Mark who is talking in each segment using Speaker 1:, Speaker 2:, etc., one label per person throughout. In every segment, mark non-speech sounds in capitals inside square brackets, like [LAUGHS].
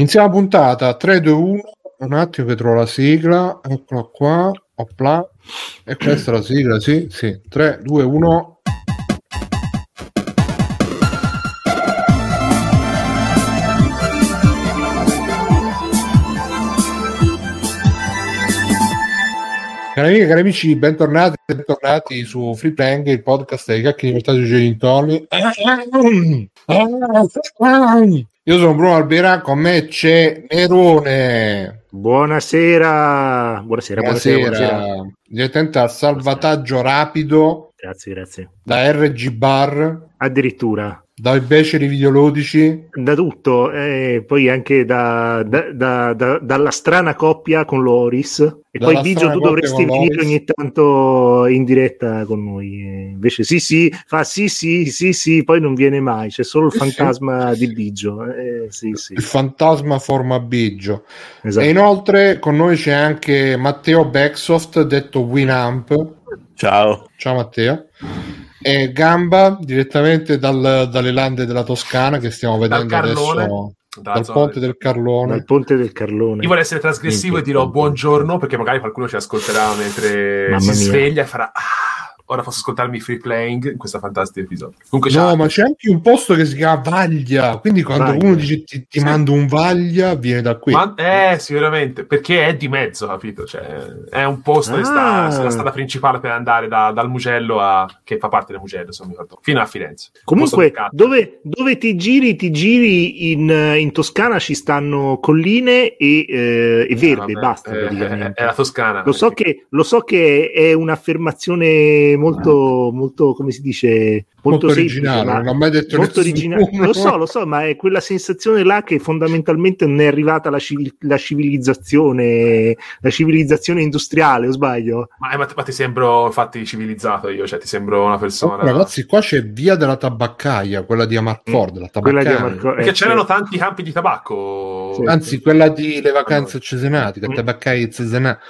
Speaker 1: Iniziamo puntata 3, 2, 1. Un attimo che trovo la sigla. Eccola qua. Opla. E questa è la sigla, sì, sì. 3, 2, 1. Cari amiche, cari amici, bentornati, bentornati su Free Playing, il podcast dei cacchi diventati genitori. [CLEARS THROAT] Io sono Bruno Albera, con me c'è Nerone.
Speaker 2: Buonasera. Buonasera, buonasera. buonasera.
Speaker 1: Direttamente al salvataggio rapido.
Speaker 2: Grazie, grazie.
Speaker 1: Da RG Bar.
Speaker 2: Addirittura
Speaker 1: dai beceri videoludici
Speaker 2: da tutto e poi anche da, da, da, dalla strana coppia con Loris. E dalla poi Bigio tu dovresti venire ogni tanto in diretta con noi. Invece sì sì fa sì sì sì sì poi non viene mai. C'è solo il sì, fantasma sì. di Bigio eh, sì, sì.
Speaker 1: il fantasma forma Bigio. Esatto. e inoltre con noi c'è anche Matteo Backsoft detto Winamp
Speaker 3: ciao
Speaker 1: ciao Matteo e Gamba direttamente dal, dalle lande della Toscana che stiamo vedendo adesso dal ponte del Carlone.
Speaker 2: Dal ponte del Carlone.
Speaker 3: Io vorrei essere trasgressivo e dirò buongiorno perché magari qualcuno ci ascolterà mentre Mamma si mia. sveglia e farà ah, ora posso ascoltarmi free playing in questo fantastico episodio.
Speaker 1: Comunque no, ma c'è anche un posto che si chiama Vaglia, quindi quando Vaglia. uno dice ti, ti sì. mando un Vaglia, viene da qui. Ma,
Speaker 3: eh, sicuramente, perché è di mezzo, capito? Cioè, è un posto ah. che sta la strada principale per andare da, dal Mugello a, che fa parte del Mugello, se non mi ricordo, fino a Firenze.
Speaker 2: Comunque, dove, dove, ti giri, ti giri in, in, Toscana ci stanno colline e, eh, e verde, eh, vabbè, basta.
Speaker 3: Eh, è, è la Toscana.
Speaker 2: Lo so, che, lo so che è un'affermazione molto, molto come si dice, molto, molto
Speaker 1: originale. Semplice, non ho mai detto
Speaker 2: molto originale. Lo so, lo so, ma è quella sensazione là che fondamentalmente non è arrivata la, civil- la civilizzazione, la civilizzazione industriale, o sbaglio?
Speaker 3: Ma, ma, ma, ti sembro infatti civilizzato io, cioè ti sembro una persona.
Speaker 1: Oh, ragazzi, qua c'è via della tabaccaia, quella di Amarcord, mm. la tabaccaia.
Speaker 3: Amarcord, Perché eh, c'erano sì. tanti campi di tabacco.
Speaker 1: Sì, Anzi, sì. quella di le vacanze allora. cesenati, la mm. tabaccaia cesenati.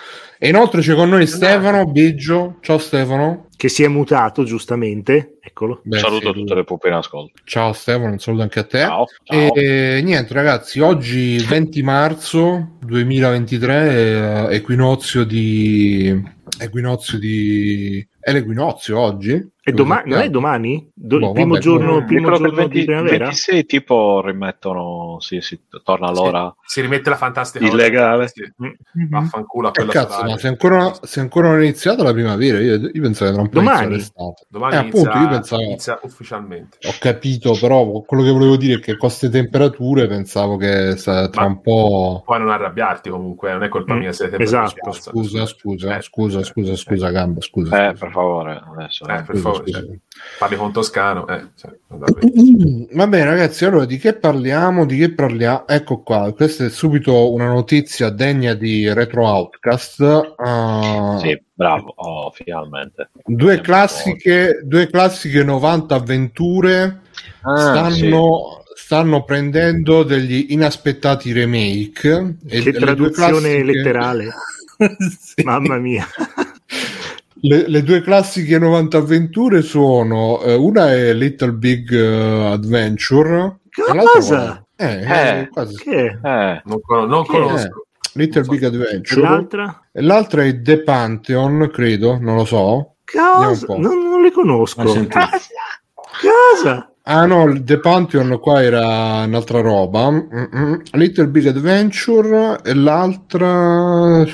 Speaker 1: E inoltre c'è con noi Stefano Biggio. Ciao Stefano
Speaker 2: che si è mutato giustamente. Eccolo.
Speaker 4: Beh, saluto sì, tutte le pupe in ascolto.
Speaker 1: Ciao Stefano, un saluto anche a te. Ciao, ciao. E niente ragazzi, oggi 20 marzo 2023, equinozio di... Equinozio di... È l'equinozio oggi?
Speaker 2: E domani, non è domani? Do- boh, primo vabbè, giorno, primo giorno 20, di primavera?
Speaker 4: 26 tipo rimettono, sì, sì, torna l'ora.
Speaker 3: Sì, si rimette la fantastica
Speaker 4: illegale.
Speaker 3: Sì. Mm-hmm. Vaffanculo a
Speaker 1: quella cazzo, ma se ancora, se ancora non è iniziata la primavera, io, io pensavo che tra un po'
Speaker 2: domani.
Speaker 3: l'estate. Domani eh, inizia, appunto, io pensavo, inizia ufficialmente.
Speaker 1: Ho capito, però quello che volevo dire è che con queste temperature pensavo che tra ma un po'...
Speaker 3: Poi non arrabbiarti comunque, non è colpa mm. mia se
Speaker 1: le Esatto, scusa, scusa, eh, scusa, scusa, scusa, Gamba, scusa.
Speaker 4: Eh, per favore, adesso.
Speaker 3: Eh, per favore cioè, parli con Toscano. Eh, cioè, [CLEARS THROAT]
Speaker 1: Va bene, ragazzi. Allora di che parliamo? Di che parliamo? Ecco qua. Questa è subito una notizia degna di Retro Outcast.
Speaker 4: Uh, sì, bravo, oh, finalmente.
Speaker 1: Due classiche, due classiche 90 avventure ah, stanno. Sì stanno prendendo degli inaspettati remake.
Speaker 2: Che traduzione classiche... letterale. [LAUGHS] sì. Mamma mia. [LAUGHS]
Speaker 1: Le, le, due classiche 90 avventure sono uh, una è Little Big uh, Adventure
Speaker 2: cosa?
Speaker 1: Eh, eh, eh, quasi.
Speaker 3: Che? Eh, non, non che conosco
Speaker 1: Little so. Big Adventure
Speaker 2: e l'altra?
Speaker 1: e l'altra è The Pantheon credo non lo so
Speaker 2: cosa? Non, non, le conosco cosa?
Speaker 1: Ah no, The Pantheon qua era un'altra roba. Mm-mm. Little Big Adventure e l'altra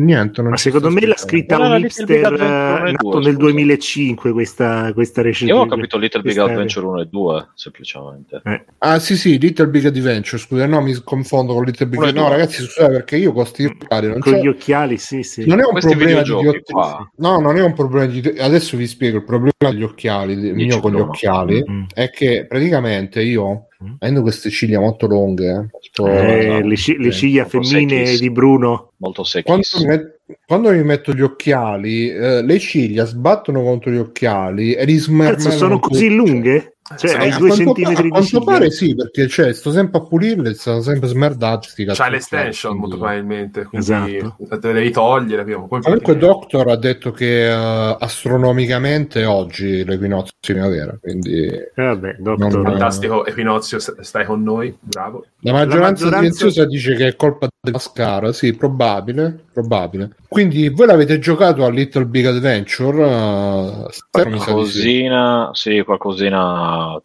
Speaker 1: Niente,
Speaker 2: Ma secondo me l'ha scritta un hipster eh, nato nel 2005 questa, questa recensione.
Speaker 4: Io ho capito Little Big Adventure 1 e 2, semplicemente.
Speaker 1: Eh. Ah sì sì, Little Big Adventure, scusa, no mi confondo con Little Big Adventure. No ragazzi, scusate perché io con questi occhiali non
Speaker 2: Con c'è... gli occhiali, sì sì.
Speaker 1: Non è un Questi problema di ottica. No, non è un problema di... Adesso vi spiego, il problema degli occhiali, il mio con gli occhiali, mm-hmm. è che praticamente io Mm. avendo queste ciglia molto lunghe,
Speaker 2: molto, eh, le, c- le, ciglia femminili di Bruno,
Speaker 4: molto secche.
Speaker 1: Quando, met- quando, mi metto gli occhiali, eh, le ciglia sbattono contro gli occhiali e li smermellano.
Speaker 2: sono così lunghe? Cioè, hai due centimetri
Speaker 1: pa- di A quanto pare sì, perché cioè, sto sempre a pulirle, stanno sempre smerdati.
Speaker 3: C'hai l'estension, molto probabilmente, quindi esatto. devi togliere. Poi
Speaker 1: Comunque, Doctor ha detto che uh, astronomicamente oggi l'equinozio è primavera, quindi... Eh,
Speaker 2: vabbè, Doctor...
Speaker 3: Non... Fantastico, equinozio, stai con noi, bravo.
Speaker 1: La maggioranza, La maggioranza... silenziosa dice che è colpa della Mascara, sì, probabile, probabile. Quindi voi l'avete giocato a Little Big Adventure? Uh,
Speaker 4: qualcosina, sì. sì,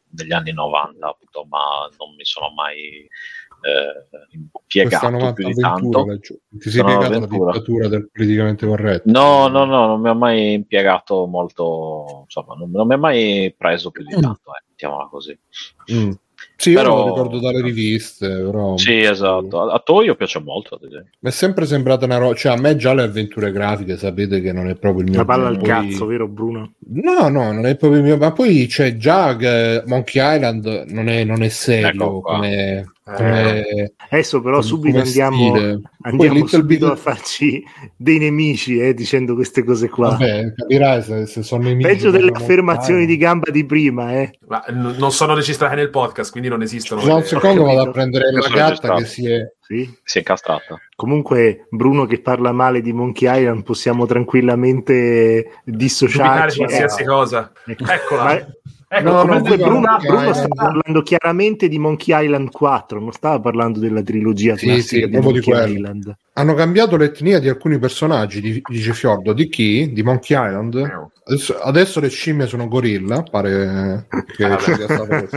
Speaker 4: degli anni 90, appunto, ma non mi sono mai eh, impiegato più di tanto.
Speaker 1: Ti sei piegato la dittatura del politicamente corretto?
Speaker 4: No, no, no, non mi ha mai impiegato molto, insomma, non, non mi ha mai preso più di mm. tanto, eh, mettiamola così.
Speaker 1: Mm. Sì, però... io lo ricordo dalle riviste. Però...
Speaker 4: Sì, esatto. A, Toyo piace molto. Mi
Speaker 1: è sempre sembrata una roba. Cioè, a me già le avventure grafiche sapete che non è proprio il mio.
Speaker 2: La palla al poi... cazzo, vero, Bruno?
Speaker 1: No, no, non è proprio il mio. Ma poi c'è già Monkey Island non è, non è serio ecco come
Speaker 2: eh, adesso però subito andiamo, andiamo subito Big... a farci dei nemici eh, dicendo queste cose qua.
Speaker 1: Vabbè, capirai se, se sono nemici.
Speaker 2: Peggio delle affermazioni di gamba di prima. Eh.
Speaker 3: Ma n- non sono registrate nel podcast, quindi non esistono.
Speaker 1: No, un secondo vado a prendere la gatta che si è...
Speaker 2: Sì?
Speaker 4: Si è incastrata.
Speaker 2: Comunque, Bruno che parla male di Monkey Island, possiamo tranquillamente dissociarci.
Speaker 3: qualsiasi eh. cosa. Eccola. Ma
Speaker 2: Ecco, no, comunque Bruno, Bruno stava parlando chiaramente di Monkey Island 4, non stava parlando della trilogia
Speaker 1: sì, sì, di Monkey di Island. Hanno cambiato l'etnia di alcuni personaggi, dice Fiordo. Di chi? Di Monkey Island? Adesso, adesso le scimmie sono gorilla, pare che ah, sia stato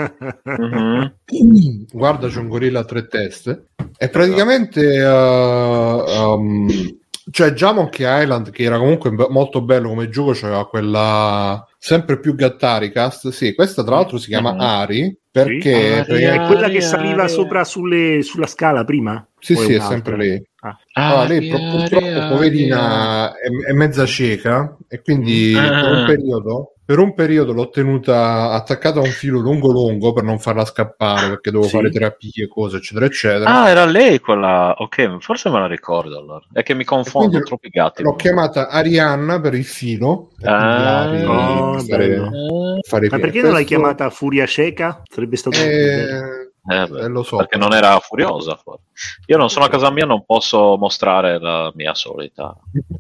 Speaker 1: mm-hmm. [LAUGHS] Guarda, c'è un gorilla a tre teste. E praticamente... Uh, um, cioè già Monkey Island che era comunque molto bello come gioco c'aveva quella sempre più Gattaricast sì questa tra l'altro si chiama mm-hmm. Ari perché,
Speaker 2: sì? Ari, è quella che saliva Ari. sopra sulle, sulla scala prima
Speaker 1: sì sì è sempre lei ah. allora, lei purtroppo poverina è, è, mezza cieca e quindi ah. per un periodo per un periodo l'ho tenuta attaccata a un filo lungo lungo per non farla scappare perché dovevo sì. fare terapie, cose eccetera eccetera.
Speaker 4: Ah, era lei quella. Ok, forse me la ricordo allora. È che mi confondo troppi gatti.
Speaker 1: L'ho chiamata Arianna per il filo. Per
Speaker 2: ah, oh, fare, fare Ma perché non l'hai chiamata Furia Cieca? Sarebbe stato.
Speaker 4: Eh, eh, beh, lo so. Perché non era furiosa. Io non sono a casa mia, non posso mostrare la mia solita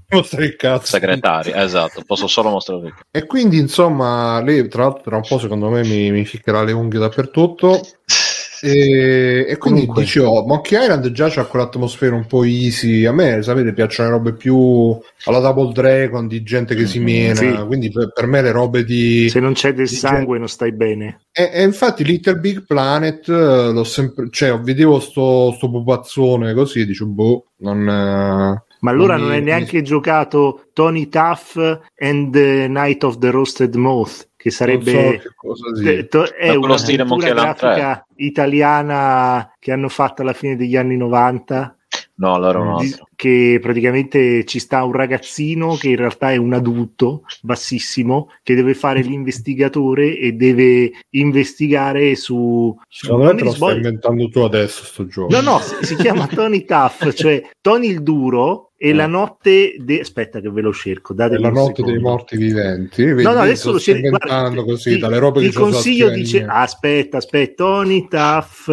Speaker 4: [LAUGHS] segretaria. Esatto, posso solo mostrare il
Speaker 1: E quindi, insomma, lei tra l'altro tra un po' secondo me mi, mi ficcherà le unghie dappertutto. [LAUGHS] E, e quindi Comunque. dicevo, Monkey Island già c'ha quell'atmosfera un po' easy. A me, sapete, piacciono le robe più alla Double Dragon di gente che si mena. Sì. Quindi per, per, me le robe di.
Speaker 2: Se non c'è del sangue, gente... non stai bene.
Speaker 1: E, e, infatti, Little Big Planet eh, l'ho sempre. Cioè, vedevo sto, sto pupazzone così, dicevo, boh, non. Eh,
Speaker 2: ma allora non hai neanche giocato Tony Tuff and the Night of the Roasted Moth, che sarebbe
Speaker 1: so che
Speaker 2: to- è una grafica italiana che hanno fatto alla fine degli anni 90
Speaker 4: No, allora altro.
Speaker 2: Che praticamente ci sta un ragazzino che in realtà è un adulto bassissimo che deve fare [LAUGHS] l'investigatore e deve investigare su.
Speaker 1: Secondo me te lo stai inventando tu adesso sto gioco.
Speaker 2: No, no, si, si chiama Tony Tuff, cioè [LAUGHS] Tony il duro e eh. la notte de... aspetta che ve lo cerco
Speaker 1: la notte dei morti viventi
Speaker 2: Vedi, no no adesso lo cerco
Speaker 1: inventando così ti, dalle robe
Speaker 2: il che consiglio dice aspetta aspetta Tony Tuff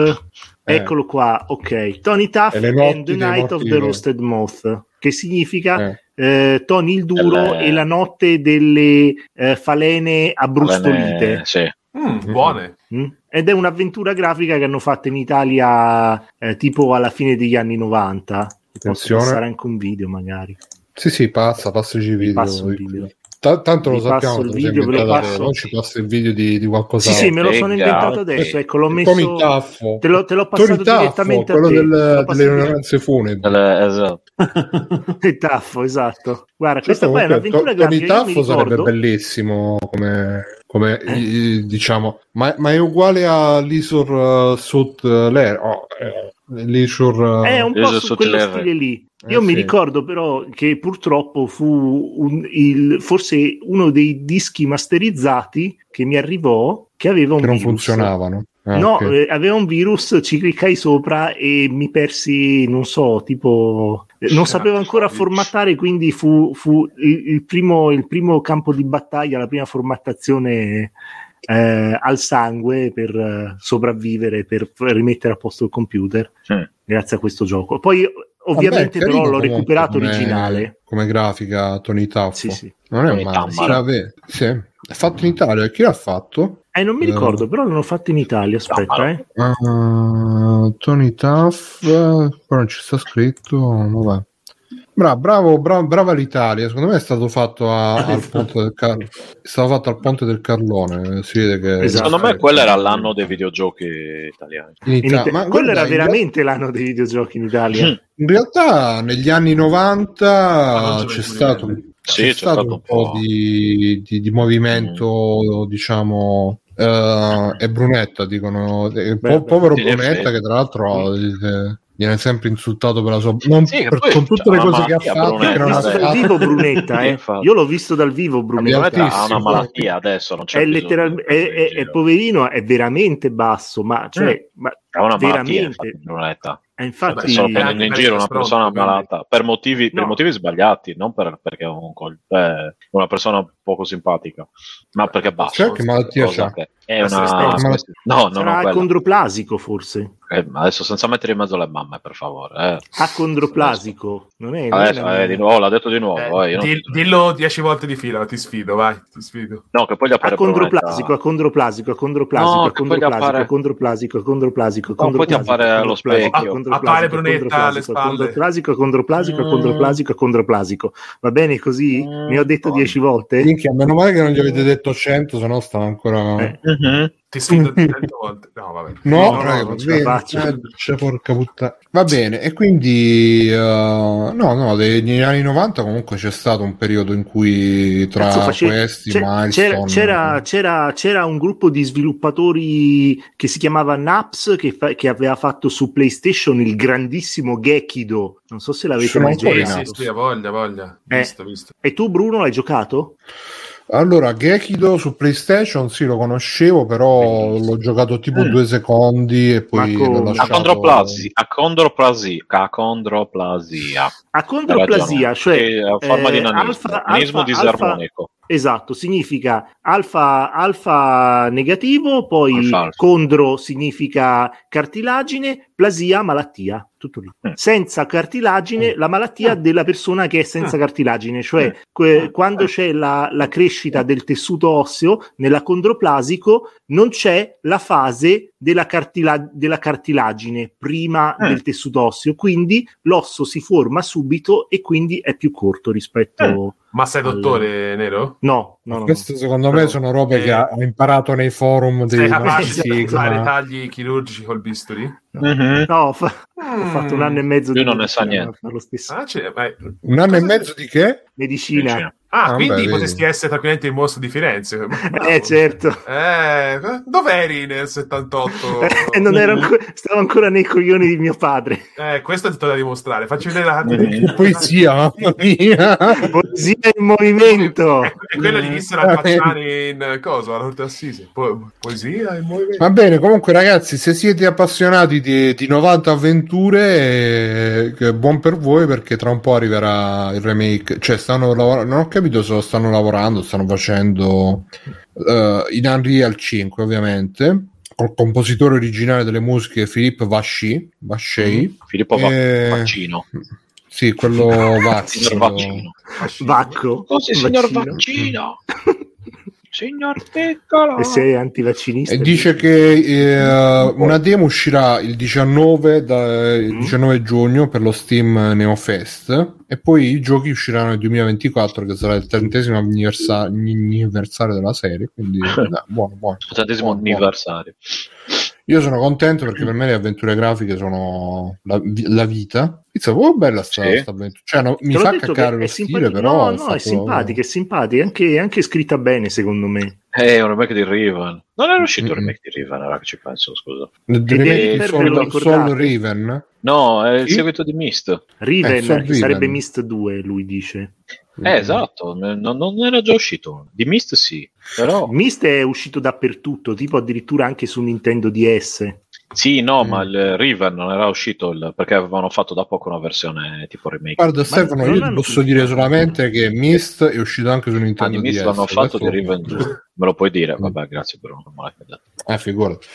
Speaker 2: eh. Eccolo qua, ok. Tony Tuff and the Night of the Roasted Moth, che significa eh. Eh, Tony il duro e la notte delle eh, falene abbrustolite. Falene...
Speaker 3: Sì. Mm, buone.
Speaker 2: Mm. Ed è un'avventura grafica che hanno fatto in Italia eh, tipo alla fine degli anni 90. Posso passare anche un video magari.
Speaker 1: Sì, sì, passa, passaci i video.
Speaker 2: Passo video.
Speaker 1: T- tanto lo sappiamo, il video, ve lo passo. non ci passa il video di, di qualcosa.
Speaker 2: Sì, sì, me lo sono inventato adesso. Ecco, l'ho messo. Te, lo, te l'ho passato Tony direttamente
Speaker 1: Taffo, quello del, delle onoranze funebri.
Speaker 4: Esatto. [LAUGHS]
Speaker 2: il Taffo, esatto. Guarda, questa qua è un'avventura
Speaker 1: Tony Taffo sarebbe bellissimo come, come eh. diciamo, ma, ma, è uguale a l'Isor uh, Sut uh, Lair. Oh, eh,
Speaker 2: Leisure, è un po' su quello stile lì. Eh, Io eh, mi sì. ricordo però che purtroppo fu un, il, forse uno dei dischi masterizzati che mi arrivò che aveva un
Speaker 1: che non
Speaker 2: virus.
Speaker 1: funzionavano.
Speaker 2: Ah, no, okay. eh, aveva un virus, ci cliccai sopra e mi persi, non so, tipo, non sapevo ancora formattare, quindi fu, fu il, il, primo, il, primo, campo di battaglia, la prima formattazione eh, al sangue per uh, sopravvivere, per rimettere a posto il computer, mm. grazie a questo gioco. Poi ovviamente Vabbè, però l'ho recuperato come, originale.
Speaker 1: Come grafica Tony Taffo.
Speaker 2: Sì, sì.
Speaker 1: Non è male. Sì, è fatto in Italia. Chi l'ha fatto?
Speaker 2: Eh, non mi ricordo, uh, però l'hanno fatto in Italia. Aspetta, eh.
Speaker 1: Uh, Tony Taff, però non ci sta scritto. Vabbè. Bravo, bravo, bravo, brava l'Italia. Secondo me è stato fatto a, [LAUGHS] al ponte del Car- è stato fatto al ponte del Carlone. Si vede che
Speaker 4: esatto. Secondo me quello era l'anno dei videogiochi italiani.
Speaker 2: In Ita- in Ita- ma quello era veramente realtà... l'anno dei videogiochi in Italia.
Speaker 1: In realtà negli anni 90 c'è stato, sì, c'è, c'è stato, stato un po', po di, di, di, movimento, mm. diciamo. Uh, e Brunetta dicono, Beh, po- povero Brunetta che tra l'altro mm viene sempre insultato per la sua non sì, per, con tutte le cose che ha fatto
Speaker 2: che non ha fatto. Dal vivo Brunetta eh. io l'ho visto dal vivo Brunetta.
Speaker 4: Ha una malattia adesso non c'è
Speaker 2: è letteralmente è, è, è, poverino è veramente basso ma cioè mm. ma
Speaker 4: ha una veramente Brunetta
Speaker 2: e eh, infatti, Vabbè,
Speaker 4: sto prendendo in giro una persona malata per motivi, no. per motivi, sbagliati, non per, perché è un, è una persona poco simpatica, ma perché basta.
Speaker 1: Cioè, che malattia c'ha?
Speaker 4: È una... No,
Speaker 2: non Sarà condroplasico forse.
Speaker 4: Eh, adesso senza mettere in mezzo le mamme, per favore. Eh.
Speaker 2: Acondroplasico, non è?
Speaker 4: Adesso, non è eh, di nuovo, l'ha detto di nuovo. Eh,
Speaker 3: dill- dillo dieci volte di fila, ti sfido, vai, ti sfido.
Speaker 4: No, che poi gli appare
Speaker 2: acondroplasico, acondroplasico, acondroplasico, no, acondroplasico, acondroplasico, acondroplasico,
Speaker 4: no, poi ti appare allo specchio.
Speaker 3: Appare Brunetta alle spalle.
Speaker 2: Acondroplasico, acondroplasico, acondroplasico, acondroplasico. Va bene così? Mi ho detto dieci volte?
Speaker 1: Minchia, meno male che non gli avete detto cento, se no stanno ancora...
Speaker 3: Eh. Uh-huh. Ti sfido cento volte. No, vabbè. [LAUGHS]
Speaker 1: No, no, no, ce la faccio. Eh, porca puttana. Va bene, e quindi uh, no, no, negli anni 90 comunque c'è stato un periodo in cui tra face... questi c'era,
Speaker 2: c'era, c'era, c'era, un gruppo di sviluppatori che si chiamava Naps che, fa... che, aveva fatto su PlayStation il grandissimo Gekido. Non so se l'avete mai giocato.
Speaker 3: Sì, sì, voglia, voglia.
Speaker 2: Eh, visto, visto. E tu, Bruno, l'hai giocato?
Speaker 1: Allora, Gekido su PlayStation sì lo conoscevo, però Bellissimo. l'ho giocato tipo mm. due secondi e poi l'ho lasciato...
Speaker 4: Acondroplasia, acondroplasia, acondroplasia.
Speaker 2: Acondroplasia, cioè
Speaker 4: è forma eh, di nanismo, alfa, nanismo alfa, disarmonico.
Speaker 2: Alfa, Esatto, significa alfa, alfa negativo, poi alfa, condro significa cartilagine, plasia malattia, tutto lì. Mm. Senza cartilagine, mm. la malattia mm. della persona che è senza cartilagine, cioè que- quando c'è la, la, crescita del tessuto osseo, nell'acondroplasico non c'è la fase della, cartila- della cartilagine prima del tessuto osseo, quindi l'osso si forma subito e quindi è più corto rispetto
Speaker 3: ma sei dottore al... nero?
Speaker 2: No, no, no
Speaker 1: Queste no. secondo me sono robe eh... che ha imparato nei forum
Speaker 3: dei sei capace di fare tagli chirurgici col bisturi?
Speaker 2: No, mm-hmm. no ho, fa- mm. ho, fatto un anno e mezzo
Speaker 4: Lui di non ne sa niente.
Speaker 3: Ah,
Speaker 1: un anno e mezzo di che?
Speaker 2: Medicina. Medicina.
Speaker 3: Ah, ah quindi beh, potresti vedi. essere tranquillamente il mostro di Firenze. [LAUGHS]
Speaker 2: Eh, certo.
Speaker 3: Eh, dov'eri nel 78? [LAUGHS]
Speaker 2: eh, non ero ancora, stavo ancora nei coglioni di mio padre.
Speaker 3: Eh, questo ti da dimostrare. Facci vedere la...
Speaker 1: Che poesia, mamma mia.
Speaker 2: poesia in movimento.
Speaker 3: È, è quella di Missero al Pacciani in cosa? Alla. Po- poesia in movimento.
Speaker 1: Va bene, comunque ragazzi, se siete appassionati di, di 90 avventure, eh, buon per voi perché tra un po' arriverà il remake. Cioè, stanno lavorando, non ho capito capito se lo stanno lavorando, stanno facendo uh, in Unreal 5 ovviamente col compositore originale delle musiche Philippe Vachi, Vaccei. Mm,
Speaker 4: Filippo e... Vaccino.
Speaker 1: Sì, quello [LAUGHS] Vaccino.
Speaker 2: Vacco.
Speaker 4: Così, signor Vaccino. [LAUGHS] Signor Piccolo!
Speaker 2: E sei antivaccinista?
Speaker 1: E dice che eh, una demo uscirà il 19, da, il 19 mm. giugno per lo Steam Neo Fest e poi i giochi usciranno nel 2024 che sarà il trentesimo anniversario, anniversario della serie quindi [LAUGHS]
Speaker 4: eh, buono, buono. Il trentesimo anniversario
Speaker 1: io sono contento perché per me le avventure grafiche sono la, la vita. Pizza, oh, bella sta, sì. sta avventura. Cioè, no, mi fa caccare lo stile, però.
Speaker 2: No, no, è, simpatica, è simpatica, anche, anche scritta bene, secondo me.
Speaker 4: Eh, un remake di Riven. Non era uscito mm-hmm. il remake di Riven, ora che ci penso, scusa.
Speaker 1: Il remake di Soul, Soul Riven?
Speaker 4: No, è il sì? seguito di Mist.
Speaker 2: Riven, eh, sarebbe Mist 2, lui dice.
Speaker 4: Eh, esatto, non, non, era già uscito. Di Mist sì, però...
Speaker 2: Mist è uscito dappertutto, tipo addirittura anche su Nintendo DS.
Speaker 4: Sì, no, mm. ma il Riven non era uscito il, perché avevano fatto da poco una versione tipo remake.
Speaker 1: Guarda, Stefano, io ti posso dire solamente che Mist è uscito anche su Nintendo
Speaker 4: ah, Mist DS. l'hanno fatto di Riven 2. Me lo puoi dire? Mm. Vabbè, grazie per non me l'hai
Speaker 1: Eh, figurati.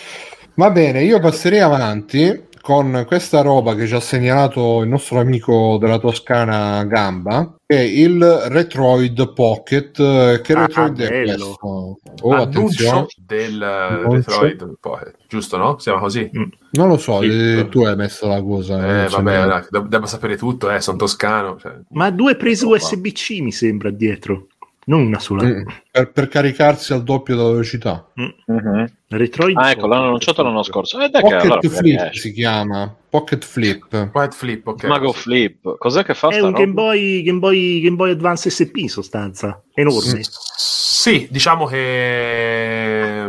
Speaker 1: Va bene, io passerei avanti con questa roba che ci ha segnalato il nostro amico della Toscana Gamba, che è il Retroid Pocket. Che ah, Retroid è questo?
Speaker 3: Oh, attenzione. del Annuncio. Retroid Pocket, giusto no? Si chiama così? Mm.
Speaker 1: Non lo so, eh, tu hai messo la cosa.
Speaker 3: Eh, vabbè, dai, devo sapere tutto, eh, sono toscano. Cioè.
Speaker 2: Ma due prese USB-C mi sembra dietro non una sola. Mm,
Speaker 1: per, per, caricarsi al doppio della velocità.
Speaker 4: Mm. Mm-hmm. Retroid ah, ecco, l'hanno annunciato l'anno scorso.
Speaker 1: Eh, Pocket allora, Flip si chiama. Pocket Flip.
Speaker 3: Pocket Flip, ok.
Speaker 4: Mago Flip. Cos'è che fa?
Speaker 2: È un Game Boy, Game, Boy, Game Boy Advance SP in sostanza. Enorme.
Speaker 3: Sì, diciamo che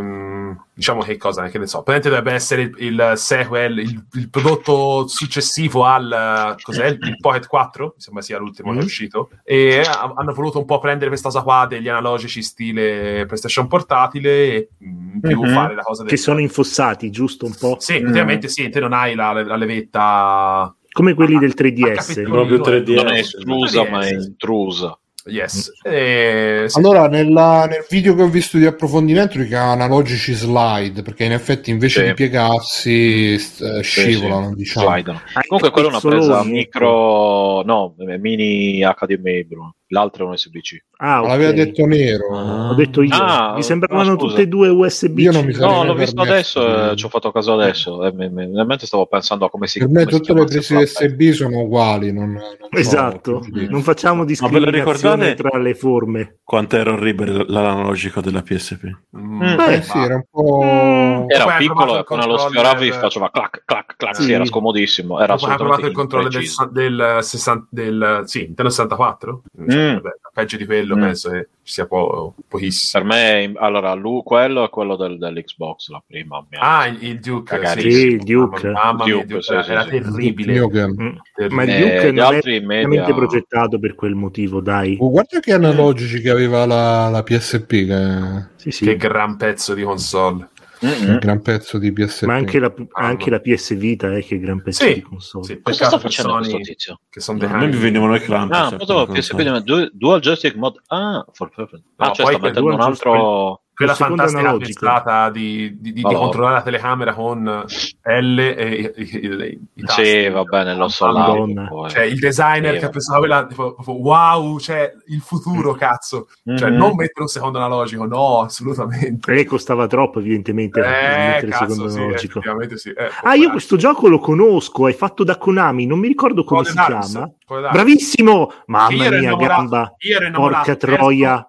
Speaker 3: diciamo che cosa, che ne so, praticamente dovrebbe essere il, il sequel, il, il, prodotto successivo al cos'è, il Pocket 4, mi sembra sia l'ultimo mm-hmm. che è mm. uscito, e hanno voluto un po' prendere questa cosa qua degli analogici stile PlayStation portatile e in più mm-hmm. fare la cosa
Speaker 2: del... Che sono infossati, giusto un po'?
Speaker 3: Sì, effettivamente mm. sì, te non hai la, la levetta...
Speaker 2: Come quelli del 3DS.
Speaker 4: Proprio 3DS. Non è esclusa, ma è intrusa.
Speaker 3: Yes. Mm. Eh,
Speaker 1: sì. Allora, nella, nel video che ho visto di approfondimento che ha analogici slide, perché in effetti invece sì. di piegarsi st- sì, scivolano, diciamo.
Speaker 4: Comunque quella è una presa micro, no, mini HDMI, Bruno l'altro è un USB-C.
Speaker 1: Ah, okay. l'aveva detto nero.
Speaker 2: Ah. Ho detto io. Ah, mi sembravano tutte e due USB-C.
Speaker 4: Io non mi no, l'ho visto adesso, eh, ci ho fatto caso adesso. Eh, mentre stavo pensando a come si
Speaker 1: Per me tutte le prese USB sono uguali. Non, non
Speaker 2: esatto, so, non facciamo discriminazione tra le forme.
Speaker 5: Quanto era orribile l'analogico della PSP?
Speaker 1: Mm. Eh, eh sì, era un po'...
Speaker 4: Mm. Era piccolo e quando lo sfioravi faceva clac, clac, clac, sì. sì era scomodissimo. Era
Speaker 3: Poi provato il controllo del, del, 60, del, sì, Nintendo 64? Mm. Mm. Vabbè, peggio di quello mm. penso che ci sia po- pochissimo.
Speaker 4: Per me, allora, lui, quello è quello del, dell'Xbox, la prima.
Speaker 3: Ah, il, il Duke,
Speaker 2: sì, il Duke.
Speaker 3: Mamma, mia, Duke, Duke, era, sì, terribile.
Speaker 2: Mm. Ma il eh, Duke eh, non è veramente progettato per quel motivo, dai.
Speaker 1: Oh, guarda che analogici che aveva la, la PSP. Che...
Speaker 3: Sì, sì. Che gran pezzo di console.
Speaker 1: Mm-hmm. Un gran pezzo di PSP.
Speaker 2: Ma anche la, anche la PS Vita è che gran pezzo
Speaker 3: sì,
Speaker 2: di console.
Speaker 4: Sì, Cosa sta facendo questo tizio?
Speaker 3: Che sono no,
Speaker 5: a me mi venivano i clamp.
Speaker 4: Ah, certo, PSP dual joystick mod. Ah, for perfect. Ah, no, cioè sta mettendo un altro
Speaker 3: quella fantastica pensata di, di, di, di, controllare la telecamera con L e i, i, i
Speaker 4: tasti. Sì, va bene, lo so.
Speaker 3: Cioè, il designer sì, che pensava quella, tipo, wow, cioè, il futuro, mm. cazzo. Cioè, mm-hmm. non mettere un secondo analogico, no, assolutamente.
Speaker 2: E costava troppo, evidentemente,
Speaker 3: eh, mettere il secondo sì, analogico. Sì, eh,
Speaker 2: ah, io questo gioco lo conosco, è fatto da Konami, non mi ricordo come si chiama. Bravissimo! Mamma mia, gamba. Porca troia.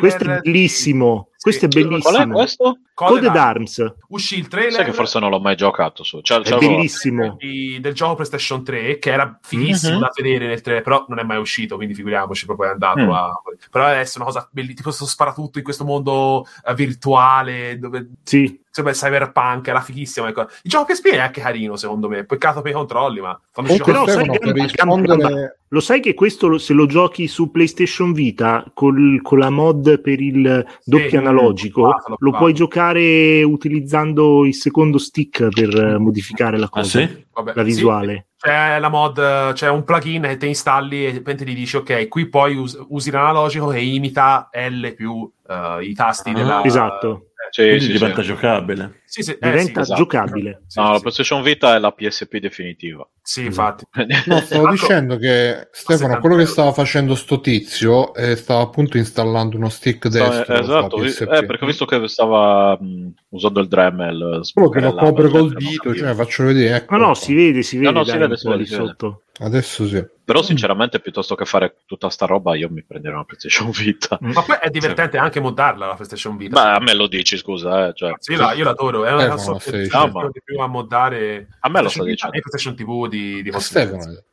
Speaker 2: Questo è bellissimo. Questo è bellissimo. Qual
Speaker 4: è questo?
Speaker 2: Code, Code d'Arms.
Speaker 3: Uscì il trailer.
Speaker 4: Sai che forse non l'ho mai giocato su.
Speaker 2: Cioè, è bellissimo.
Speaker 3: Di, del gioco PlayStation 3 che era fighissimo mm-hmm. da vedere nel trailer, però non è mai uscito, quindi figuriamoci, proprio è andato mm. a... Però adesso è una cosa bellissima, tipo sto sparatutto in questo mondo uh, virtuale dove...
Speaker 2: Sì
Speaker 3: insomma, cyberpunk era fighissimo. Ecco. Il gioco PSP è anche carino, secondo me. Peccato per i controlli, ma
Speaker 2: quando ci però sai che, rispondere... lo sai che questo se lo giochi su PlayStation Vita col, con la mod per il doppio sì, analogico, l'ho lo puoi giocare utilizzando il secondo stick per modificare la cosa, ah, sì? Vabbè, la visuale. Sì
Speaker 3: c'è la mod, c'è un plugin che ti installi e poi ti dici ok, qui poi us- usi l'analogico che imita L più uh, i tasti ah, della...
Speaker 2: Esatto.
Speaker 5: Sì, sì, diventa sì. giocabile.
Speaker 2: Sì, sì, diventa eh, sì, esatto. giocabile.
Speaker 4: no, la PlayStation Vita è la PSP definitiva.
Speaker 3: Sì, infatti. [LAUGHS]
Speaker 1: No, stavo dicendo che Stefano, quello che stava facendo sto tizio eh, stava appunto installando uno stick destro.
Speaker 4: Esatto, eh, perché ho visto che stava mh, usando il Dremel.
Speaker 1: Quello che lo copre col dito, cioè faccio vedere. Ecco
Speaker 2: no, no, si vede, si vede.
Speaker 4: No, no, si vede, si vede, si vede.
Speaker 2: sotto.
Speaker 1: Adesso sì.
Speaker 4: Però sinceramente piuttosto che fare tutta sta roba io mi prenderò una PlayStation Vita.
Speaker 3: Ma poi è divertente sì. anche moddarla la PlayStation Vita.
Speaker 4: Ma a me lo dici scusa. Eh, cioè.
Speaker 3: Sì, la, io l'adoro. È una eh, so che di più a moddare
Speaker 4: a me lo sto dicendo.
Speaker 3: E PlayStation TV di, di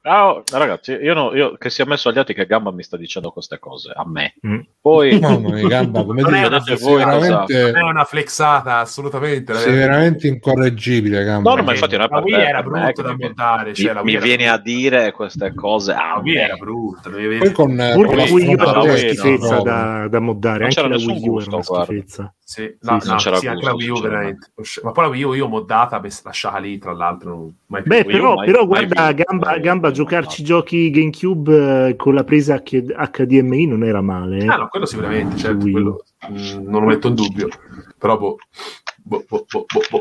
Speaker 4: ah, ragazzi, io, no, io, che sia messo agli altri che Gamba mi sta dicendo queste cose, a me. Mm. Poi...
Speaker 1: Mamma mia, Gamba, come
Speaker 3: non, è una, voi, veramente... non è una flexata, assolutamente.
Speaker 1: Sei veramente incorreggibile, Gamba.
Speaker 4: No, no ma infatti non è
Speaker 3: per la Wii era brutto da montare.
Speaker 4: Cioè, mi, mi viene a dire queste cose cose. Ah,
Speaker 3: Wii era brutta.
Speaker 1: Poi con,
Speaker 2: la Wii U era una schifezza da, da moddare. Non anche la Wii U era una schifezza.
Speaker 3: Sì, no, sì, no, sì, anche la Wii U veramente. Ma poi la Wii U io moddata, lasciata lì, tra l'altro.
Speaker 2: Mai Beh, però, mai, però mai guarda, più, gamba, gamba a giocarci giochi GameCube eh, con la presa HDMI non era male. Eh?
Speaker 3: Ah, no, quello sicuramente, certo, quello, mh, mm, non lo metto in dubbio. Però, boh, boh, boh, boh, boh.
Speaker 1: boh.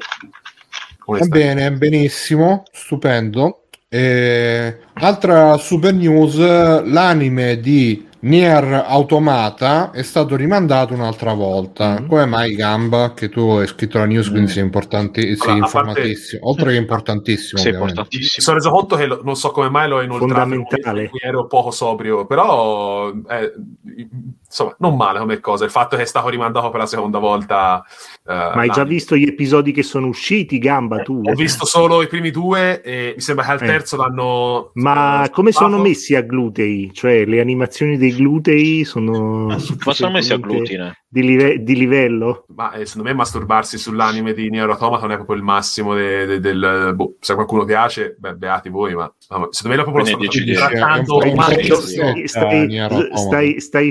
Speaker 1: Va bene, benissimo, stupendo. E... Altra super news, l'anime di Nier Automata è stato rimandato un'altra volta. Mm. Come mai Gamba? Che tu hai scritto la news, quindi mm. sei, importanti- sei allora, informatissimo. Parte... Oltre che importantissimo,
Speaker 3: sì, importantissimo. Mi sono reso conto che lo, non so come mai l'ho inoltrato. Fondamentale. Ero poco sobrio, però eh, insomma, non male come cosa. Il fatto che è stato rimandato per la seconda volta.
Speaker 2: Uh, Ma hai già visto gli episodi che sono usciti, Gamba? Tu?
Speaker 3: Ho visto solo i primi due e mi sembra che al eh. terzo eh. l'hanno.
Speaker 2: Ma come sono messi a glutei? Cioè, le animazioni dei glutei sono.
Speaker 4: Ma sono messi a glutine
Speaker 2: di, live- di livello?
Speaker 3: Ma eh, secondo me masturbarsi sull'anime di Nier Automata non è proprio il massimo de- de- del... Boh, se a qualcuno piace, beh, beati voi, ma, secondo me la popolo sta trattando
Speaker 2: stai, stai, stai, stai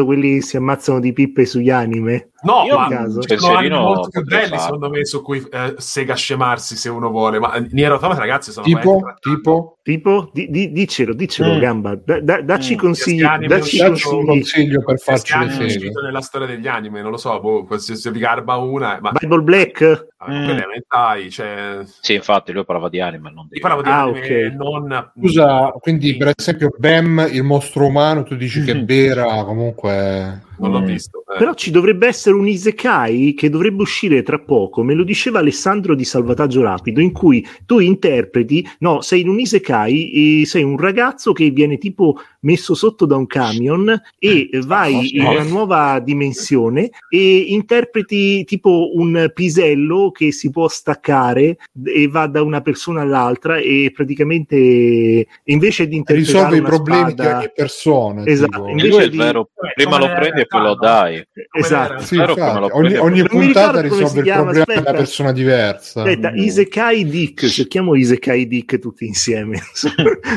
Speaker 2: scemando quelli si ammazzano di pippe sugli anime?
Speaker 3: No, Io ma caso. sono anime molto più belli secondo me su cui eh, sega scemarsi se uno vuole, ma Nier Automata ragazzi sono
Speaker 1: tipo, tipo,
Speaker 2: tipo di, di, dicelo, dicelo mm. Gamba, da, da, dacci mm. consigli,
Speaker 1: dacci consigli. consiglio per farci le seghe.
Speaker 3: nella storia degli anime, non lo so, boh, se vi garba una,
Speaker 2: ma Bible Black
Speaker 3: Ah, mm. elementari, cioè...
Speaker 4: Sì, infatti lui parlava di anime, non
Speaker 3: di... Parlava di ah, anime, okay. non...
Speaker 1: Scusa, quindi per esempio Bam, il mostro umano, tu dici che Bera comunque...
Speaker 3: Non l'ho mm. visto.
Speaker 2: Eh. Però ci dovrebbe essere un Isekai che dovrebbe uscire tra poco, me lo diceva Alessandro di Salvataggio Rapido, in cui tu interpreti, no, sei in un Isekai e sei un ragazzo che viene tipo messo sotto da un camion e vai in una nuova dimensione e interpreti tipo un pisello che si può staccare e va da una persona all'altra e praticamente invece di interpretare
Speaker 1: risolve i problemi spada, di ogni persona
Speaker 2: esatto
Speaker 4: invece di, vero, prima lo prendi e poi lo dai.
Speaker 2: esatto
Speaker 1: sì, ogni, ogni puntata risolve il problema di una persona diversa.
Speaker 2: Aspetta mm. Isekai Dick cerchiamo Isekai Dick tutti insieme [LAUGHS] su,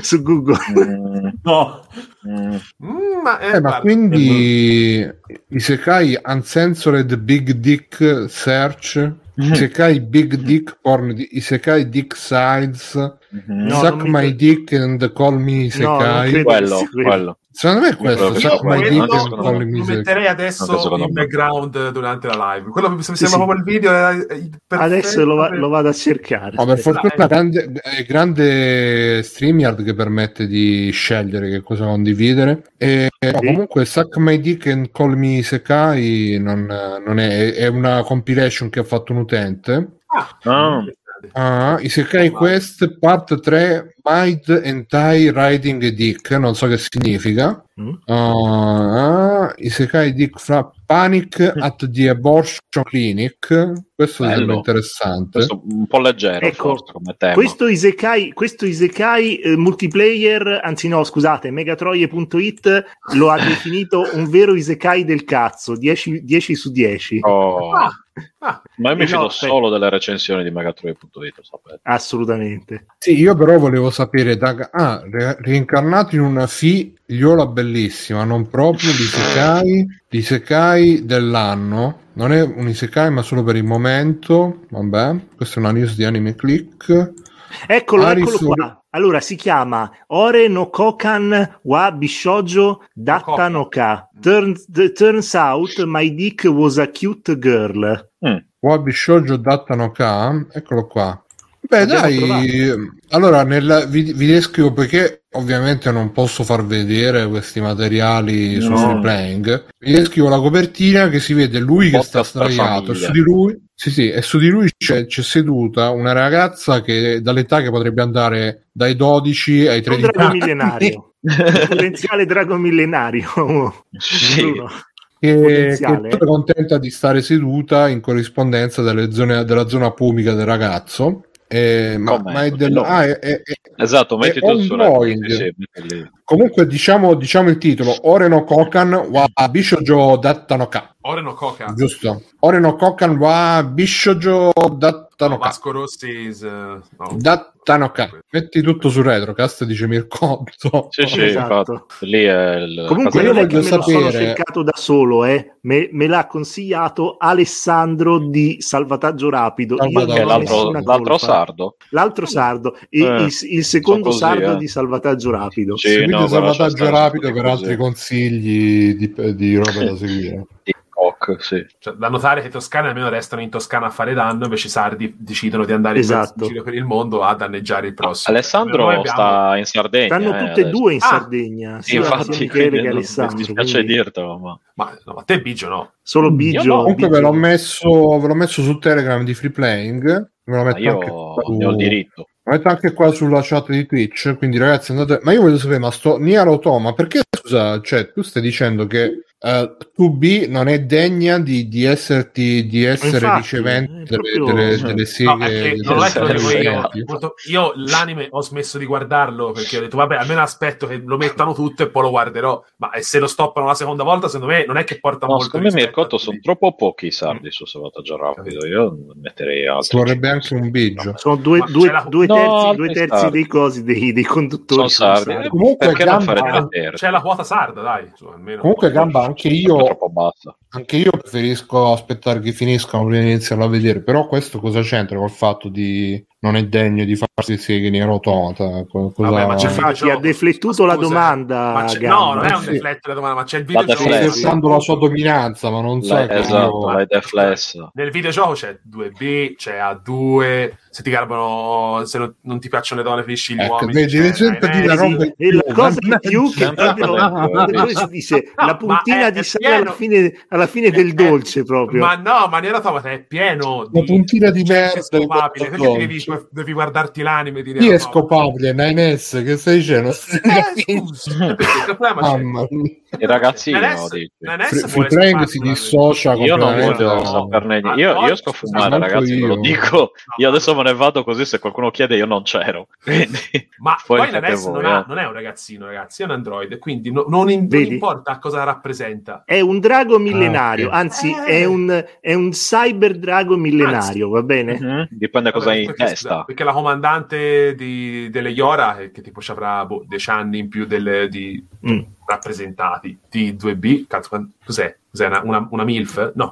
Speaker 2: su Google.
Speaker 1: Mm. no. Mm. ma, eh, eh, ma quindi Isekai Uncensored Big Dick Search? Mm-hmm. Isekai Big Dick Porn Isekai Dick Sides? Mm-hmm. no, Suck My mi... Dick and Call Me Isekai.
Speaker 4: no, quello, quello.
Speaker 1: Secondo me è questo.
Speaker 3: Io, io lo, lo metterei adesso in background durante la live. Quello mi sembra sì, proprio il video. È,
Speaker 2: adesso lo, va, lo, vado a cercare.
Speaker 1: No, per fortuna è grande, è grande StreamYard che permette di scegliere che cosa condividere. E, sì. no, comunque, Suck My Dick and Call Me Sekai non, non è, è, una compilation che ha fatto un utente.
Speaker 3: Ah. ah.
Speaker 1: Ah, Isekai Quest Part 3 Might Entai Riding Dick, non so che significa. Mm. Uh, Isekai Dick fra Panic [LAUGHS] at the Abortion Clinic. Questo Bello. sembra interessante.
Speaker 4: Questo un po' leggero ecco, forse, come tema.
Speaker 2: Questo Isekai, questo Isekai eh, multiplayer, anzi no, scusate, megatroie.it lo ha [LAUGHS] definito un vero Isekai del cazzo, 10, 10 su 10.
Speaker 4: Oh. Ah. Ah, ma io mi fido no, solo delle recensioni di megatroie.it, sapete.
Speaker 2: Assolutamente.
Speaker 1: Sì, io però volevo sapere, da... ah, re- reincarnato in una figliola bellissima, non proprio l'isekai, l'isekai dell'anno. Non è un isekai, ma solo per il momento. Vabbè, questa è una news di Anime Click.
Speaker 2: Eccolo, Arisu... eccolo qua. Allora si chiama Ore no Kokan wa Bishojo Datta no Ka. Turns, turns out my dick was a cute girl.
Speaker 1: Mm. Wa Bishojo Datta no Ka. Eccolo qua. Beh, dai, trovato. allora nella, vi, vi, descrivo perché ovviamente non posso far vedere questi materiali no. su Free Playing. Vi descrivo la copertina che si vede lui che sta sdraiato e su di lui, sì, sì, e su di lui c'è, c'è, seduta una ragazza che dall'età che potrebbe andare dai 12 ai 13
Speaker 2: anni. [LAUGHS] Un drago millenario, potenziale drago millenario.
Speaker 1: Sì. Che, che, è contenta di stare seduta in corrispondenza zone, della zona pumica del ragazzo eh, ma, ma, è del... Ah, è, è,
Speaker 4: esatto, metti tu
Speaker 1: sì, Comunque diciamo, diciamo, il titolo Oreno Kokan wa Bishojo Datta no Ka
Speaker 3: Oreno Kokan
Speaker 1: Giusto. Oreno Kokan wa Bishojo Datta
Speaker 3: Tanoka. Vasco Rossi is, uh,
Speaker 1: no. da Tanoka. Metti tutto su Retrocast, dice Mircotto.
Speaker 4: Sì, sì, esatto. Lì è il...
Speaker 2: Comunque io voglio sapere... sono cercato da solo, eh. me, me, l'ha consigliato Alessandro di Salvataggio Rapido.
Speaker 4: Io l'altro, l'altro sardo.
Speaker 2: L'altro sardo. Il, eh, il, il secondo così, sardo eh. di Salvataggio Rapido.
Speaker 1: Sì, no, Salvataggio Rapido per così. altri consigli di, di roba da seguire.
Speaker 4: Koch, sì.
Speaker 3: Cioè, da notare che i toscani almeno restano in Toscana a fare danno, invece i sardi decidono di andare
Speaker 2: esatto.
Speaker 3: in giro per il mondo a danneggiare il prossimo.
Speaker 4: Alessandro abbiamo... sta in Sardegna.
Speaker 2: Stanno
Speaker 4: eh,
Speaker 2: tutte e due in ah, Sardegna.
Speaker 4: Sì, infatti, Michele che Alessandro. Mi spiace quindi... dirtelo, ma...
Speaker 3: Ma, no, a te Bigio no.
Speaker 2: Solo Bigio.
Speaker 1: No. Comunque
Speaker 2: Bigio.
Speaker 1: Ve, l'ho messo, ve l'ho messo su Telegram di Free Playing. Me lo metto
Speaker 4: io
Speaker 1: anche
Speaker 4: su... ne ho il diritto.
Speaker 1: Lo metto anche qua sulla chat di Twitch. Quindi, ragazzi, andate. Ma io voglio sapere, ma sto Nier Automa, perché scusa, cioè, tu stai dicendo che uh, eh, 2B non è degna di, di, esserti, di essere Infatti, ricevente delle, delle, delle seghe.
Speaker 3: No, non è che lo dico io. Io l'anime ho smesso di guardarlo perché ho detto, vabbè, almeno aspetto che lo mettano tutto e poi lo guarderò. Ma se lo stoppano la seconda volta, secondo me non è che porta no, molto.
Speaker 4: Secondo me Mircotto sono troppo pochi i sardi mm. su Salvataggio Rapido. Io metterei altro.
Speaker 1: Vorrebbe anche un biggio.
Speaker 2: No, sono due, due, la... due terzi, no, due terzi dei cosi dei, dei conduttori.
Speaker 4: Sono sardi. sardi.
Speaker 1: Comunque,
Speaker 3: gamba... non fare C'è la quota sarda, dai. Su, almeno.
Speaker 1: Comunque, gamba anche io. Anche io preferisco aspettare che finiscano prima di iniziarlo a vedere. Però questo cosa c'entra col fatto di non è degno di farsi seghe in automata. Cosa...
Speaker 2: Vabbè, ma c'è Infatti ha deflettuto la domanda.
Speaker 3: no, non è un sì. deflettere la domanda, ma c'è il videogioco.
Speaker 1: Sta la sua dominanza, ma non so.
Speaker 4: Esatto, io...
Speaker 3: Nel videogioco c'è 2B, c'è A2, se ti garbano, se non, non ti piacciono le donne, finisci gli
Speaker 1: ecco,
Speaker 3: uomini.
Speaker 1: Vedi, devi sempre dire la roba
Speaker 2: e la cosa di più [LAUGHS] che proprio si dice [LAUGHS] la puntina di sale alla fine, alla fine del dolce proprio.
Speaker 3: Ma no, ma nella automata è pieno
Speaker 1: di... La puntina di merda.
Speaker 3: Scopabile, perché devi, devi, guardarti l'anime e dire...
Speaker 1: Chi è scopabile? 9S, che stai dicendo? Eh,
Speaker 3: scusa, [LAUGHS] il problema
Speaker 4: Il ragazzino
Speaker 1: Free Playing si dissocia
Speaker 4: io non voglio saperne niente io, io sto a fumare ragazzi ve lo dico io adesso me ne vado così se qualcuno chiede io non c'ero [LAUGHS] quindi
Speaker 3: ma [LAUGHS] poi, NS non, eh. non, è un ragazzino ragazzi è un android quindi no, non, in, non, importa cosa rappresenta.
Speaker 2: È un drago millenario ah, anzi eh. è, un, è un cyber drago millenario anzi, va bene?
Speaker 4: Mm-hmm. dipende cosa hai in testa
Speaker 3: perché la comandante di, delle Iora che tipo ci avrà boh, 10 anni in più delle, di, mm rappresentati di 2B. Cazzo, cos'è? Cos'è una, una, una MILF? No,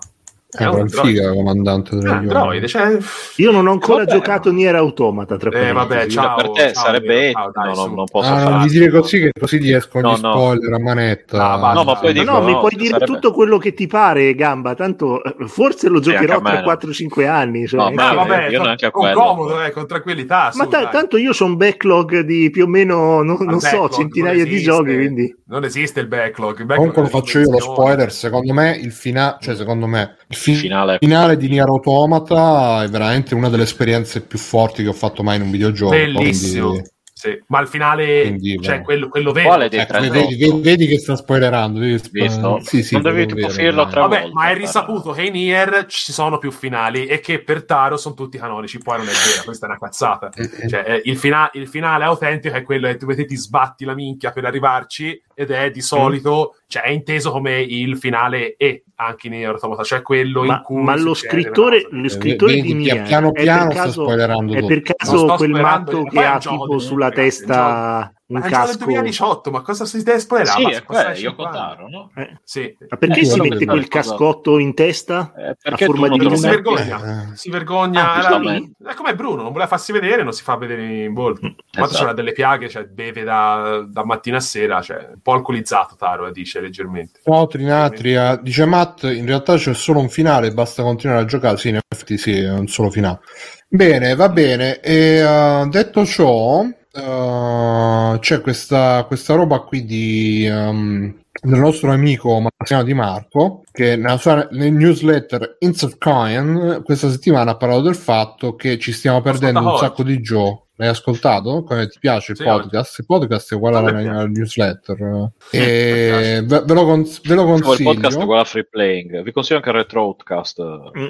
Speaker 1: è un figa comandante
Speaker 3: della ah, Android, cioè...
Speaker 2: Io non ho ancora vabbè, giocato Nier Automata. Tra
Speaker 3: eh, vabbè, ciao,
Speaker 4: per te ciao, sarebbe ciao, dai, no, non, posso ah,
Speaker 1: non dire così che così gli escono no, gli spoiler no. a manetta.
Speaker 2: Ah, no, ma poi dico, no, mi puoi dire sarebbe... tutto quello che ti pare, Gamba. Tanto eh, forse lo giocherò tra 4-5 anni. Cioè,
Speaker 3: no, ma vabbè, io neanche con comodo, eh, con tranquillità.
Speaker 2: Ma t- tanto io ho un backlog di più o meno, non, non so, centinaia di giochi. Quindi
Speaker 3: non esiste il backlog.
Speaker 1: Comunque lo faccio io lo spoiler. Secondo me il finale, cioè secondo me il finale finale di Nier Automata è veramente una delle esperienze più forti che ho fatto mai in un videogioco.
Speaker 3: Bellissimo. Quindi sì, ma al finale Quindi, cioè quello, quello vero.
Speaker 1: Ecco, vedi, vedi, vedi, che sta spoilerando.
Speaker 4: Visto?
Speaker 1: Sì, sì,
Speaker 4: non devi tipo finirlo tre
Speaker 3: Vabbè,
Speaker 4: volte.
Speaker 3: ma è risaputo che in Nier ci sono più finali e che per Taro sono tutti canonici. Poi non è vero, questa è una cazzata. Eh, eh. Cioè, eh, il, fina- il, finale autentico è quello che tu ti sbatti la minchia per arrivarci ed è di solito, mm. Cioè è inteso come il finale E anche in Nier Automata, cioè quello
Speaker 2: ma,
Speaker 3: in cui
Speaker 2: ma lo scrittore, lo scrittore eh, di Nier
Speaker 1: piano piano
Speaker 2: è per caso,
Speaker 1: è
Speaker 2: per caso quel matto che ha tipo sulla testa un ma casco.
Speaker 3: È 2018, ma cosa si deve spoilerare?
Speaker 4: Sì, è quello, io contaro, no?
Speaker 2: Eh. Sì. Ma perché eh, si mette quel cascotto in testa?
Speaker 4: Eh, perché a forma di
Speaker 3: luna? Si vergogna. Eh. Si vergogna. Ah, è come Bruno, non voleva farsi vedere, non si fa vedere in volto. Mm, Quando esatto. c'era delle piaghe, cioè beve da, da, mattina a sera, cioè un po' alcolizzato Taro, eh, dice leggermente.
Speaker 1: No, Trinatria, dice Matt, in realtà c'è solo un finale, basta continuare a giocare. Sì, in effetti sì, è un solo finale. Bene, va bene. E uh, detto ciò, uh, c'è questa, questa roba qui di, um, del nostro amico Massimo Di Marco che nella sua nel newsletter Ints of Coin questa settimana ha parlato del fatto che ci stiamo perdendo un sacco di giochi L'hai ascoltato? Come ti piace il sì, podcast? Il podcast è uguale alla, alla newsletter. [LAUGHS] E ve, ve, lo cons- ve lo consiglio.
Speaker 4: Il podcast è uguale a Free Playing. Vi consiglio anche il Retro Outcast. Mm.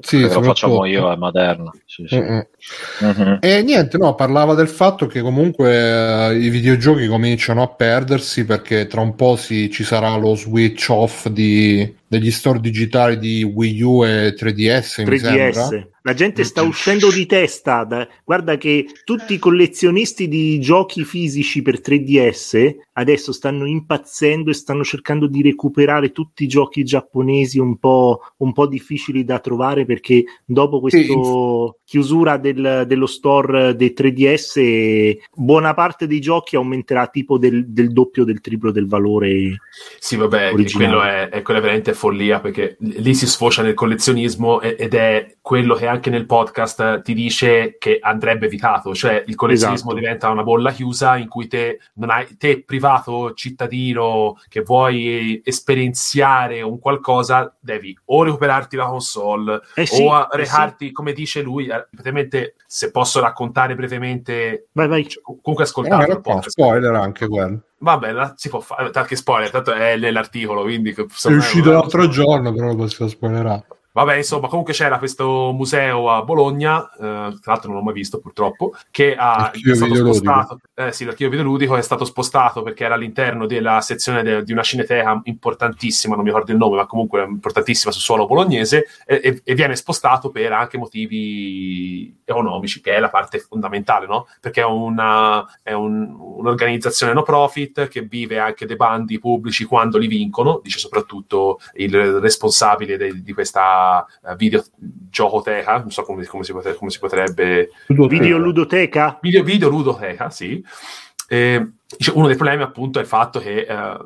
Speaker 4: Sì, lo facciamo io a Maderna. Sì, sì.
Speaker 1: Mm-hmm. E niente, no, parlava del fatto che comunque uh, i videogiochi cominciano a perdersi perché tra un po' si, ci sarà lo switch off di degli store digitali di Wii U e 3DS, 3DS.
Speaker 2: La gente sta uscendo di testa. Da... Guarda che tutti i collezionisti di giochi fisici per 3DS adesso stanno impazzendo e stanno cercando di recuperare tutti i giochi giapponesi un po', un po difficili da trovare perché dopo questa sì. chiusura del, dello store dei 3DS buona parte dei giochi aumenterà tipo del, del doppio, del triplo del valore.
Speaker 3: Sì, vabbè, quello è, è, quello è veramente follia perché lì si sfocia nel collezionismo ed è quello che anche nel podcast ti dice che andrebbe evitato, cioè il collezionismo esatto. diventa una bolla chiusa in cui te, non hai, te privato cittadino che vuoi esperienziare un qualcosa, devi o recuperarti la console eh sì, o recarti, eh sì. come dice lui, eh, praticamente se posso raccontare brevemente,
Speaker 2: vai, vai.
Speaker 3: Cioè, comunque ascoltate
Speaker 1: eh, un spoiler anche quello.
Speaker 3: Vabbè, si può fare, tanto che spoiler, tanto è nell'articolo, quindi... È
Speaker 1: uscito l'altro giorno, però lo possiamo spoilerare.
Speaker 3: Vabbè, insomma, comunque c'era questo museo a Bologna, eh, tra l'altro non l'ho mai visto purtroppo, che ha, è stato spostato, eh, sì, l'archivio videoludico è stato spostato perché era all'interno della sezione de, di una cineteca importantissima, non mi ricordo il nome, ma comunque importantissima sul suolo bolognese, e, e, viene spostato per anche motivi economici, che è la parte fondamentale, no? Perché è, una, è un, un'organizzazione no profit che vive anche dei bandi pubblici quando li vincono, dice soprattutto il responsabile de, di questa uh, videogiocoteca, non so come, come, si, potrebbe, come si potrebbe...
Speaker 2: Videoludoteca?
Speaker 3: Video, videoludoteca, sì. Eh, uno dei problemi appunto è il fatto che, eh,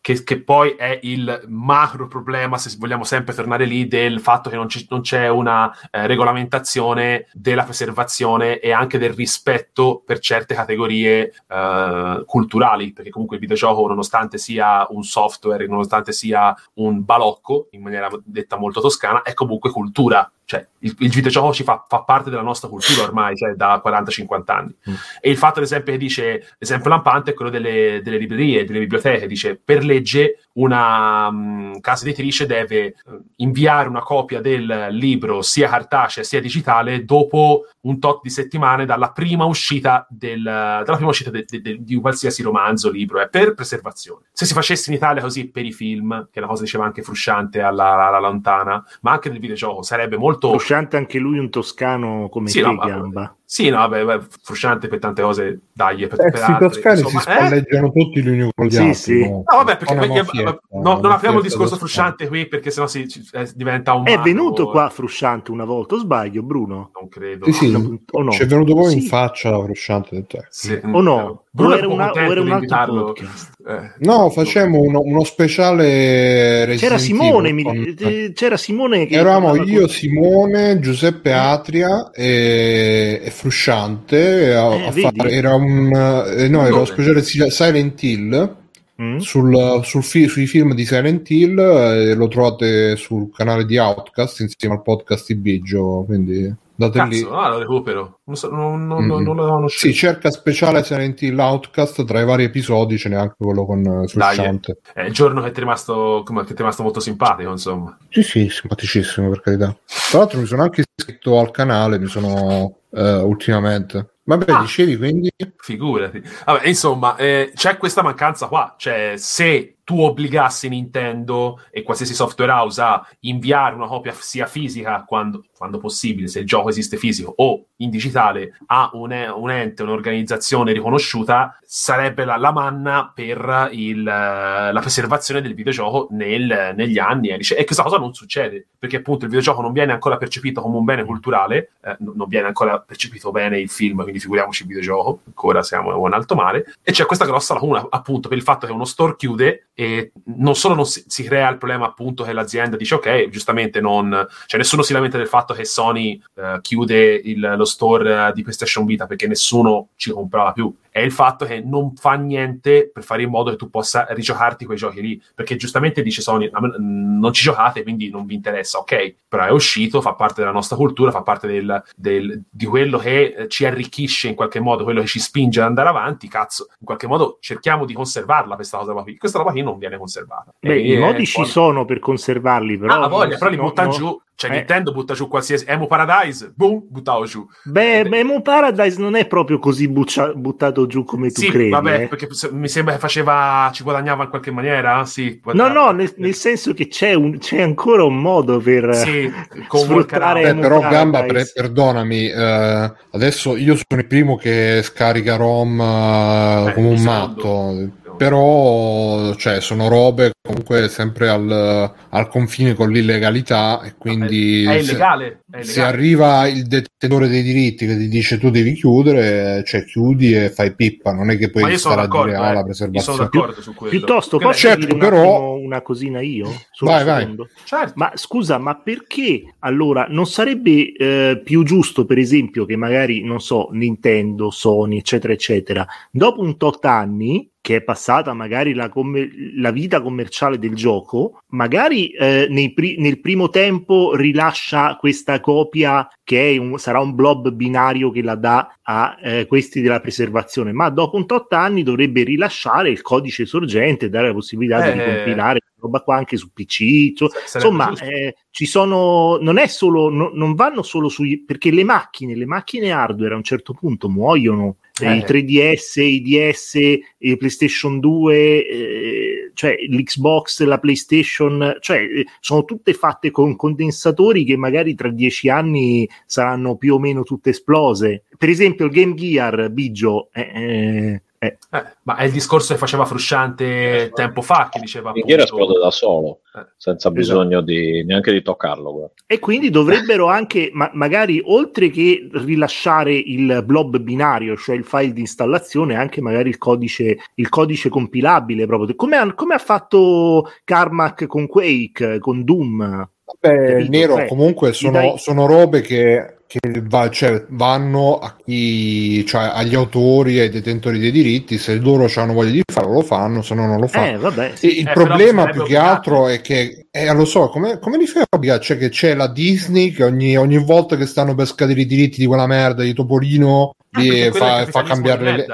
Speaker 3: che, che, poi è il macro problema, se vogliamo sempre tornare lì, del fatto che non, c- non c'è una eh, regolamentazione della preservazione e anche del rispetto per certe categorie eh, culturali, perché comunque il videogioco, nonostante sia un software, nonostante sia un balocco, in maniera detta molto toscana, è comunque cultura cioè il, il videogioco ci fa, fa, parte della nostra cultura ormai, cioè da 40-50 anni. Mm. E il fatto, ad esempio, che dice, l'esempio lampante è quello delle, delle librerie, delle biblioteche, dice per legge una um, casa editrice deve uh, inviare una copia del libro sia cartacea sia digitale dopo un tot di settimane dalla prima uscita, del, dalla prima uscita de, de, de, di qualsiasi romanzo, libro, è per preservazione. Se si facesse in Italia così per i film, che è una cosa diceva anche Frusciante alla, alla lontana, ma anche nel videogioco, sarebbe molto...
Speaker 2: Frusciante anche lui un toscano come sì, te, no, Gamba.
Speaker 3: Sì, no, vabbè, vabbè, frusciante per tante cose, dai, per,
Speaker 1: eh, per altri, toscani insomma, si eh? spalleggiano eh? tutti l'uni con gli sì, altri. Sì.
Speaker 3: No, vabbè, perché, perché no, non apriamo il discorso frusciante qui perché sennò si, eh, diventa un...
Speaker 2: È venuto qua frusciante una volta, o sbaglio, Bruno?
Speaker 3: Non credo.
Speaker 1: Sì, sì, no. o no? Ci è venuto poi in faccia la frusciante.
Speaker 2: Sì. O no? Bruno era, una, o era un altro podcast?
Speaker 1: Eh, no, facciamo uno, uno speciale
Speaker 2: C'era Simone, mi... con... c'era Simone che
Speaker 1: Eravamo io, con... Simone, Giuseppe Atria e, e Frusciante a, eh, a fare, era un eh, no, era uno speciale Silent Hill mm. sul, sul fi- sui film di Silent Hill eh, lo trovate sul canale di Outcast insieme al podcast di Biggio quindi
Speaker 3: Date Cazzo, lì. Ah, lo recupero. Non, so, non, non, mm-hmm. non lo conoscevo.
Speaker 1: Sì, cerca speciale Silent Hill Outcast. Tra i vari episodi ce n'è anche quello con uh, Frusciante.
Speaker 3: È il giorno che ti, è rimasto, che ti è rimasto molto simpatico, insomma.
Speaker 1: Sì, sì, simpaticissimo, per carità. Tra l'altro mi sono anche iscritto al canale, mi sono uh, ultimamente. Vabbè, ah, dicevi quindi?
Speaker 3: Figurati. Vabbè, insomma, eh, c'è questa mancanza qua. Cioè, se tu obbligassi Nintendo e qualsiasi software house a inviare una copia sia fisica quando, quando possibile, se il gioco esiste fisico, o in digitale a un, un ente, un'organizzazione riconosciuta, sarebbe la, la manna per il, la preservazione del videogioco nel, negli anni. Eh. E questa cosa non succede, perché appunto il videogioco non viene ancora percepito come un bene culturale, eh, non viene ancora percepito bene il film, quindi figuriamoci il videogioco, ancora siamo un alto mare, e c'è questa grossa lacuna appunto per il fatto che uno store chiude e non solo non si, si, crea il problema appunto che l'azienda dice ok, giustamente non, cioè nessuno si lamenta del fatto che Sony eh, chiude il, lo store di PlayStation Vita perché nessuno ci comprava più è il fatto che non fa niente per fare in modo che tu possa rigiocarti quei giochi lì. Perché giustamente dice Sony, non ci giocate, quindi non vi interessa. Ok, però è uscito, fa parte della nostra cultura, fa parte del, del, di quello che eh, ci arricchisce in qualche modo, quello che ci spinge ad andare avanti. Cazzo, in qualche modo cerchiamo di conservarla questa cosa qui. Questa roba qui non viene conservata.
Speaker 2: Beh, e, i modi ci sono per conservarli, però...
Speaker 3: Ah, voglia, però li buttano no. giù Cioè, eh. Nintendo butta giù qualsiasi Emo Paradise, boom, buttavo giù.
Speaker 2: Beh, eh, Emo Paradise non è proprio così buccia- buttato giù come tu sì, credi. Vabbè,
Speaker 3: eh. perché mi sembra che faceva, ci guadagnava in qualche maniera. Sì,
Speaker 2: no, no, nel, nel senso che c'è, un, c'è, ancora un modo per sì, [LAUGHS] sfruttare.
Speaker 1: Beh, però, Gamba, per, perdonami, eh, adesso io sono il primo che scarica ROM eh, come un matto però cioè, sono robe comunque sempre al, al, confine con l'illegalità e quindi
Speaker 3: è, illegale.
Speaker 1: Se arriva il detentore dei diritti che ti dice tu devi chiudere cioè chiudi e fai pippa non è che puoi stare a dire ah, eh. la preservazione
Speaker 3: sono d'accordo su quello
Speaker 2: piuttosto posso certo, dire un però... una cosina io
Speaker 1: vai, vai.
Speaker 2: Certo. ma scusa ma perché allora non sarebbe eh, più giusto per esempio che magari non so Nintendo Sony eccetera eccetera dopo un tot anni che è passata magari la, com- la vita commerciale del gioco, magari eh, pri- nel primo tempo rilascia questa copia che un, sarà un blob binario che la dà a eh, questi della preservazione, ma dopo un tot anni dovrebbe rilasciare il codice sorgente, dare la possibilità eh, di compilare roba qua anche su PC. Cioè, insomma, eh, ci sono, non è solo, no, non vanno solo sui, perché le macchine, le macchine hardware a un certo punto muoiono eh. i 3DS, i DS, i PlayStation 2, eh, cioè l'Xbox, la PlayStation, cioè eh, sono tutte fatte con condensatori che magari tra dieci anni saranno più o meno tutte esplose. Per esempio il Game Gear Biggio eh, eh
Speaker 3: eh. Eh, ma è il discorso che faceva Frusciante tempo fa, che diceva...
Speaker 4: Il Gear esplode da solo, eh. senza esatto. bisogno di, neanche di toccarlo. Guarda.
Speaker 2: E quindi dovrebbero anche, ma, magari, oltre che rilasciare il blob binario, cioè il file di installazione, anche magari il codice, il codice compilabile proprio. Come ha, come ha fatto Carmack con Quake, con Doom?
Speaker 1: Beh, Nero, cioè, comunque sono, dai... sono robe che che va, cioè, vanno a chi, cioè agli autori e ai detentori dei diritti, se loro hanno voglia di farlo lo fanno, se no non lo fanno.
Speaker 2: Eh,
Speaker 1: il
Speaker 2: eh,
Speaker 1: problema più che altro è che, eh, lo so, come, come li fai a cioè che c'è la Disney che ogni, ogni volta che stanno per scadere i diritti di quella merda di Topolino ah, fa, fa cambiare le,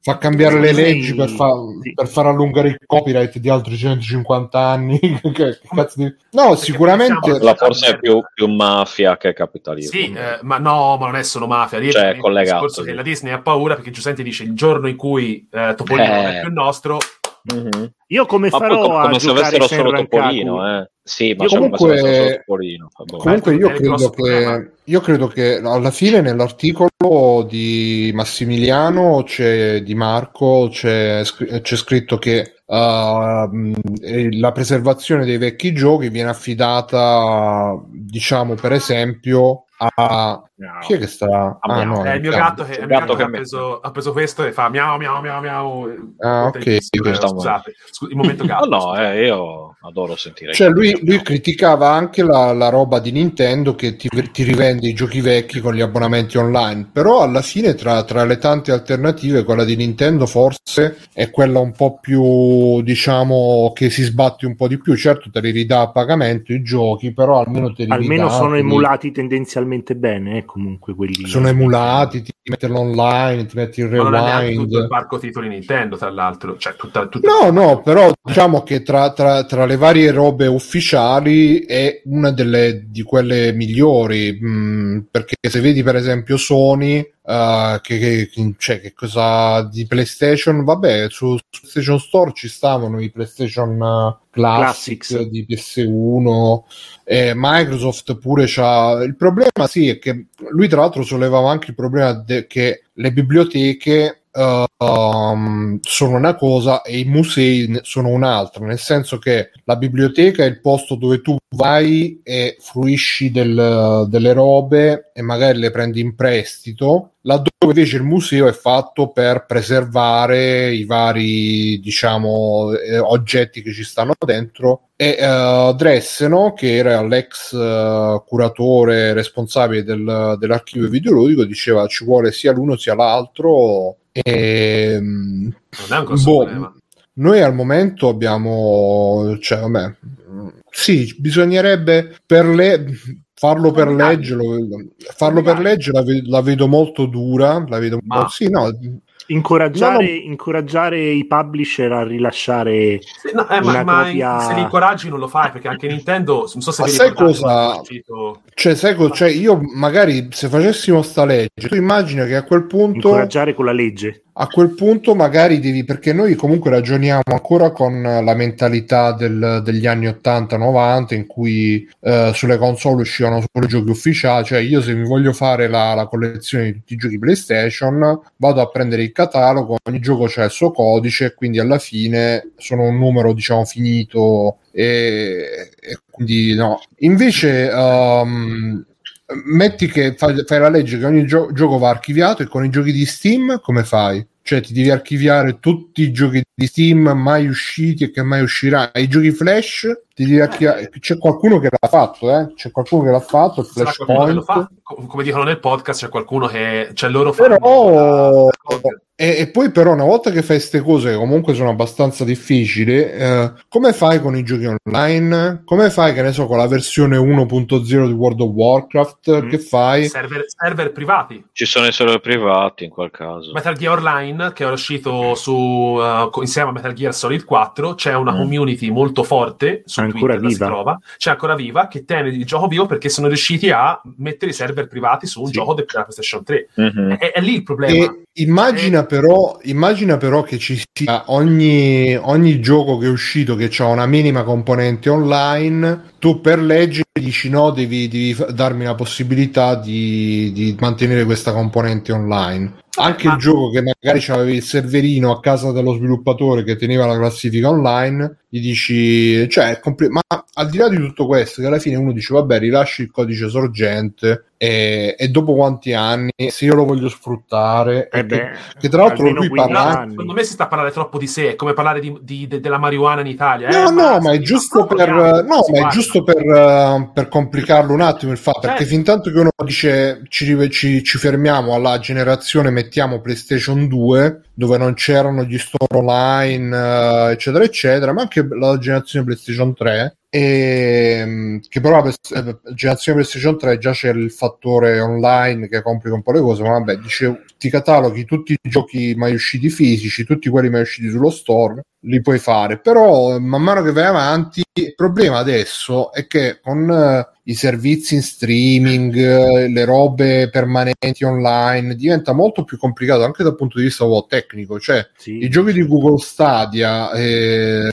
Speaker 1: fa cambiare le leggi per, fa, sì. per, far allungare il copyright di altri 150 anni. [LAUGHS] che, cazzo di... No, sicuramente.
Speaker 4: La forse è più, più, mafia che capitalismo.
Speaker 3: Sì, eh, ma no, ma non è solo mafia.
Speaker 4: Lì cioè, è collegato.
Speaker 3: Sì. Che la Disney ha paura perché Giuseppe dice il giorno in cui eh, Topolino eh. non è più nostro.
Speaker 2: Mm-hmm. Io come ma farò come,
Speaker 4: come se avessero solo Topolino, eh. Sì, ma
Speaker 1: comunque, comunque io, credo che, io credo che alla fine nell'articolo di Massimiliano c'è di Marco c'è, c'è scritto che uh, la preservazione dei vecchi giochi viene affidata diciamo per esempio a Miau. Chi è che sta?
Speaker 3: Ah, no, è il mio gatto, che, il mio gatto che ha, preso, ha, preso, questo e fa miau miau miau miau.
Speaker 1: Ah, ok.
Speaker 3: Scusate, il momento gatto. [LAUGHS]
Speaker 4: no, no eh, io adoro sentire.
Speaker 1: Cioè, lui, lui, criticava anche la, la, roba di Nintendo che ti, ti, rivende i giochi vecchi con gli abbonamenti online. Però alla fine, tra, tra le tante alternative, quella di Nintendo forse è quella un po' più, diciamo, che si sbatti un po' di più. Certo, te li ridà a pagamento i giochi, però almeno te li
Speaker 2: Almeno ridà, sono emulati tendenzialmente bene. Comunque quelli
Speaker 1: sono emulati, ti mettono online, ti metti il rewind. Non è tutto
Speaker 3: il parco titoli Nintendo, tra l'altro. Cioè, tutta,
Speaker 1: tutta no, no, però diciamo che tra, tra, tra, le varie robe ufficiali è una delle, di quelle migliori, mh, mm, perché se vedi per esempio Sony Uh, che, che, cioè, che, cosa di PlayStation? Vabbè, su, su PlayStation Store ci stavano i PlayStation uh, Classics, Classics, di PS1, e Microsoft pure c'ha. Il problema, sì, è che lui, tra l'altro, sollevava anche il problema de- che le biblioteche uh, um, sono una cosa e i musei sono un'altra, nel senso che la biblioteca è il posto dove tu vai e fruisci del, delle robe e magari le prendi in prestito, laddove invece il museo è fatto per preservare i vari, diciamo, eh, oggetti che ci stanno dentro. E uh, Dresseno, che era l'ex uh, curatore responsabile del, dell'archivio videoludico, diceva ci vuole sia l'uno sia l'altro. E,
Speaker 3: non è un grosso boh, problema.
Speaker 1: Noi al momento abbiamo, cioè, vabbè, sì, bisognerebbe per le farlo per legge, lo, farlo per legge la, la, vedo molto dura, la vedo po', sì, no,
Speaker 2: incoraggiare, no, no. incoraggiare, i publisher a rilasciare
Speaker 3: sì, no, eh, ma, ma copia... se li incoraggi non lo fai perché anche Nintendo non so se
Speaker 1: ma sai cosa? cioè sai cosa cioè io magari se facessimo sta legge tu immagina che a quel punto
Speaker 2: incoraggiare con la legge
Speaker 1: a quel punto magari devi, perché noi comunque ragioniamo ancora con la mentalità del, degli anni 80-90 in cui eh, sulle console uscivano solo i giochi ufficiali, cioè io se mi voglio fare la, la, collezione di tutti i giochi PlayStation vado a prendere il catalogo, ogni gioco c'è il suo codice, quindi alla fine sono un numero diciamo finito e, e quindi no. Invece um, metti che fai, fai, la legge che ogni gio- gioco va archiviato e con i giochi di Steam come fai? Cioè ti devi archiviare tutti i giochi di Steam mai usciti e che mai uscirà. I giochi Flash eh. c'è qualcuno che l'ha fatto, eh? c'è qualcuno che l'ha fatto. Il Flashpoint.
Speaker 3: Fa. Come dicono nel podcast, c'è qualcuno che c'è loro
Speaker 1: Però... E, e, poi, però, una volta che fai queste cose, che comunque sono abbastanza difficili, eh, come fai con i giochi online? Come fai, che ne so, con la versione 1.0 di World of Warcraft? Mm. Che fai?
Speaker 3: Server, server, privati.
Speaker 4: Ci sono i server privati in quel caso.
Speaker 3: Metal Gear Online, che è uscito su, uh, insieme a Metal Gear Solid 4, c'è una mm. community molto forte su
Speaker 2: ancora Twitter viva.
Speaker 3: Trova, c'è ancora viva che tiene il gioco vivo perché sono riusciti a mettere i server privati su un sì. gioco della PlayStation 3. Mm-hmm. È, è, lì il problema.
Speaker 1: E immagina. Però, immagina però che ci sia ogni, ogni gioco che è uscito che ha una minima componente online, tu per legge dici no, devi, devi darmi la possibilità di, di mantenere questa componente online anche ma... il gioco che magari c'avevi il serverino a casa dello sviluppatore che teneva la classifica online, gli dici, cioè, compl- ma al di là di tutto questo, che alla fine uno dice, vabbè, rilasci il codice sorgente e, e dopo quanti anni, se io lo voglio sfruttare,
Speaker 2: eh beh, che,
Speaker 1: tra l'altro lui parla...
Speaker 3: Secondo me si sta parlando troppo di sé, è come parlare di, di, de, della marijuana in Italia.
Speaker 1: No, eh, no, ma, ma è giusto per, no, ma è giusto per, uh, per, complicarlo un attimo il fatto, certo. perché fin tanto che uno dice ci, ci, ci fermiamo alla generazione mettiamo PlayStation 2 dove non c'erano gli store online uh, eccetera eccetera ma anche la generazione PlayStation 3 e, ehm, che però la eh, generazione PlayStation 3 già c'è il fattore online che complica un po' le cose ma vabbè dice ti cataloghi tutti i giochi mai usciti fisici tutti quelli mai usciti sullo store li puoi fare però man mano che vai avanti il problema adesso è che con uh, i servizi in streaming, uh, le robe permanenti online, diventa molto più complicato anche dal punto di vista oh, tecnico. Cioè, sì. i giochi di Google Stadia, eh,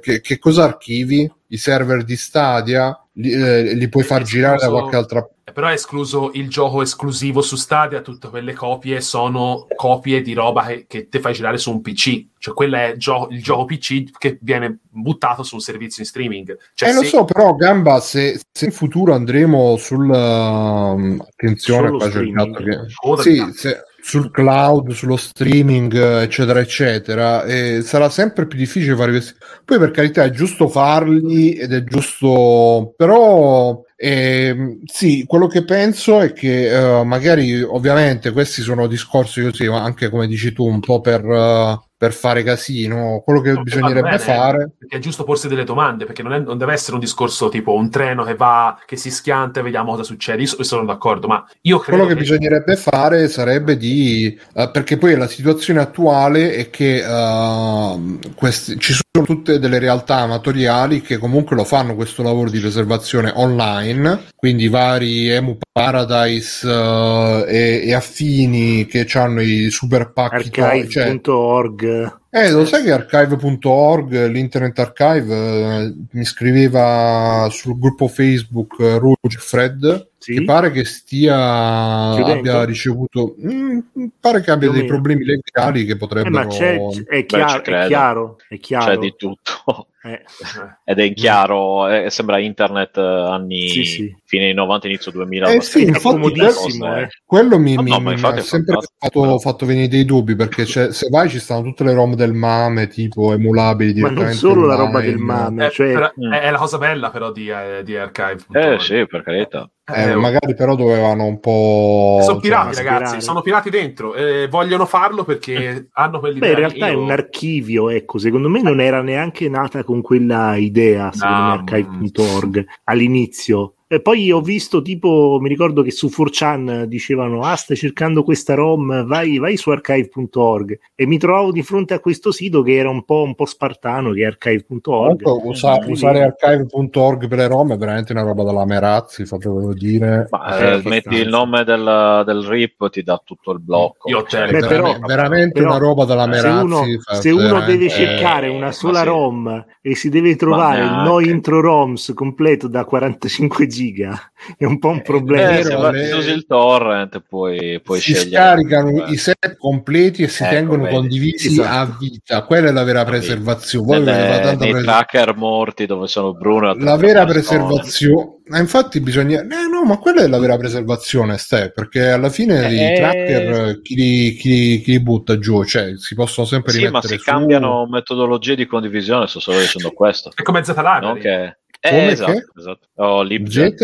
Speaker 1: che, che, cosa archivi? I server di Stadia li, eh, li puoi far girare da qualche altra parte
Speaker 3: però è escluso il gioco esclusivo su Stadia, tutte quelle copie sono copie di roba che, che ti fai girare su un PC, cioè quello è gio- il gioco PC che viene buttato su un servizio in streaming. Cioè,
Speaker 1: eh, se... lo so, però Gamba, se, se in futuro andremo sul... Uh, attenzione, qua c'è il gatto che... Sì, se, sul cloud, sullo streaming, eccetera, eccetera, e sarà sempre più difficile fare questi. Poi, per carità, è giusto farli ed è giusto, però eh, sì, quello che penso è che uh, magari, ovviamente, questi sono discorsi così, ma anche come dici tu, un po' per. Uh, per fare casino, quello che no, bisognerebbe bene, fare.
Speaker 3: È giusto porsi delle domande, perché non, è, non, deve essere un discorso tipo un treno che va, che si schianta e vediamo cosa succede. Io sono d'accordo, ma io credo.
Speaker 1: Quello che, che... bisognerebbe fare sarebbe di. Uh, perché poi la situazione attuale è che uh, questi, ci sono tutte delle realtà amatoriali che comunque lo fanno questo lavoro di preservazione online, quindi vari Emu Paradise uh, e, e, affini che hanno i super pacchi.
Speaker 2: Archive.org.
Speaker 1: Eh, lo sai che archive.org, l'internet archive, eh, mi scriveva sul gruppo Facebook eh, Rouge Fred sì? che pare che stia Chiudendo. abbia ricevuto mh, mm, pare che abbia Più dei problemi legali che potrebbero
Speaker 2: eh, ma c'è, è, chiaro, Beh, è, chiaro, è chiaro
Speaker 4: c'è di tutto eh. [LAUGHS] ed è chiaro eh, sembra internet eh, anni sì, sì. Fine 90 inizio 2000
Speaker 1: eh sì, infatti, comodissimo eh. quello mi, no, mi, no, mi ha sempre fatto, fatto, venire dei dubbi perché se vai ci stanno tutte le rom del mame tipo emulabili
Speaker 2: ma non solo online. la roba del mame
Speaker 3: eh, cioè... è, la cosa bella però di, di Archive
Speaker 4: eh sì per carità
Speaker 1: eh, eh, magari però dovevano un po'.
Speaker 3: Sono pirati, cioè, ragazzi. Pirati. Sono pirati dentro. Eh, vogliono farlo perché hanno quelli.
Speaker 2: Beh, in realtà io... è un archivio. Ecco, secondo me non era neanche nata con quella idea. Secondo no, me, archive.org all'inizio E poi ho visto tipo, mi ricordo che su 4chan dicevano, ah stai cercando questa ROM, vai, vai su archive.org e mi trovo di fronte a questo sito che era un po', un po spartano, che è archive.org.
Speaker 1: Usa, Quindi... Usare archive.org per le ROM è veramente una roba della Merazzi, fatevo dire.
Speaker 4: Ma, eh, metti il nome del, del, RIP, ti dà tutto il blocco.
Speaker 1: Io cioè, Beh, però, veramente però, una roba della Merazzi.
Speaker 2: Se uno, se uno deve cercare una sola sì. ROM e si deve trovare il no intro ROMs completo da 45 giga è un po' un problema.
Speaker 4: Eh, se le... usi il torrent puoi, puoi
Speaker 1: si
Speaker 4: scegliere.
Speaker 1: scaricano i set completi e si ecco, tengono vedi. condivisi esatto. a vita. Quella è la vera preservazione.
Speaker 4: Nelle, nei pres- tracker morti dove sono Bruno.
Speaker 1: La vera preservazione. Ma infatti bisogna... Eh, no, ma quella è la vera preservazione, Ste, perché alla fine eh... i tracker chi li, chi, chi li, butta giù? Cioè, si possono sempre sì, rimettere
Speaker 4: Sì, ma si
Speaker 1: su...
Speaker 4: cambiano metodologie di condivisione, sto solo dicendo questo.
Speaker 3: È come Zlibrary.
Speaker 4: Non che... Eh, esatto, esatto. Oh,
Speaker 1: libgen.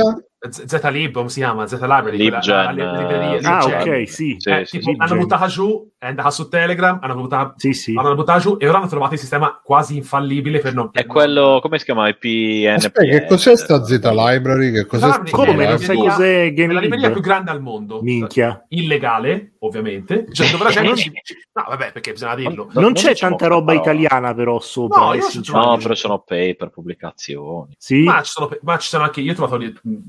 Speaker 3: Z-Lib, come si chiama?
Speaker 4: Libgen.
Speaker 2: Quella, uh, ah, ok, sì.
Speaker 3: sì, eh, sì tipo, sì hanno buttata giù, è andata su Telegram, hanno buttata,
Speaker 2: sì, sì.
Speaker 3: hanno buttata giù e ora hanno trovato il sistema quasi infallibile per non...
Speaker 4: È quello, come si chiama? IPNP?
Speaker 1: Aspetta, che cos'è sta Z-Library? Che cos'è
Speaker 2: sta come? Non sai cos'è
Speaker 3: Game È la libreria più grande al mondo.
Speaker 2: Minchia.
Speaker 3: Illegale, ovviamente. Cioè, dove la gente... No, vabbè, perché bisogna dirlo.
Speaker 2: Non, non c'è tanta roba italiana però sopra.
Speaker 4: No, no però sono paper, pubblicazioni.
Speaker 2: Sì?
Speaker 3: Ma ci sono, ma ci sono anche... Io ho trovato...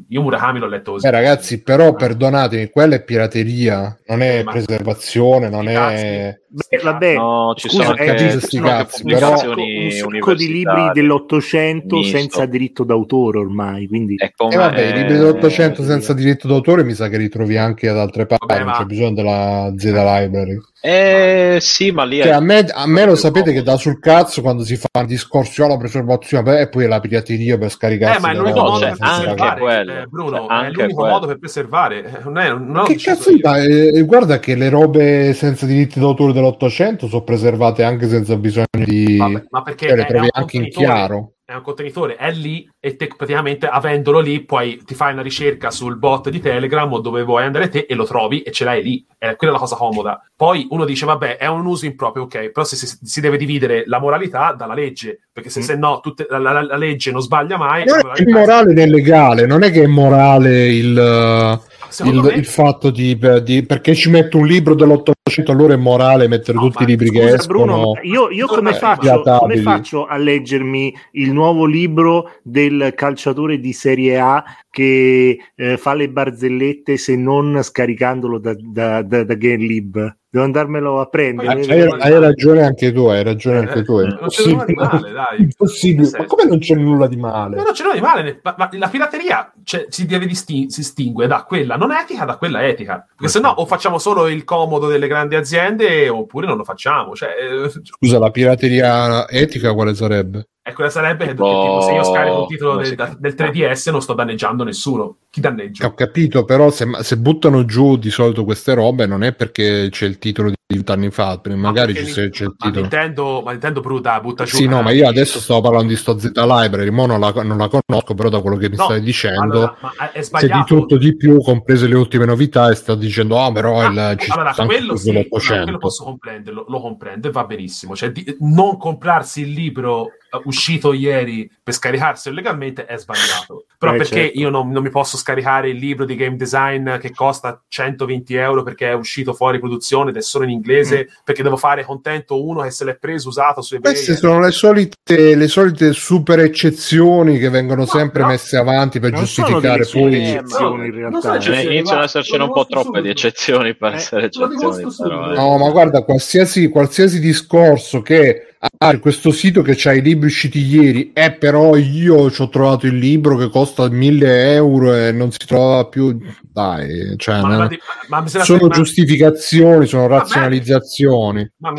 Speaker 3: Io Murakami l'ho letto
Speaker 1: così. Eh, ragazzi, però perdonatemi, quella è pirateria, non è eh, preservazione, non è...
Speaker 2: Yeah, yeah, Beh, vabbè,
Speaker 4: no, ci scusa, sono anche,
Speaker 2: eh,
Speaker 4: ci sono
Speaker 2: cazzi, però un sacco di libri dell'Ottocento misto. senza diritto d'autore ormai, quindi...
Speaker 1: E eh, vabbè, i libri dell'Ottocento senza diritto d'autore mi sa che li trovi anche ad altre parti, vabbè, non c'è bisogno della Z Library.
Speaker 4: Eh sì, ma lì...
Speaker 1: Cioè, a me, a me lo sapete comodo. che dà sul cazzo quando si fa un discorso alla preservazione e poi la pirateria per scaricare.
Speaker 3: Eh, ma è l'unico modo per preservare, eh, Bruno, cioè, è l'unico quello. modo per preservare. Eh, non è, non
Speaker 1: che cazzo eh, guarda che le robe senza diritti d'autore dell'Ottocento sono preservate anche senza bisogno di...
Speaker 3: Vabbè, ma perché
Speaker 1: cioè, le trovi anche in chiaro
Speaker 3: è un contenitore, è lì e te praticamente avendolo lì poi ti fai una ricerca sul bot di Telegram o dove vuoi andare te e lo trovi e ce l'hai lì. È quella la cosa comoda. Poi uno dice, vabbè, è un uso improprio, ok, però se si, si deve dividere la moralità dalla legge, perché se, mm. se no tutte, la, la, la, legge non sbaglia mai.
Speaker 1: Non è immorale né legale, non è che è morale il il, me... il, fatto di, di, perché ci metto un libro dell'Ottocento allora è morale mettere no, tutti i libri scusa, che escono
Speaker 2: Bruno, io, io come, faccio, come, faccio, a leggermi il nuovo libro del calciatore di Serie A che eh, fa le barzellette se non scaricandolo da, da, da, da GameLib devo andarmelo a prendere.
Speaker 1: Hai, hai, ragione anche tu, hai ragione anche tu. È non c'è nulla di male, [LAUGHS] dai. Impossibile. Ma come non c'è nulla di male?
Speaker 3: Ma non c'è nulla di male. Ma, ma la pirateria cioè, si deve disting- si distingue da quella non etica da quella etica. Perché se no o facciamo solo il comodo delle grandi aziende oppure non lo facciamo. Cioè, eh...
Speaker 1: Scusa, la pirateria etica quale sarebbe?
Speaker 3: E quella sarebbe che, tipo, se io scarico un titolo del, del, 3DS non sto danneggiando nessuno. Chi danneggia?
Speaker 1: Ho capito, però se, se, buttano giù di solito queste robe non è perché c'è il titolo di vent'anni fa, magari ci, mi, c'è il titolo. Ma
Speaker 3: Nintendo, ma Nintendo Bruta butta giù.
Speaker 1: Sì, no, ma io adesso stavo parlando di sto Z Library, mo non la, non la conosco, però da quello che mi no, stai dicendo, allora, c'è di tutto di più, comprese le ultime novità, e sta dicendo, ah, però ah, il,
Speaker 3: ci allora, quello, sì, no, quello posso comprenderlo, lo comprendo e va benissimo. Cioè, di, non comprarsi il libro uscito ieri per scaricarselo legalmente è sbagliato. Però eh, perché certo. io non, non, mi posso scaricare il libro di game design che costa 120 euro perché è uscito fuori produzione ed è solo in inglese, mm. perché devo fare contento uno che se l'è preso usato su
Speaker 1: eBay. Queste sono le solite, le solite super eccezioni che vengono no, sempre no. messe avanti per giustificare poi...
Speaker 2: Eccezioni, in realtà.
Speaker 4: Cioè, iniziano ad essercene un po' troppe di eccezioni per eh, essere eccezioni. Però, eh.
Speaker 1: No, ma guarda, qualsiasi, qualsiasi discorso che ah, questo sito che c'ha i libri usciti ieri, eh, però io ci ho trovato il libro che costa 1000 euro e non si trova più. Dai, cioè, ma, ma, ma, sono giustificazioni, sono razionalizzazioni.
Speaker 3: Ma,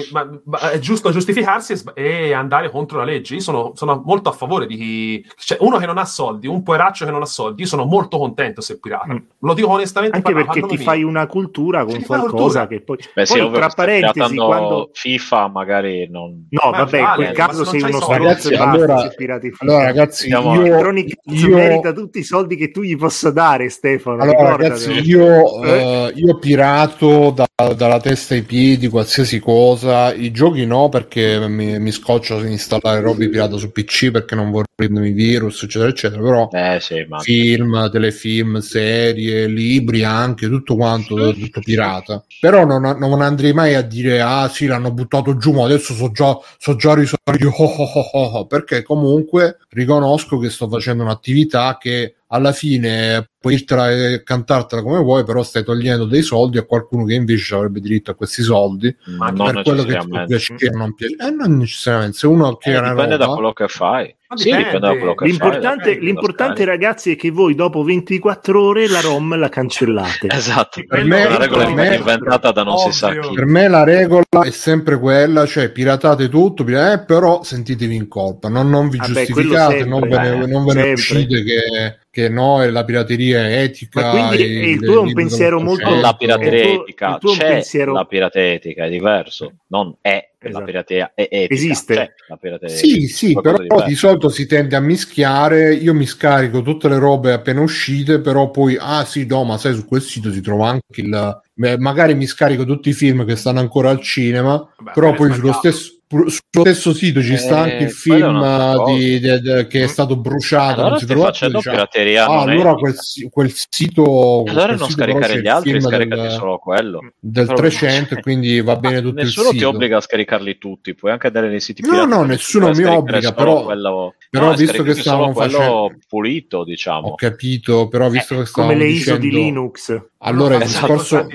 Speaker 3: è giusto giustificarsi e andare contro la legge. Io sono, sono molto a favore di chi. Cioè, uno che non ha soldi, un poveraccio che non ha soldi, io sono molto contento se pirata. Mm. Lo dico onestamente.
Speaker 2: Anche perché ti mia. fai una cultura con qualcosa cultura. che poi. Beh, poi
Speaker 4: sì, tra parentesi, quando. FIFA magari non.
Speaker 2: No, vabbè, in quel caso sei uno
Speaker 1: ragazzi, allora, allora, ragazzi, io,
Speaker 2: Electronic io... merita tutti i soldi che tu gli possa dare, Stefano.
Speaker 1: Allora, ragazzi, io, eh? uh, io pirato da dalla testa ai piedi, qualsiasi cosa. I giochi no, perché mi, mi scoccio di installare robe pirata su PC perché non vorrei prendermi virus, eccetera, eccetera. Però
Speaker 4: eh, sì,
Speaker 1: film, telefilm, serie, libri anche, tutto quanto, tutto pirata. Però non, non andrei mai a dire, ah sì, l'hanno buttato giù, ma adesso so già, so già risolto, oh, [LAUGHS] oh, oh, perché comunque riconosco che sto facendo un'attività che alla fine puoi irtela e cantartela come vuoi, però stai togliendo dei soldi a qualcuno che invece avrebbe diritto a questi soldi.
Speaker 4: Ma per quello che ti
Speaker 1: piace o non piace. Eh, non necessariamente. Se uno
Speaker 4: che eh, dipende roba, da quello che fai.
Speaker 2: Sì, l'importante, fai, l'importante ragazzi è che voi dopo 24 ore la ROM la cancellate. [LAUGHS]
Speaker 4: esatto, per me, la regola per me, inventata da non ovvio. si sa chi.
Speaker 1: Per me la regola è sempre quella, cioè piratate tutto, eh, però sentitevi in colpa, non, non vi Vabbè, giustificate, sempre, non ve ne, eh, non ve ne uscite che che no, è la pirateria è etica.
Speaker 2: Ma quindi il, il tuo è un pensiero molto...
Speaker 4: La pirateria etica, c'è pensiero... la pirateria etica, è diverso, non è esatto. la pirateria è etica.
Speaker 2: Esiste.
Speaker 1: La pirateria sì, sì, però di, di, solito si tende a mischiare, io mi scarico tutte le robe appena uscite, però poi, ah sì, no, ma sai, su quel sito si trova anche il... Magari mi scarico tutti i film che stanno ancora al cinema, Vabbè, però poi sullo stesso sullo stesso sito ci sta anche il eh, film di, di, di, che è stato bruciato.
Speaker 4: Allora non si trova facendo diciamo, pirateria.
Speaker 1: Ah, allora quel, quel, sito.
Speaker 4: Allora
Speaker 1: quel
Speaker 4: non
Speaker 1: sito
Speaker 4: scaricare gli altri, scaricati del, solo quello.
Speaker 1: Del però 300, quindi va bene tutto
Speaker 4: nessuno
Speaker 1: il
Speaker 4: sito. ti obbliga a scaricarli tutti, puoi anche andare nei siti
Speaker 1: No, no, nessuno mi obbliga, però. Quello... Però no, visto che stavamo facendo.
Speaker 4: pulito, diciamo.
Speaker 1: Ho capito, però visto che stavamo.
Speaker 2: Come le
Speaker 1: ISO
Speaker 2: di Linux.
Speaker 1: Allora, il discorso.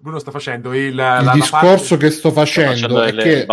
Speaker 3: Bruno sta facendo il,
Speaker 1: il discorso che sto facendo è che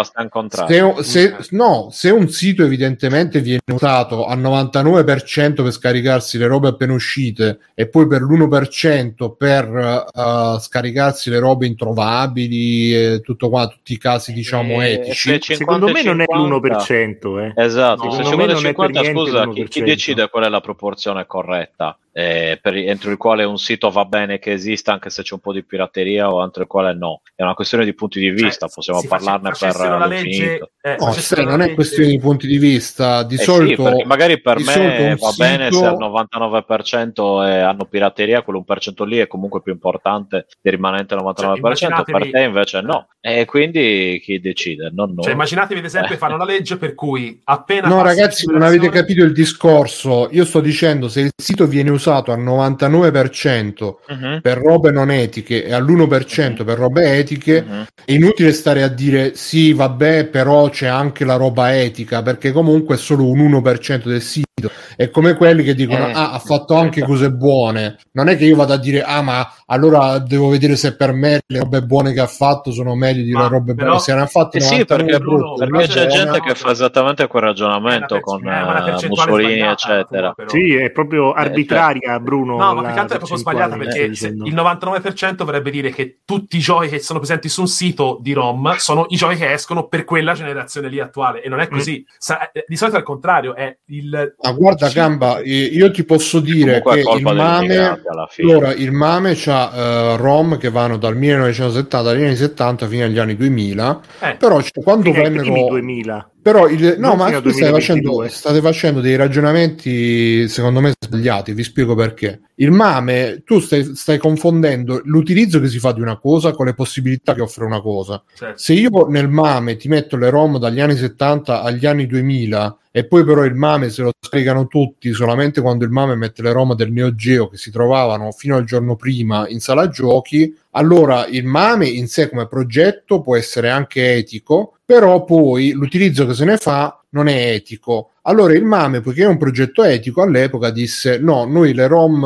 Speaker 1: se, se, no, se un sito evidentemente viene usato al 99% per scaricarsi le robe appena uscite e poi per l'1% per uh, scaricarsi le robe introvabili e tutto qua, tutti i casi diciamo eh, etici,
Speaker 2: secondo me non è l'1%. Eh.
Speaker 4: Esatto, no, se 50 50, scusa, chi, chi decide qual è la proporzione corretta? Eh, per, entro il quale un sito va bene che esista anche se c'è un po' di pirateria o entro il quale no. È una questione di punti di vista, cioè, possiamo parlarne per
Speaker 1: l'infinito. Eh, no, se non è questione di punti di vista, di eh solito...
Speaker 4: Sì, magari per me va sito... bene se al 99% è, hanno pirateria, quell'1% lì è comunque più importante del rimanente 99%, cioè, per te invece no. E quindi chi decide? Non noi.
Speaker 3: Cioè, immaginatevi ad esempio eh. [LAUGHS] fanno una legge per cui appena...
Speaker 1: No ragazzi, non avete capito il discorso. Io sto dicendo se il sito viene usato usato al 99% uh-huh. per robe non etiche e all'1% uh-huh. per robe etiche, uh-huh. è inutile stare a dire sì, vabbè, però c'è anche la roba etica, perché comunque è solo un 1% del sito. È come quelli che dicono, eh, ah, ha fatto anche cose buone. Non è che io vado a dire, ah, ma allora devo vedere se per me le robe buone che ha fatto sono meglio di le robe però, buone. Se ne ha fatte
Speaker 4: eh sì, perché, Bruno, perché c'è gente che fa esattamente quel ragionamento con uh, Mussolini, eccetera.
Speaker 2: Però. Sì, è proprio eh, arbitraria, eh, Bruno.
Speaker 3: No, ma più che altro è proprio sbagliata perché il 99% vorrebbe dire che tutti i giochi che sono presenti su un sito di ROM sono i giochi che escono per quella generazione lì attuale e non è mm. così. Mm. Sa- di solito è il contrario, è il
Speaker 1: Ah, guarda, sì. Gamba, io ti posso dire che il MAME, allora, il MAME c'ha uh, ROM che vanno dal 1970 agli anni 70 fino agli anni 2000, eh. però quando vennero...
Speaker 2: 2000.
Speaker 1: Però il, no, ma tu stai facendo, state facendo dei ragionamenti secondo me sbagliati, vi spiego perché. Il MAME, tu stai, stai, confondendo l'utilizzo che si fa di una cosa con le possibilità che offre una cosa. Certo. Se io nel MAME ti metto le ROM dagli anni 70 agli anni 2000 e poi però il MAME se lo scaricano tutti solamente quando il MAME mette le ROM del Neo Geo che si trovavano fino al giorno prima in sala giochi, allora il MAME in sé come progetto può essere anche etico, però poi l'utilizzo che se ne fa non è etico. Allora il MAME, poiché è un progetto etico, all'epoca disse no, noi le ROM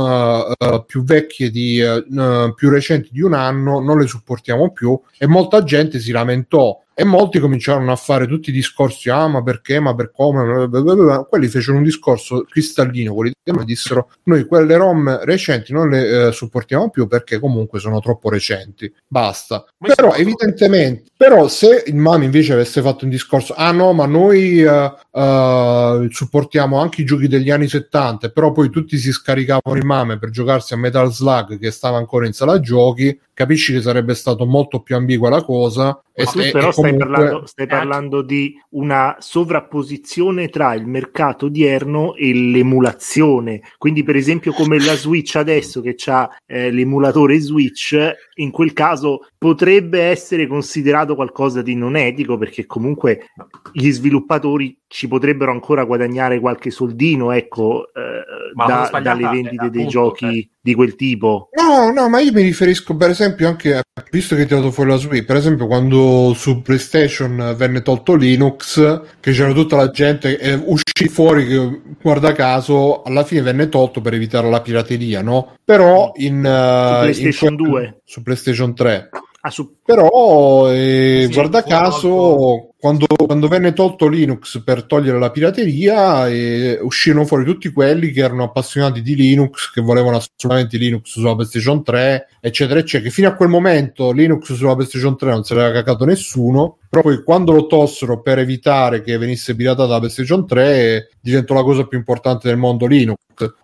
Speaker 1: uh, più vecchie di uh, più recenti di un anno non le supportiamo più. E molta gente si lamentò. E molti cominciarono a fare tutti i discorsi, ah ma perché, ma per come, blablabla. quelli fecero un discorso cristallino, quelli e dissero noi quelle ROM recenti non le eh, supportiamo più perché comunque sono troppo recenti, basta. Ma però evidentemente, però se il MAMI invece avesse fatto un discorso, ah no ma noi uh, uh, supportiamo anche i giochi degli anni 70, però poi tutti si scaricavano il MAME per giocarsi a Metal Slug che stava ancora in sala giochi, capisci che sarebbe stato molto più ambigua la cosa.
Speaker 2: E, tu però e stai, parlando, stai parlando di una sovrapposizione tra il mercato odierno e l'emulazione. Quindi, per esempio, come la Switch adesso che ha eh, l'emulatore Switch, in quel caso potrebbe essere considerato qualcosa di non etico perché comunque gli sviluppatori ci potrebbero ancora guadagnare qualche soldino, ecco, eh, da, dalle vendite dei giochi eh. Di quel tipo.
Speaker 1: No, no, ma io mi riferisco per esempio anche, visto che ti ho dato fuori la Switch, per esempio quando su PlayStation venne tolto Linux, che c'era tutta la gente, eh, uscì fuori che, guarda caso, alla fine venne tolto per evitare la pirateria, no? Però in... Uh,
Speaker 2: su PlayStation in, 2.
Speaker 1: Su PlayStation 3. Ah, su... Però, eh, sì, guarda caso, quando, quando, venne tolto Linux per togliere la pirateria, eh, uscirono fuori tutti quelli che erano appassionati di Linux, che volevano assolutamente Linux sulla PlayStation 3, eccetera, eccetera. Che fino a quel momento Linux sulla PlayStation 3 non se l'era cagato nessuno. Però poi quando lo tossero per evitare che venisse piratata la PlayStation 3, diventò la cosa più importante del mondo Linux.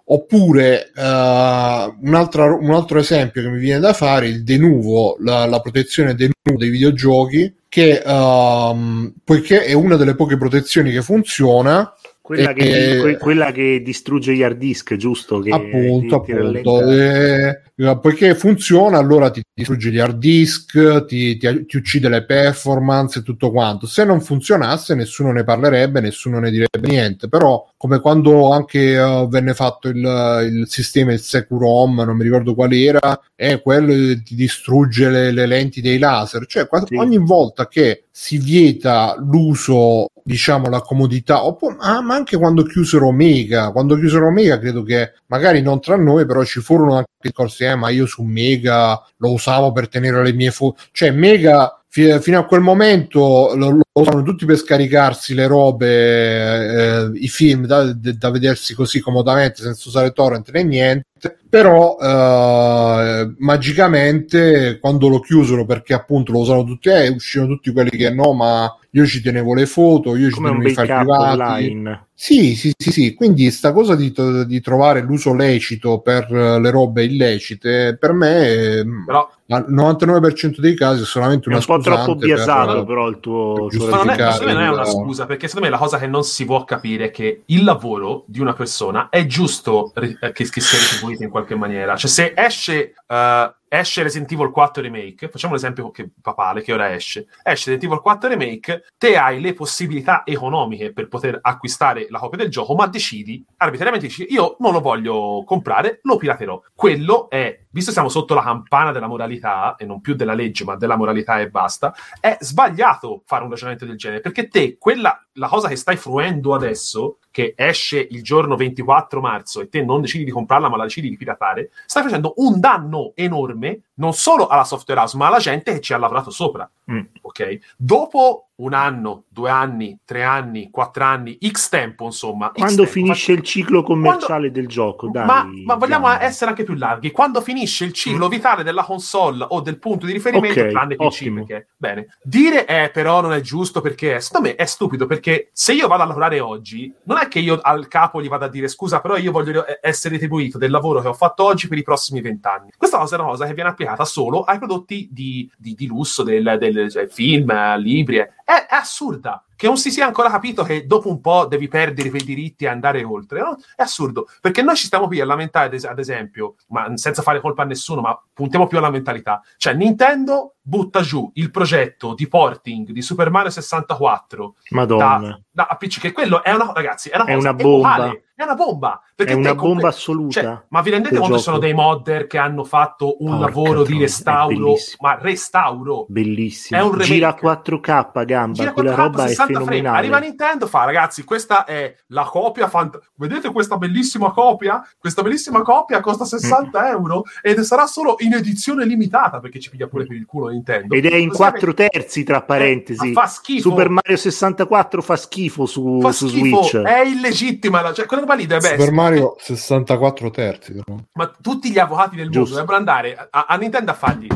Speaker 1: Oppure uh, un, altro, un, altro esempio che mi viene da fare, il denuvo, la, la protezione denuvo dei videogiochi che um, poiché è una delle poche protezioni che funziona
Speaker 2: quella, che, que, quella che distrugge gli hard disk, giusto? Che
Speaker 1: appunto, ti, appunto. Ti eh, poiché funziona, allora ti distrugge gli hard disk, ti, ti, uccide le performance e tutto quanto. Se non funzionasse, nessuno ne parlerebbe, nessuno ne direbbe niente. Però, come quando anche uh, venne fatto il, il, sistema, il Securom, non mi ricordo qual era, è quello che ti distrugge le, le lenti dei laser. Cioè, sì. ogni volta che si vieta l'uso, diciamo, la comodità, oppure, ah, ma anche quando chiusero Omega, quando chiusero Omega credo che magari non tra noi, però ci furono anche discorsi, eh, ma io su Mega lo usavo per tenere le mie foto, cioè Mega fino a quel momento lo, lo usano tutti per scaricarsi le robe, eh, i film da, da, vedersi così comodamente senza usare torrent né niente. Però eh, magicamente quando lo chiusero perché appunto lo usano tutti, eh, uscirono tutti quelli che no, ma io ci tenevo le foto, io ci tenevo i file privati. Online. Sì, sì, sì, sì, quindi sta cosa di, di, trovare l'uso lecito per le robe illecite, per me Però al 99% dei casi è solamente una scusa.
Speaker 2: È un po' troppo biasato, per, però il tuo.
Speaker 3: Per non è, non è una scusa, perché secondo me la cosa che non si può capire è che il lavoro di una persona è giusto che, che sia retribuito in qualche maniera. Cioè, se esce. Uh, esce Resident Evil 4 Remake, facciamo l'esempio che, papale che ora esce, esce Resident Evil 4 Remake, te hai le possibilità economiche per poter acquistare la copia del gioco, ma decidi, arbitrariamente dici, io non lo voglio comprare, lo piraterò. Quello è, visto che siamo sotto la campana della moralità, e non più della legge, ma della moralità e basta, è sbagliato fare un ragionamento del genere, perché te, quella, la cosa che stai fruendo adesso, che esce il giorno 24 marzo e te non decidi di comprarla ma la decidi di piratare, stai facendo un danno enorme non solo alla software house ma alla gente che ci ha lavorato sopra. Mm. Ok? Dopo un anno, due anni, tre anni, quattro anni, X tempo, insomma.
Speaker 2: Quando tempo, finisce il ciclo commerciale Quando... del gioco, dai.
Speaker 3: Ma, ma vogliamo dai. essere anche più larghi. Quando finisce il ciclo mm. vitale della console o del punto di riferimento, okay, tranne PC, perché... Bene. Dire eh, però non è giusto perché, secondo me, è stupido perché se io vado a lavorare oggi, non è che io al capo gli vado a dire scusa, però io voglio essere retribuito del lavoro che ho fatto oggi per i prossimi vent'anni. Questa cosa è una cosa che viene applicata solo ai prodotti di, di, di lusso, del, del cioè, film, libri, è, è assurda che non si sia ancora capito che dopo un po' devi perdere quei diritti e andare oltre. No? È assurdo, perché noi ci stiamo qui a lamentare, ad esempio, ma senza fare colpa a nessuno, ma puntiamo più alla mentalità. Cioè, Nintendo butta giù il progetto di porting di Super Mario 64
Speaker 2: Madonna.
Speaker 3: Da, da PC, che quello è una, ragazzi, è una,
Speaker 2: è una bomba. Epocale.
Speaker 3: È una bomba.
Speaker 2: È una bomba compre... assoluta. Cioè,
Speaker 3: ma vi rendete conto che sono dei modder che hanno fatto un Porca lavoro di restauro? Ma restauro.
Speaker 2: Bellissimo. È un Gira 4K, gamba. Gira 4K, quella roba è fenomenale. Frame.
Speaker 3: Arriva Nintendo, fa ragazzi, questa è la copia. Fant- Vedete questa bellissima copia? Questa bellissima copia costa 60 mm. euro ed sarà solo in edizione limitata perché ci piglia pure per il culo Nintendo.
Speaker 2: Ed è in 4 terzi, tra parentesi. Eh,
Speaker 3: fa schifo.
Speaker 2: Super Mario 64 fa schifo su,
Speaker 3: fa
Speaker 2: su
Speaker 3: schifo.
Speaker 2: Switch.
Speaker 3: È illegittima. Cioè, quella roba lì deve
Speaker 1: Super Mario 64 terzi. Però.
Speaker 3: Ma tutti gli avvocati del Giusto. mondo dovrebbero andare a, a Nintendo a fargli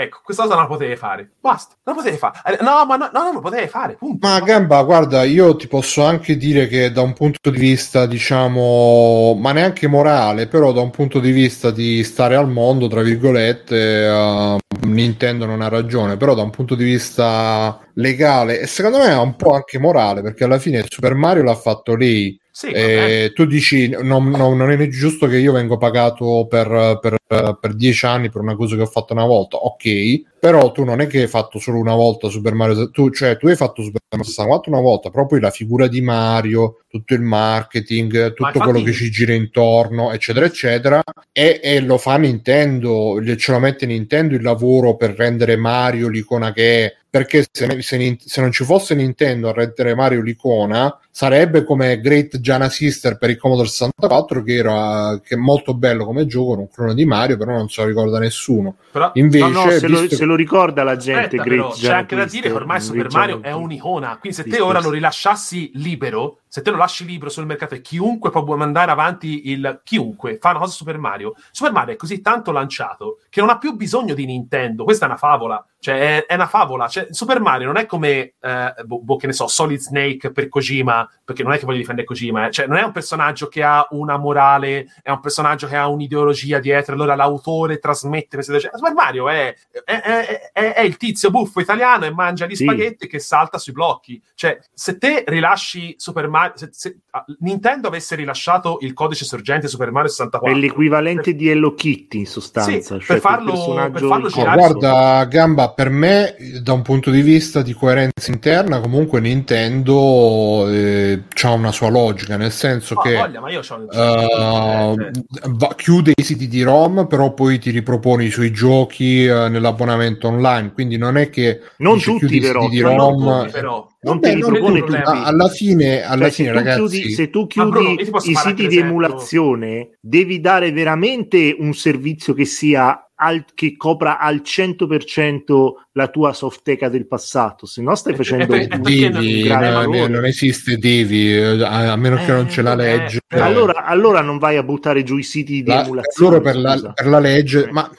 Speaker 3: Ecco, questa cosa non la potevi fare. Basta, non la potevi fare. Eh, no, ma no, no non la potevi fare. Punto.
Speaker 1: Ma Gamba, guarda, io ti posso anche dire che da un punto di vista, diciamo, ma neanche morale, però da un punto di vista di stare al mondo, tra virgolette, uh, Nintendo non ha ragione, però da un punto di vista legale e secondo me è un po' anche morale perché alla fine Super Mario l'ha fatto lei sì, eh, tu dici non, no, non, è giusto che io vengo pagato per, per, per, dieci anni per una cosa che ho fatto una volta, ok, però tu non è che hai fatto solo una volta Super Mario, tu, cioè tu hai fatto Super Mario 64 una volta, poi la figura di Mario, tutto il marketing, tutto infatti... quello che ci gira intorno, eccetera, eccetera, e, e, lo fa Nintendo, ce lo mette Nintendo il lavoro per rendere Mario l'icona che è perché se, se, se, non ci fosse Nintendo a rendere Mario l'icona sarebbe come Great Giana Sister per il Commodore 64 che era che è molto bello come gioco un clone di Mario però non se lo ricorda nessuno.
Speaker 2: Però, invece no, no, se, lo, se, lo, ricorda la gente
Speaker 3: Aspetta, però, c'è anche da dire che ormai Super Mario è un'icona quindi se te ora lo rilasciassi libero se te lo lasci libero sul mercato e chiunque può mandare avanti il chiunque fa una cosa Super Mario Super Mario è così tanto lanciato che non ha più bisogno di Nintendo questa è una favola cioè, è, è, una favola. Cioè, Super Mario non è come, eh, boh, boh, che ne so, Solid Snake per Kojima, perché non è che voglio difendere Kojima, eh. cioè, non è un personaggio che ha una morale, è un personaggio che ha un'ideologia dietro, allora l'autore trasmette queste cioè, Super Mario è, è, è, il tizio buffo italiano e mangia gli sì. spaghetti che salta sui blocchi. Cioè, se te rilasci Super Mario, se, se ah, Nintendo avesse rilasciato il codice sorgente Super Mario 64,
Speaker 2: è l'equivalente per... di Hello Kitty in sostanza.
Speaker 3: Sì, cioè, per, farlo, per farlo
Speaker 1: girare. Guarda, Gamba per me, da un punto di vista di coerenza interna, comunque Nintendo eh, ha una sua logica, nel senso oh, che voglia, uh, va, chiude i siti di ROM, però poi ti riproponi i suoi giochi uh, nell'abbonamento online. Quindi non è che
Speaker 2: non tutti, però,
Speaker 1: di ROM. Non tutti, però. Non Vabbè, ti ripropone tutti. Alla fine, alla cioè, fine, se ragazzi,
Speaker 2: chiudi, se tu chiudi Bruno, i siti di emulazione, devi dare veramente un servizio che sia al, che copra al 100% la tua softeca del passato, se no stai facendo
Speaker 1: eh, un, devi, un no, non esiste devi, eh, a, meno che non c'è la eh, legge.
Speaker 2: Eh, allora, allora, non vai a buttare giù i siti di
Speaker 1: la,
Speaker 2: emulazione.
Speaker 1: Loro per la, per la, legge, ma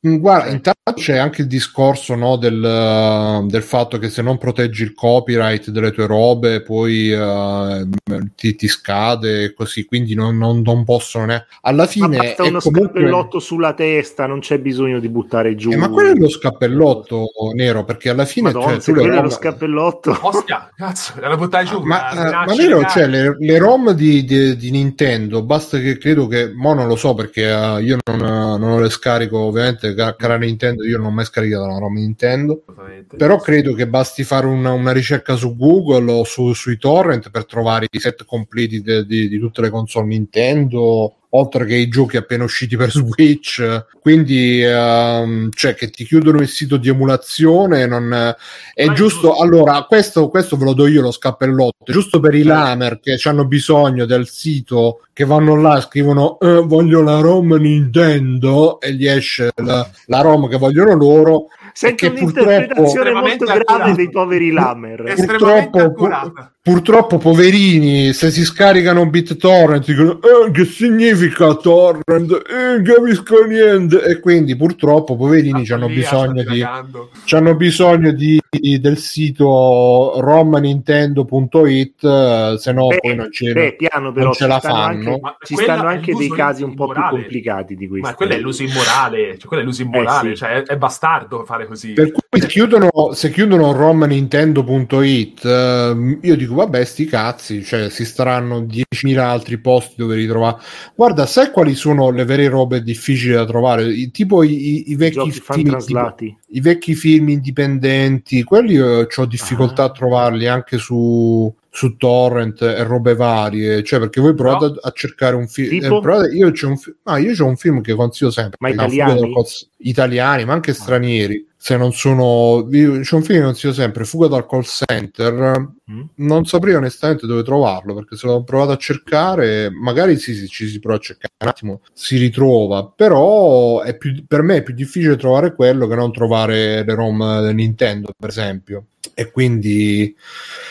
Speaker 1: guarda, intanto c'è anche il discorso no, del, del, fatto che se non proteggi il copyright delle tue robe, poi uh, ti, ti, scade e così, quindi non, non, non possono ne... Alla fine... Ma
Speaker 2: basta uno comunque... scappellotto sulla testa, non c'è bisogno di buttare giù...
Speaker 1: Eh, ma quello è lo scappellotto nero perché alla fine
Speaker 2: Madonna, cioè, tu le rom... lo scappellotto.
Speaker 3: Ostia, cazzo, la buttai giù
Speaker 1: ma, ma, ma nero cioè, le, le, rom di, di, di, Nintendo basta che credo che mo non lo so perché uh, io non, uh, non le scarico ovviamente cara Nintendo io non ho mai scaricato una rom Nintendo. Però credo che basti fare una, una ricerca su Google o su, sui torrent per trovare i set completi di, di tutte le console Nintendo oltre che i giochi appena usciti per [LAUGHS] Switch. Quindi, um, cioè, che ti chiudono il sito di emulazione. Non, è giusto. È allora, questo, questo, ve lo do io lo scappellotto. Giusto per i certo. lamer che hanno bisogno del sito, che vanno là e scrivono eh, voglio la ROM Nintendo e gli esce la, la ROM che vogliono loro.
Speaker 2: Senti un'interpretazione molto grave accurata. dei poveri lamer.
Speaker 1: Purtroppo, purtroppo, poverini, se si scaricano BitTorrent dicono eh, che significa torrent? Eh, capisco niente. E quindi purtroppo poverini hanno bisogno di, hanno bisogno di, del sito romnintendo.it eh, se no beh, poi non, ce, beh, piano, però, non ce la fanno.
Speaker 2: Anche, ci stanno anche dei casi un po' più complicati di questo.
Speaker 3: Ma quello è l'uso immorale, cioè, quello è l'uso immorale, eh, sì. cioè, è, è bastardo fare così.
Speaker 1: Per cui se chiudono, se chiudono romnintendo.it, eh, io dico vabbè sti cazzi, cioè si staranno 10.000 altri posti dove ritrovare. Guarda, sai quali sono le vere robe difficili da trovare? I, tipo i, i vecchi film, tipo, i vecchi film indipendenti, quelli eh, ho difficoltà ah. a trovarli anche su su torrent e robe varie, cioè perché voi provate no. a, cercare un film, eh, io c'ho un, fi- ah, io c'ho un film che consiglio sempre,
Speaker 2: ma italiani?
Speaker 1: Col- italiani, ma anche ah. stranieri, se non sono, io, c'è un film che consiglio sempre, Fuga dal call center, mm. non saprei onestamente dove trovarlo, perché se l'ho provato a cercare, magari sì, sì, ci si prova a cercare un attimo, si ritrova, però è più, per me è più difficile trovare quello che non trovare le ROM Nintendo, per esempio e quindi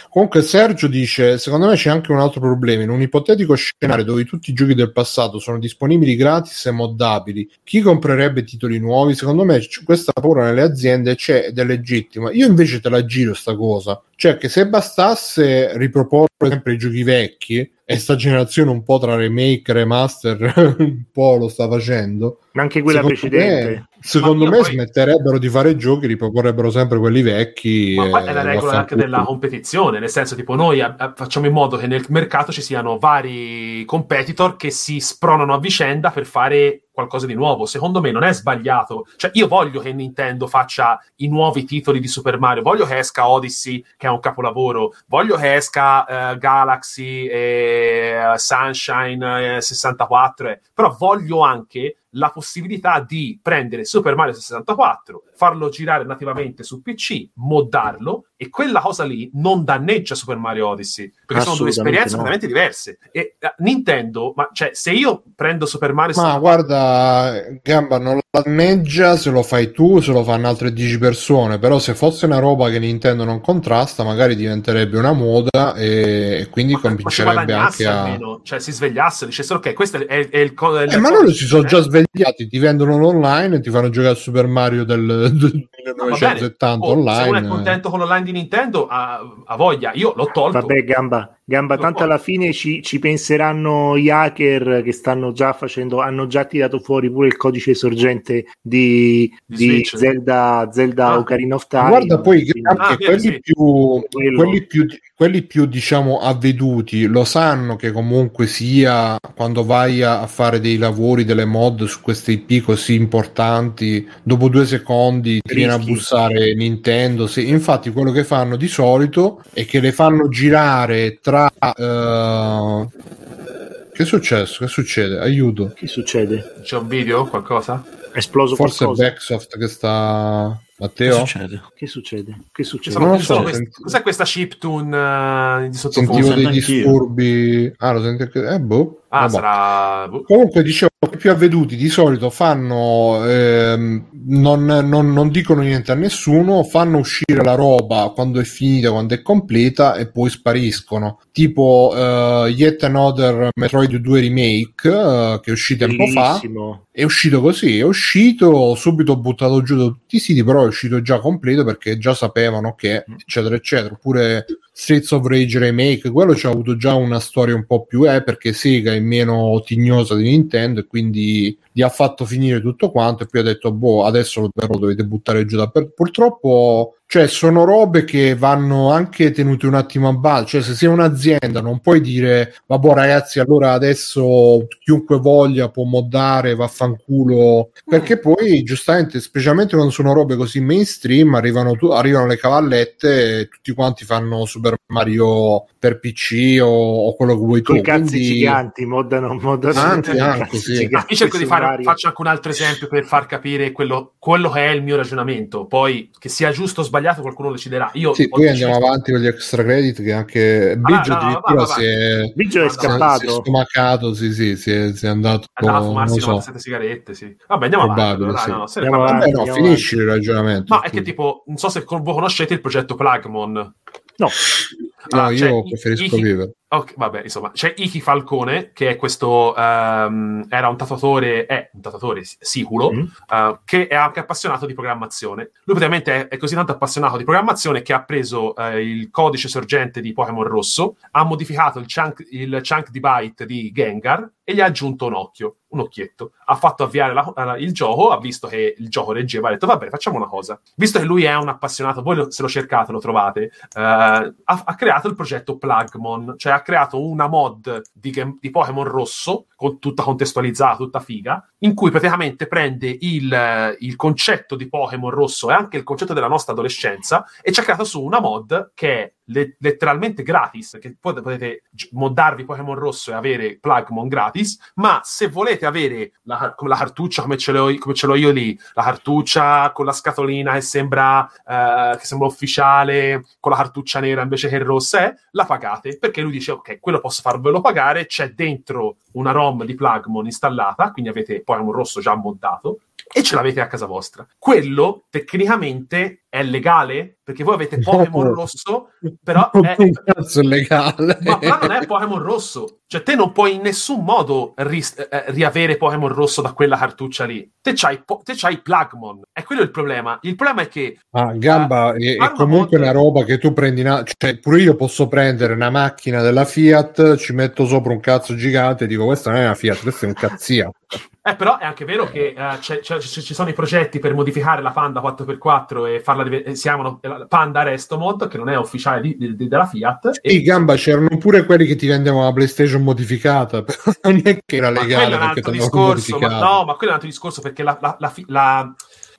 Speaker 1: comunque Sergio dice secondo me c'è anche un altro problema. In un ipotetico scenario dove tutti i giochi del passato sono disponibili gratis e moddabili chi comprerebbe titoli nuovi? Secondo me questa paura nelle aziende c'è ed è legittima. Io invece te la giro sta cosa. Cioè che se bastasse riproporre sempre i giochi vecchi e sta generazione un po' tra remake e remaster [LAUGHS] un po' lo sta facendo
Speaker 2: ma anche quella precedente.
Speaker 1: me, Secondo me poi... smetterebbero di fare giochi, riproporrebbero sempre quelli vecchi.
Speaker 3: Ma poi è la regola anche della competizione, nel senso tipo noi a, a, facciamo in modo che nel mercato ci siano vari competitor che si spronano a vicenda per fare qualcosa di nuovo. Secondo me non è sbagliato. Cioè, io voglio che Nintendo faccia i nuovi titoli di Super Mario, voglio che esca Odyssey, che è un capolavoro, voglio che esca uh, Galaxy e uh, Sunshine uh, 64, però voglio anche la possibilità di prendere Super Mario 64, farlo girare nativamente su PC, moddarlo e quella cosa lì non danneggia Super Mario Odyssey perché sono due esperienze no. completamente diverse. E uh, Nintendo, ma cioè, se io prendo Super Mario
Speaker 1: Ma
Speaker 3: 64...
Speaker 1: guarda, Gamba non lo danneggia se lo fai tu, se lo fanno altre 10 persone, però se fosse una roba che Nintendo non contrasta, magari diventerebbe una moda e, e quindi ma, comincerebbe ma anche a
Speaker 3: almeno, cioè si svegliassero, dicessero ok, questo è, è, è il,
Speaker 1: è eh, ma loro si sono già svegliati, ti vendono l'online e ti fanno giocare a Super Mario del, del 1970 oh, online. Se
Speaker 3: uno è contento con l'online di Nintendo, ha, voglia. Io l'ho tolto.
Speaker 2: Vabbè, gamba, gamba tanto alla fine ci, ci, penseranno gli hacker che stanno già facendo, hanno già tirato fuori pure il codice sorgente di, di, di Zelda, Zelda ah. Ocarina of Time.
Speaker 1: Guarda, poi ah, quelli, sì. più, quelli, più, quelli più, diciamo, avveduti lo sanno che comunque sia quando vai a, a fare dei lavori, delle mod su queste IP così importanti, dopo due secondi ti viene a bussare Nintendo. Sì. Infatti, quello che fanno di solito è che le fanno girare tra. Uh... Che è successo? Che succede? Aiuto.
Speaker 2: Che succede?
Speaker 3: C'è un video? Qualcosa?
Speaker 2: È esploso
Speaker 1: Forse
Speaker 2: qualcosa.
Speaker 1: è Backsoft che sta. Matteo?
Speaker 2: Che succede? Che succede? Che succede?
Speaker 3: Non so, questa, senti... Cos'è questa chiptune uh, di sottofondo?
Speaker 1: Sentivo dei disturbi. Ah, lo senti anche. Eh, boh.
Speaker 3: Ah, sarà...
Speaker 1: Comunque dicevo, i più avveduti di solito fanno, ehm, non, non, non, dicono niente a nessuno, fanno uscire la roba quando è finita, quando è completa e poi spariscono. Tipo uh, Yet Another Metroid 2 Remake uh, che è uscito tempo fa. È uscito così, è uscito, subito buttato giù da tutti i siti, però è uscito già completo perché già sapevano che, eccetera, eccetera. Oppure Streets of Rage Remake, quello ci ha avuto già una storia un po' più, eh, perché Sega è meno tignosa di Nintendo e quindi gli ha fatto finire tutto quanto e poi ha detto, boh, adesso lo, lo dovete buttare giù da per... Purtroppo cioè, sono robe che vanno anche tenute un attimo a base. Cioè, se sei un'azienda, non puoi dire, vabbè, ragazzi, allora adesso chiunque voglia può moddare, vaffanculo. Perché poi, giustamente, specialmente quando sono robe così mainstream, arrivano, tu- arrivano le cavallette e tutti quanti fanno Super Mario per PC o, o quello che vuoi
Speaker 2: tu. Con cazzi Quindi... giganti, moddano, moddano
Speaker 1: anche, [LAUGHS] anche sì.
Speaker 3: Giganti, io cerco di fare, faccio anche un altro esempio per far capire quello, quello che è il mio ragionamento. Poi, che sia giusto o sbagliato qualcuno deciderà. Io
Speaker 1: sì, poi andiamo avanti con gli extra credit che anche Biggio ah, no, addirittura va, va, va, si è,
Speaker 2: Biggio è scappato. Si
Speaker 1: è stomacato, sì, sì, si è, si è andato...
Speaker 3: A fumarsi so. 97 sigarette, sì. Vabbè, andiamo
Speaker 1: Probabile,
Speaker 3: avanti.
Speaker 1: Sì.
Speaker 3: no,
Speaker 1: andiamo avanti, no, finisci il ragionamento.
Speaker 3: No, è che tipo, non so se voi conoscete il progetto Plagmon.
Speaker 2: No.
Speaker 1: No, io cioè, preferisco i, vivere.
Speaker 3: Okay, vabbè, insomma, c'è Iki Falcone, che è questo, um, era un tatuatore, è un tatuatore siculo, mm. uh, che è anche appassionato di programmazione. Lui praticamente è, è così tanto appassionato di programmazione che ha preso uh, il codice sorgente di Pokémon Rosso, ha modificato il chunk, il chunk di byte di Gengar e gli ha aggiunto un occhio, un occhietto. Ha fatto avviare la, la, il gioco, ha visto che il gioco reggeva, ha detto vabbè facciamo una cosa. Visto che lui è un appassionato, voi lo, se lo cercate lo trovate, uh, ha, ha, creato il progetto Plugmon, cioè ha creato una mod di, di, Pokémon rosso, con, tutta contestualizzata, tutta figa, in cui praticamente prende il, il concetto di Pokémon rosso e anche il concetto della nostra adolescenza e ci ha creato su una mod che è le, letteralmente gratis, che poi potete moddarvi Pokémon rosso e avere Plugmon gratis, ma se volete avere la, la cartuccia come ce, l'ho, come ce, l'ho, io lì, la cartuccia con la scatolina che sembra, uh, che sembra ufficiale, con la cartuccia nera invece che rossa è, la pagate, perché lui dice ok, quello posso farvelo pagare, c'è dentro una ROM di Plugmon installata, quindi avete Pokémon rosso già montato, e ce l'avete a casa vostra. Quello tecnicamente è legale perché voi avete Pokémon [LAUGHS] rosso, però [LAUGHS] è,
Speaker 1: cazzo è legale.
Speaker 3: Ma, ma, non è Pokémon rosso. Cioè, te non puoi in nessun modo ri- eh, riavere Pokémon rosso da quella cartuccia lì. Te c'hai, po- te c'hai Plugmon. È quello il problema. Il problema è che.
Speaker 1: Ah, gamba, uh, è, è comunque una, mod... una roba che tu prendi. Una... Cioè, pure io posso prendere una macchina della Fiat, ci metto sopra un cazzo gigante e dico: Questa non è una Fiat, questa è un cazzia. [LAUGHS]
Speaker 3: Eh, però è anche vero che uh, c'è, c'è, ci sono i progetti per modificare la Panda 4x4 e farla diventare. Si chiamano Panda Resto Mod, che non è ufficiale di, di, di, della Fiat.
Speaker 1: Sì, e... gamba, c'erano pure quelli che ti vendevano la PlayStation modificata, [LAUGHS] però non è che era legale.
Speaker 3: Ma quello è un altro discorso. Ma, no, ma quello è un altro discorso perché la, la, la, la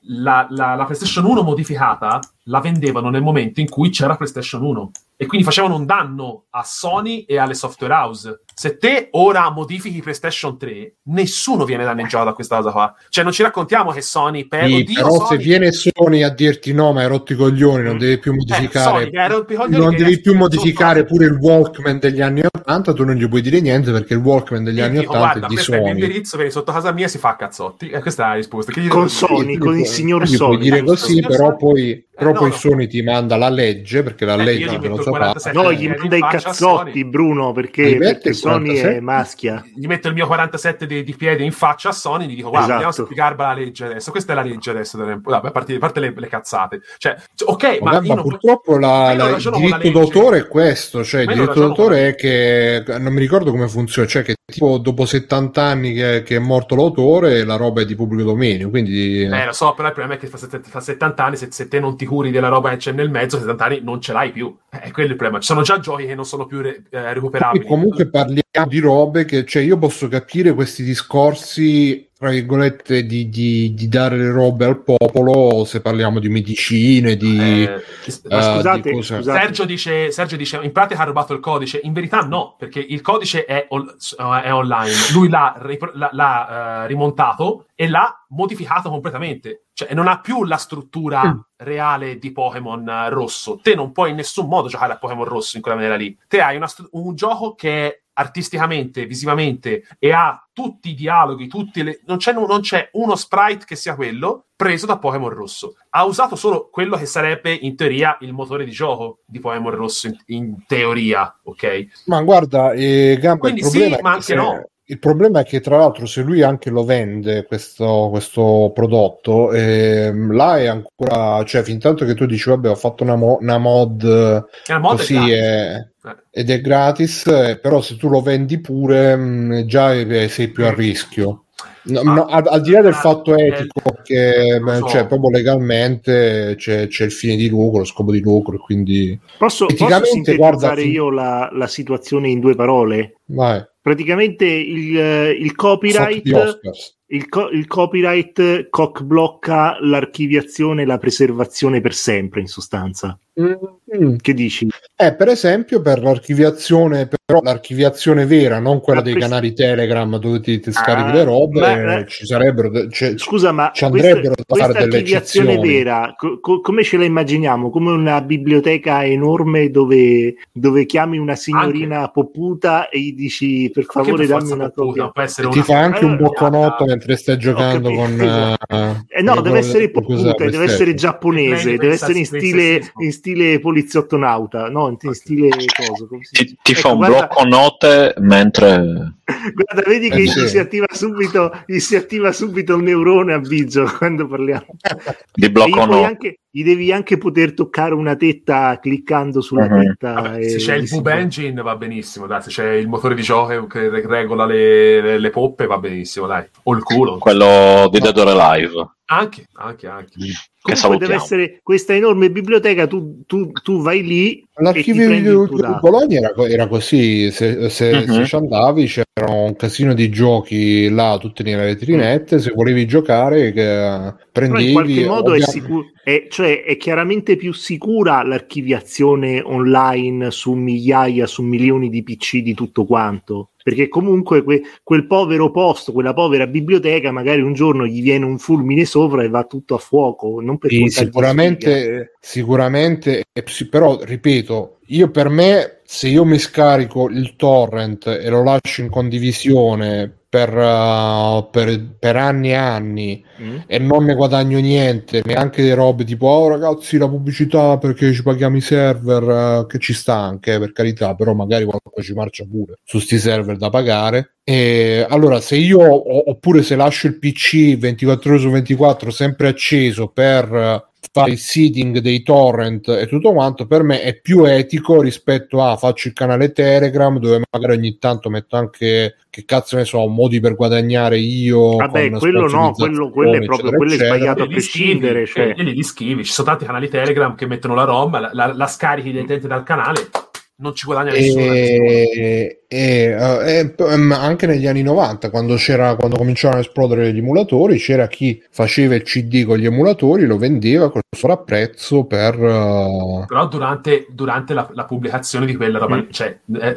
Speaker 3: la, la, la, PlayStation 1 modificata la vendevano nel momento in cui c'era PlayStation 1 e quindi facevano un danno a Sony e alle software house. Se te ora modifichi PlayStation 3, nessuno viene danneggiato da questa cosa qua. Cioè, non ci raccontiamo che Sony per
Speaker 1: sì, però Sony... se viene Sony a dirti no, ma hai rotto i coglioni, non mm. devi più eh, modificare. Eh, Sony, non devi più modificare pure il Walkman degli anni 80, tu non gli puoi dire niente perché il Walkman degli e anni dico, 80 guarda, è di Sony. È l'indirizzo
Speaker 3: perché sotto casa mia si fa cazzotti. E questa è la risposta.
Speaker 2: Che con Sony, con il signor Sony.
Speaker 1: Puoi dire così, però poi, però eh, poi Sony ti manda la legge perché la eh, legge non so 47
Speaker 2: no, gli manda i cazzotti, Bruno, perché, perché Sony è maschia.
Speaker 3: Gli metto il mio 47 di, di piede in faccia a Sony e gli dico, guarda, esatto. andiamo a spiegarla la legge adesso. Questa è la legge adesso, no, a parte, a parte le, le, cazzate. Cioè, ok,
Speaker 1: ma, ma purtroppo la, la, il diritto d'autore è questo, cioè il diritto d'autore è che, non mi ricordo come funziona, cioè che tipo dopo 70 anni che, che è morto l'autore la roba è di pubblico dominio, quindi...
Speaker 3: Eh, lo so, però il problema è che fa 70 anni, se, se te non ti curi della roba che c'è nel mezzo, 70 anni non ce l'hai più. È quello il problema. Ci sono già giochi che non sono più re, eh, recuperabili.
Speaker 1: E comunque parliamo di robe che cioè io posso capire questi discorsi tra virgolette di, di, di, dare le robe al popolo se parliamo di medicine di, eh,
Speaker 3: uh, scusate, di scusate. Sergio, dice, Sergio dice in pratica ha rubato il codice in verità no perché il codice è, on, è online lui l'ha, l'ha, l'ha uh, rimontato e l'ha modificato completamente cioè non ha più la struttura mm. reale di Pokémon uh, rosso te non puoi in nessun modo giocare a Pokémon rosso in quella maniera lì te hai una, un gioco che è artisticamente, visivamente e ha tutti i dialoghi, tutti le... non, c'è, non c'è uno sprite che sia quello preso da Pokémon Rosso. Ha usato solo quello che sarebbe in teoria il motore di gioco di Pokémon Rosso, in, in teoria, ok?
Speaker 1: Ma guarda, eh, Gamba, Quindi sì, ma anche se... no. Il problema è che, tra l'altro, se lui anche lo vende questo, questo prodotto, ehm, là è ancora, cioè, fin tanto che tu dici, vabbè, ho fatto una, mo- una mod, una mod così è, è, ed è gratis, eh, però se tu lo vendi pure, mh, mm, già sei più a rischio. No, ah, no, al, al, di là del fatto etico, che so. cioè, proprio legalmente c'è, c'è, il fine di lucro, lo scopo di lucro, quindi
Speaker 2: posso, posso sintetizzare guarda, io la, la situazione in due parole?
Speaker 1: Vai
Speaker 2: praticamente il, il copyright il, co- il, copyright cock blocca l'archiviazione e la preservazione per sempre in sostanza mm. che dici?
Speaker 1: Eh, per esempio per l'archiviazione però l'archiviazione vera non quella dei pres- canali telegram dove ti, ti scarichi ah, le robe ma, eh, ci sarebbero cioè,
Speaker 2: scusa ma ci andrebbero questa, da fare delle eccezioni vera co- come ce la immaginiamo? come una biblioteca enorme dove, dove chiami una signorina anche. poputa e gli dici per favore dammi una copia
Speaker 1: ti fa anche un bocconotto mentre stai giocando con uh,
Speaker 2: eh, no deve essere poputa deve essere giapponese deve essere in stile, in stile poliziotto nauta no in stile coso
Speaker 4: ti, ti ecco, fa un guarda, blocco note mentre [LAUGHS]
Speaker 2: guarda vedi che eh, sì. si attiva subito si attiva subito il neurone a Biggio quando parliamo.
Speaker 4: Di blocco note.
Speaker 2: anche, gli devi anche poter toccare una tetta cliccando sulla uh-huh. tetta.
Speaker 3: Vabbè, se c'è il Boob Engine va benissimo, dai. se c'è il motore di gioco che regola le, le, le poppe va benissimo, dai. O il culo.
Speaker 4: Quello di Dead or Alive.
Speaker 3: Anche, anche, anche.
Speaker 2: Comunque deve essere questa enorme biblioteca, tu, tu, tu vai lì.
Speaker 1: L'archivio di, di Bologna era, era, così, se, se, uh-huh. se, ci andavi c'era un casino di giochi là, tutte nelle vetrinette, se volevi giocare che prendevi...
Speaker 2: Però in qualche modo ovvia... è, sicuro, è, cioè, è chiaramente più sicura l'archiviazione online su migliaia, su milioni di PC di tutto quanto perché comunque que- quel povero posto, quella povera biblioteca, magari un giorno gli viene un fulmine sopra e va tutto a fuoco. Non per
Speaker 1: sì, sicuramente, sicuramente, però ripeto, io per me, se io mi scarico il torrent e lo lascio in condivisione per, uh, per, per, anni e anni mm. e non ne guadagno niente, neanche delle robe tipo oh ragazzi la pubblicità perché ci paghiamo i server, uh, che ci sta anche per carità, però magari qualcosa ci marcia pure su sti server da pagare. E allora se io oppure se lascio il PC 24 ore su 24 sempre acceso per fare il seeding dei torrent e tutto quanto, per me è più etico rispetto a faccio il canale Telegram dove magari ogni tanto metto anche che cazzo ne so, modi per guadagnare io.
Speaker 2: Vabbè, quello no, quello, quello è proprio quello è sbagliato a prescindere. Cioè.
Speaker 3: Li scrivi, ci sono tanti canali Telegram che mettono la ROM, la, la, la scarichi direttamente dal canale non ci guadagna nessuno.
Speaker 1: E, e, uh, e, anche negli anni 90, quando, c'era, quando cominciarono a esplodere gli emulatori, c'era chi faceva il CD con gli emulatori, lo vendeva con il sovrapprezzo per... Uh...
Speaker 3: Però durante, durante la, la, pubblicazione di quella roba... Mm. Cioè, eh,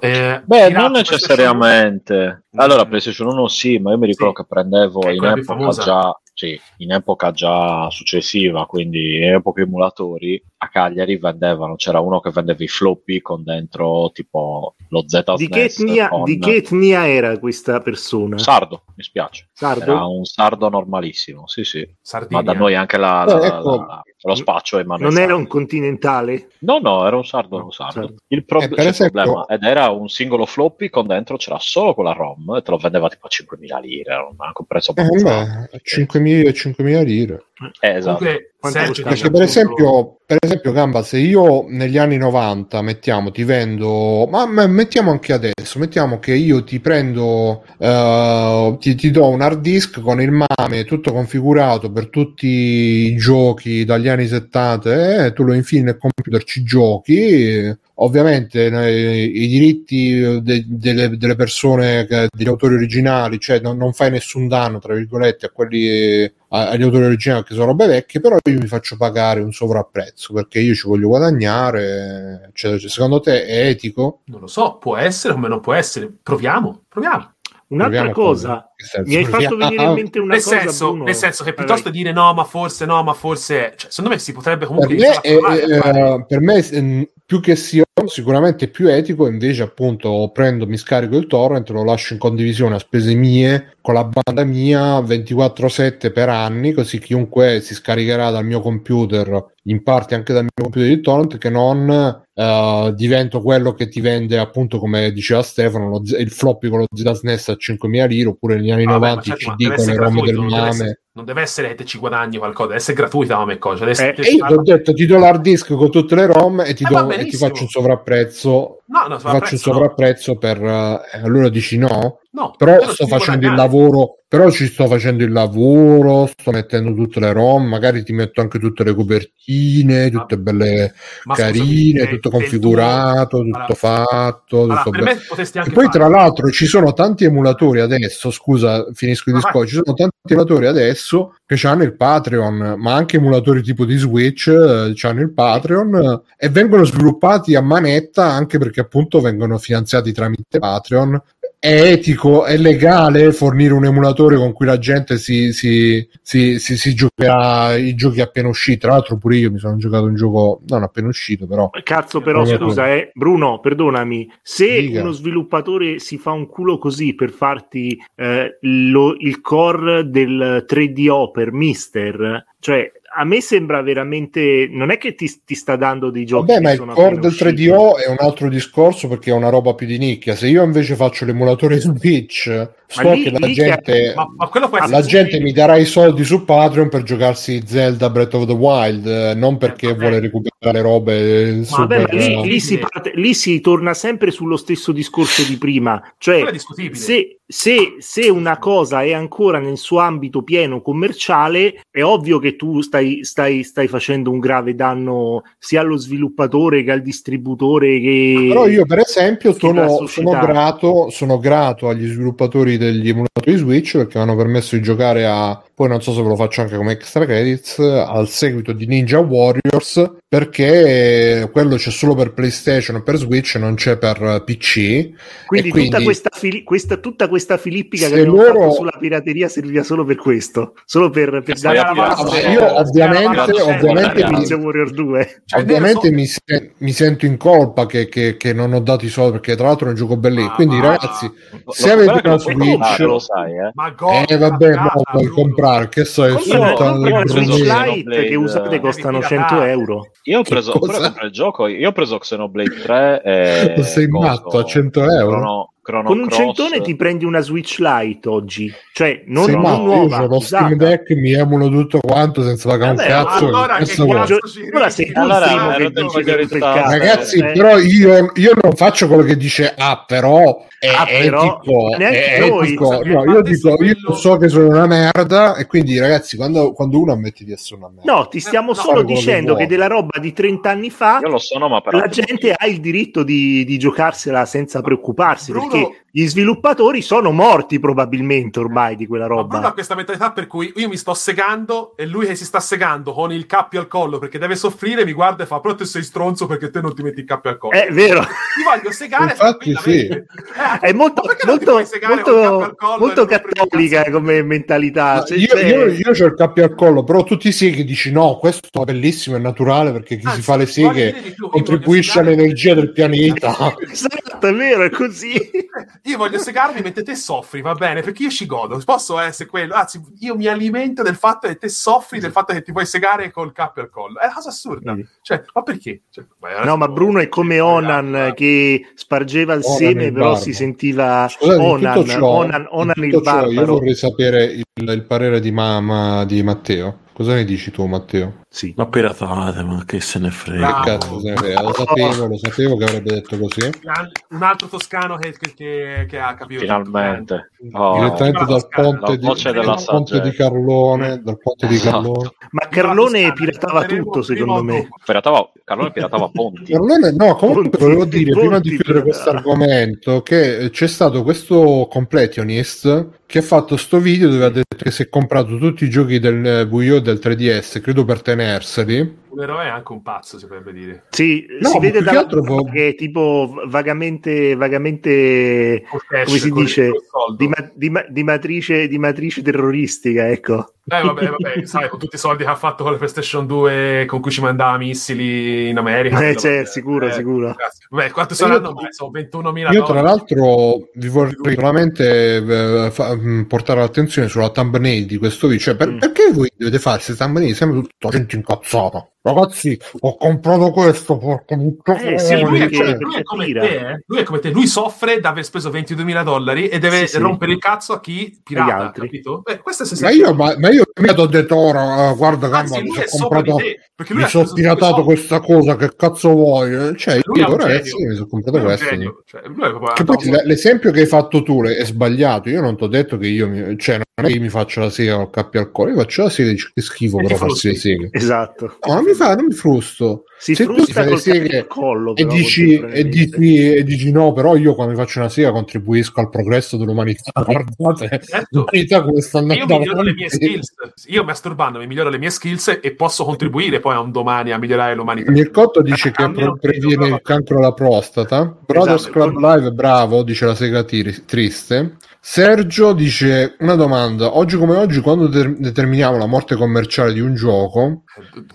Speaker 4: eh, Beh, non necessariamente. Allora, PlayStation 1 sì, ma io mi ricordo sì. che prendevo in epoca già sì, in epoca già successiva, quindi in epoca emulatori, a Cagliari vendevano, c'era uno che vendeva i floppy con dentro tipo lo Z
Speaker 2: di che, etnia, con... di che etnia era questa persona?
Speaker 4: Sardo, mi spiace. Sardo? Era un sardo normalissimo, sì sì. Sardinia. Ma da noi anche la, la, eh, ecco. la, lo spaccio
Speaker 2: Emanuele. Non era un continentale?
Speaker 4: No, no, era un sardo. Un sardo. sardo. Il, pro- eh, esempio... problema ed era un singolo floppy con dentro c'era solo quella ROM e te lo vendeva tipo a 5.000 lire, era anche un prezzo.
Speaker 1: Eh, 5.000, 5.000 lire.
Speaker 4: Eh, esatto.
Speaker 1: Comunque, perché per esempio, per esempio, Gamba, se io negli anni 90 mettiamo, ti vendo, ma, ma mettiamo anche adesso, mettiamo che io ti prendo, uh, ti, ti, do un hard disk con il MAME tutto configurato per tutti i giochi dagli anni 70 e tu lo infili nel computer, ci giochi. Ovviamente eh, i diritti de, de, delle persone, degli autori originali, cioè non, non fai nessun danno, tra virgolette, a quelli agli autori originali che sono robe vecchie, però io mi faccio pagare un sovrapprezzo perché io ci voglio guadagnare. Cioè, secondo te è etico?
Speaker 3: Non lo so, può essere come non può essere. Proviamo, proviamo.
Speaker 2: Un'altra cosa, mi hai fatto venire in mente una
Speaker 3: nel
Speaker 2: cosa.
Speaker 3: Senso, nel senso che piuttosto di dire no, ma forse no, ma forse, cioè, secondo me si potrebbe comunque.
Speaker 1: Per me, è, eh, per me mm, più che sia sicuramente più etico, invece, appunto, prendo, mi scarico il torrent, lo lascio in condivisione a spese mie con la banda mia 24-7 per anni, così chiunque si scaricherà dal mio computer, in parte anche dal mio computer di torrent, che non uh, divento quello che ti vende, appunto, come diceva Stefano, lo, il floppy con lo ZSNES a 5.000 lire, oppure negli anni ah, 90 il CD con le romme del mame
Speaker 3: non deve essere che ci guadagni qualcosa, deve essere gratuita come cosa.
Speaker 1: Cioè, eh, e io ti ho detto, ti do l'hard disk con tutte le ROM e ti, eh, do, e ti faccio un sovrapprezzo. No, no, faccio sovrapprezzo no. per... Eh, allora dici no? No, però sto facendo il lavoro, però ci sto facendo il lavoro, sto mettendo tutte le ROM, magari ti metto anche tutte le copertine, tutte belle ma carine, scusami, tutto configurato, tuo... tutto allora, fatto. Allora, tutto be- e poi tra l'altro ci sono tanti emulatori adesso, scusa, finisco il discorso, ci sono tanti emulatori adesso che hanno il Patreon, ma anche emulatori tipo di Switch eh, hanno il Patreon eh, e vengono sviluppati a manetta anche perché appunto vengono finanziati tramite Patreon è etico, è legale fornire un emulatore con cui la gente si, si, si, si, si giocherà i giochi appena usciti. Tra l'altro, pure io mi sono giocato un gioco non appena uscito, però.
Speaker 2: Cazzo, però scusa, eh, Bruno, perdonami. Se Dica. uno sviluppatore si fa un culo così per farti eh, lo, il core del 3DO per Mister, cioè a me sembra veramente. Non è che ti, ti sta dando dei giochi.
Speaker 1: Vabbè, ma il core del 3DO è un altro discorso perché è una roba più di nicchia. Se io invece faccio l'emulatore [LAUGHS] Switch, so lì, che la gente, ma, ma la gente mi darà i soldi su Patreon per giocarsi Zelda Breath of the Wild, eh, non perché eh, vuole recuperare robe.
Speaker 2: Super... Vabbè, lì, lì, si parte, lì si torna sempre sullo stesso discorso di prima. Cioè, se, se, se, una cosa è ancora nel suo ambito pieno commerciale, è ovvio che tu stai, stai, stai facendo un grave danno sia allo sviluppatore che al distributore. Che
Speaker 1: Però io, per esempio, sono, sono, grato, sono grato agli sviluppatori degli emulatori Switch perché mi hanno permesso di giocare a poi non so se ve lo faccio anche come extra credits al seguito di Ninja Warriors perché quello c'è solo per PlayStation e per Switch non c'è per PC
Speaker 2: quindi, quindi tutta, questa fili- questa, tutta questa filippica che abbiamo loro... fatto sulla pirateria serviva solo per questo solo per, per dare la
Speaker 1: base io ovviamente, ovviamente, mi, Warrior 2. Cioè, ovviamente mi, se- mi, sento in colpa che, che, che, non ho dato i soldi perché tra l'altro è un gioco bellissimo. Ah, quindi ma... ragazzi se avete una Switch lo sai eh, ma eh vabbè no, puoi comprare comprare, che so, il
Speaker 2: Switch Lite che usate costano 100 euro.
Speaker 4: Io ho preso, il gioco, io ho preso Xenoblade 3 e [LAUGHS]
Speaker 1: Sei matto a 100 euro?
Speaker 4: Chrono,
Speaker 2: Chrono con un Cross. centone ti prendi una Switch Lite oggi, cioè non,
Speaker 1: sì,
Speaker 2: non nuova.
Speaker 1: Io lo Steam Deck, mi emulo tutto quanto senza pagare un cazzo.
Speaker 3: Allora, che cazzo
Speaker 2: allora sei tu allora, il primo che dice
Speaker 1: per Ragazzi, eh. però io, io, non faccio quello che dice ah, però è ah, però, etico, è noi, etico. No, io dico, io so che sono una merda e quindi ragazzi, quando, quando uno ammette di essere una merda.
Speaker 2: No, ti stiamo no, solo dicendo che della roba di 30 anni fa
Speaker 4: io lo sono, ma
Speaker 2: la gente ha il diritto di, di giocarsela senza preoccuparsi Bruno, perché gli sviluppatori sono morti probabilmente ormai di quella roba. Ma
Speaker 3: ha questa mentalità per cui io mi sto segando e lui che si sta segando con il cappio al collo perché deve soffrire mi guarda e fa però te sei stronzo perché te non ti metti il cappio al collo.
Speaker 2: È vero.
Speaker 3: Ti voglio segare
Speaker 1: Infatti sì.
Speaker 3: Eh,
Speaker 2: è molto, molto, molto, molto cattolica come mentalità.
Speaker 1: Cioè, io, io, io ho il cappio al collo, però tu ti seghi e dici no, questo è bellissimo, è naturale perché chi Anzi, si fa le seghe contribuisce all'energia del pianeta. [LAUGHS]
Speaker 2: esatto, è vero, è così. [LAUGHS]
Speaker 3: io voglio segarmi mentre te soffri, va bene, perché io ci godo, posso essere quello, anzi io mi alimento del fatto che te soffri del fatto che ti puoi segare col cappio al collo, è una cosa assurda, cioè, ma perché? Cioè,
Speaker 2: no, ma Bruno è come Onan che spargeva il Onan seme, però si sentiva Scusate, Onan, ciò, Onan, Onan il barbaro.
Speaker 1: Io vorrei sapere il, il parere di mamma di Matteo. Cosa ne dici tu, Matteo?
Speaker 5: Sì. Ma piratate, ma che se ne frega.
Speaker 1: Che cazzo se ne frega? Lo sapevo, lo sapevo che avrebbe detto così.
Speaker 3: Un altro toscano che, che, che ha capito.
Speaker 4: Finalmente.
Speaker 1: Oh. Direttamente dal ponte, di, dal ponte di Carlone. Dal ponte di esatto. Carlone.
Speaker 2: Ma Carlone piratava tutto, secondo me.
Speaker 4: Piratava, Carlone piratava ponti.
Speaker 1: Carlone, no, comunque ponti, volevo dire, ponti, prima di chiudere questo argomento, che c'è stato questo completionist che ha fatto sto video dove ha detto che si è comprato tutti i giochi del Wii U del 3DS, credo per tenerseli
Speaker 3: un eroe è anche un pazzo, si potrebbe dire.
Speaker 2: Sì, no, si vede da può... che è tipo vagamente, vagamente come si dice, di, ma, di, ma, di, matrice, di matrice terroristica, ecco.
Speaker 3: Eh, vabbè, vabbè, [LAUGHS] sai, con tutti i soldi che ha fatto con la PlayStation 2, con cui ci mandava missili in America.
Speaker 2: Eh, c'è, cioè, sicuro, eh, sicuro.
Speaker 3: Vabbè, quanto saranno? Io, sono 21.000
Speaker 1: Io, tra l'altro, vi vorrei solamente eh, fa, mm, portare l'attenzione sulla thumbnail di questo video. Cioè, per, mm. perché voi dovete fare queste thumbnail sempre tutto gente incazzata? Ragazzi ho comprato questo porca
Speaker 3: eh, sì, lui, è, cioè, lui, è come te, eh? lui è come te. Lui soffre di aver speso 22 mila dollari e deve sì, rompere sì. il cazzo a chi? Pirata capito? Beh,
Speaker 1: ma, io, ma, ma io mi ho detto ora uh, guarda Anzi, gamba, ho comprato mi sono tirato questa cosa che cazzo vuoi? Cioè io ora eh, sì, mi sono comprato questo. cioè, che poi l'esempio che hai fatto tu è sbagliato. Io non ti ho detto che io mi, cioè non è che io mi faccio la sega col cappio al cuore io faccio la sega che schifo però farsi le seghe.
Speaker 2: Esatto.
Speaker 1: Mi fa, non mi frusto.
Speaker 2: Si Se le seghe collo,
Speaker 1: e, dici, e, dici, e, dici, no, però io quando mi faccio una sega contribuisco al progresso dell'umanità. Guardate,
Speaker 3: certo. l'umanità come sta andando io miglioro le mie skills. Io masturbando mi miglioro le mie skills e posso contribuire poi a un domani a migliorare l'umanità.
Speaker 1: Mircotto dice che previene il cancro alla prostata. Brothers esatto, Club Live, bravo, dice la sega triste. Sergio dice una domanda, oggi come oggi quando de- determiniamo la morte commerciale di un gioco,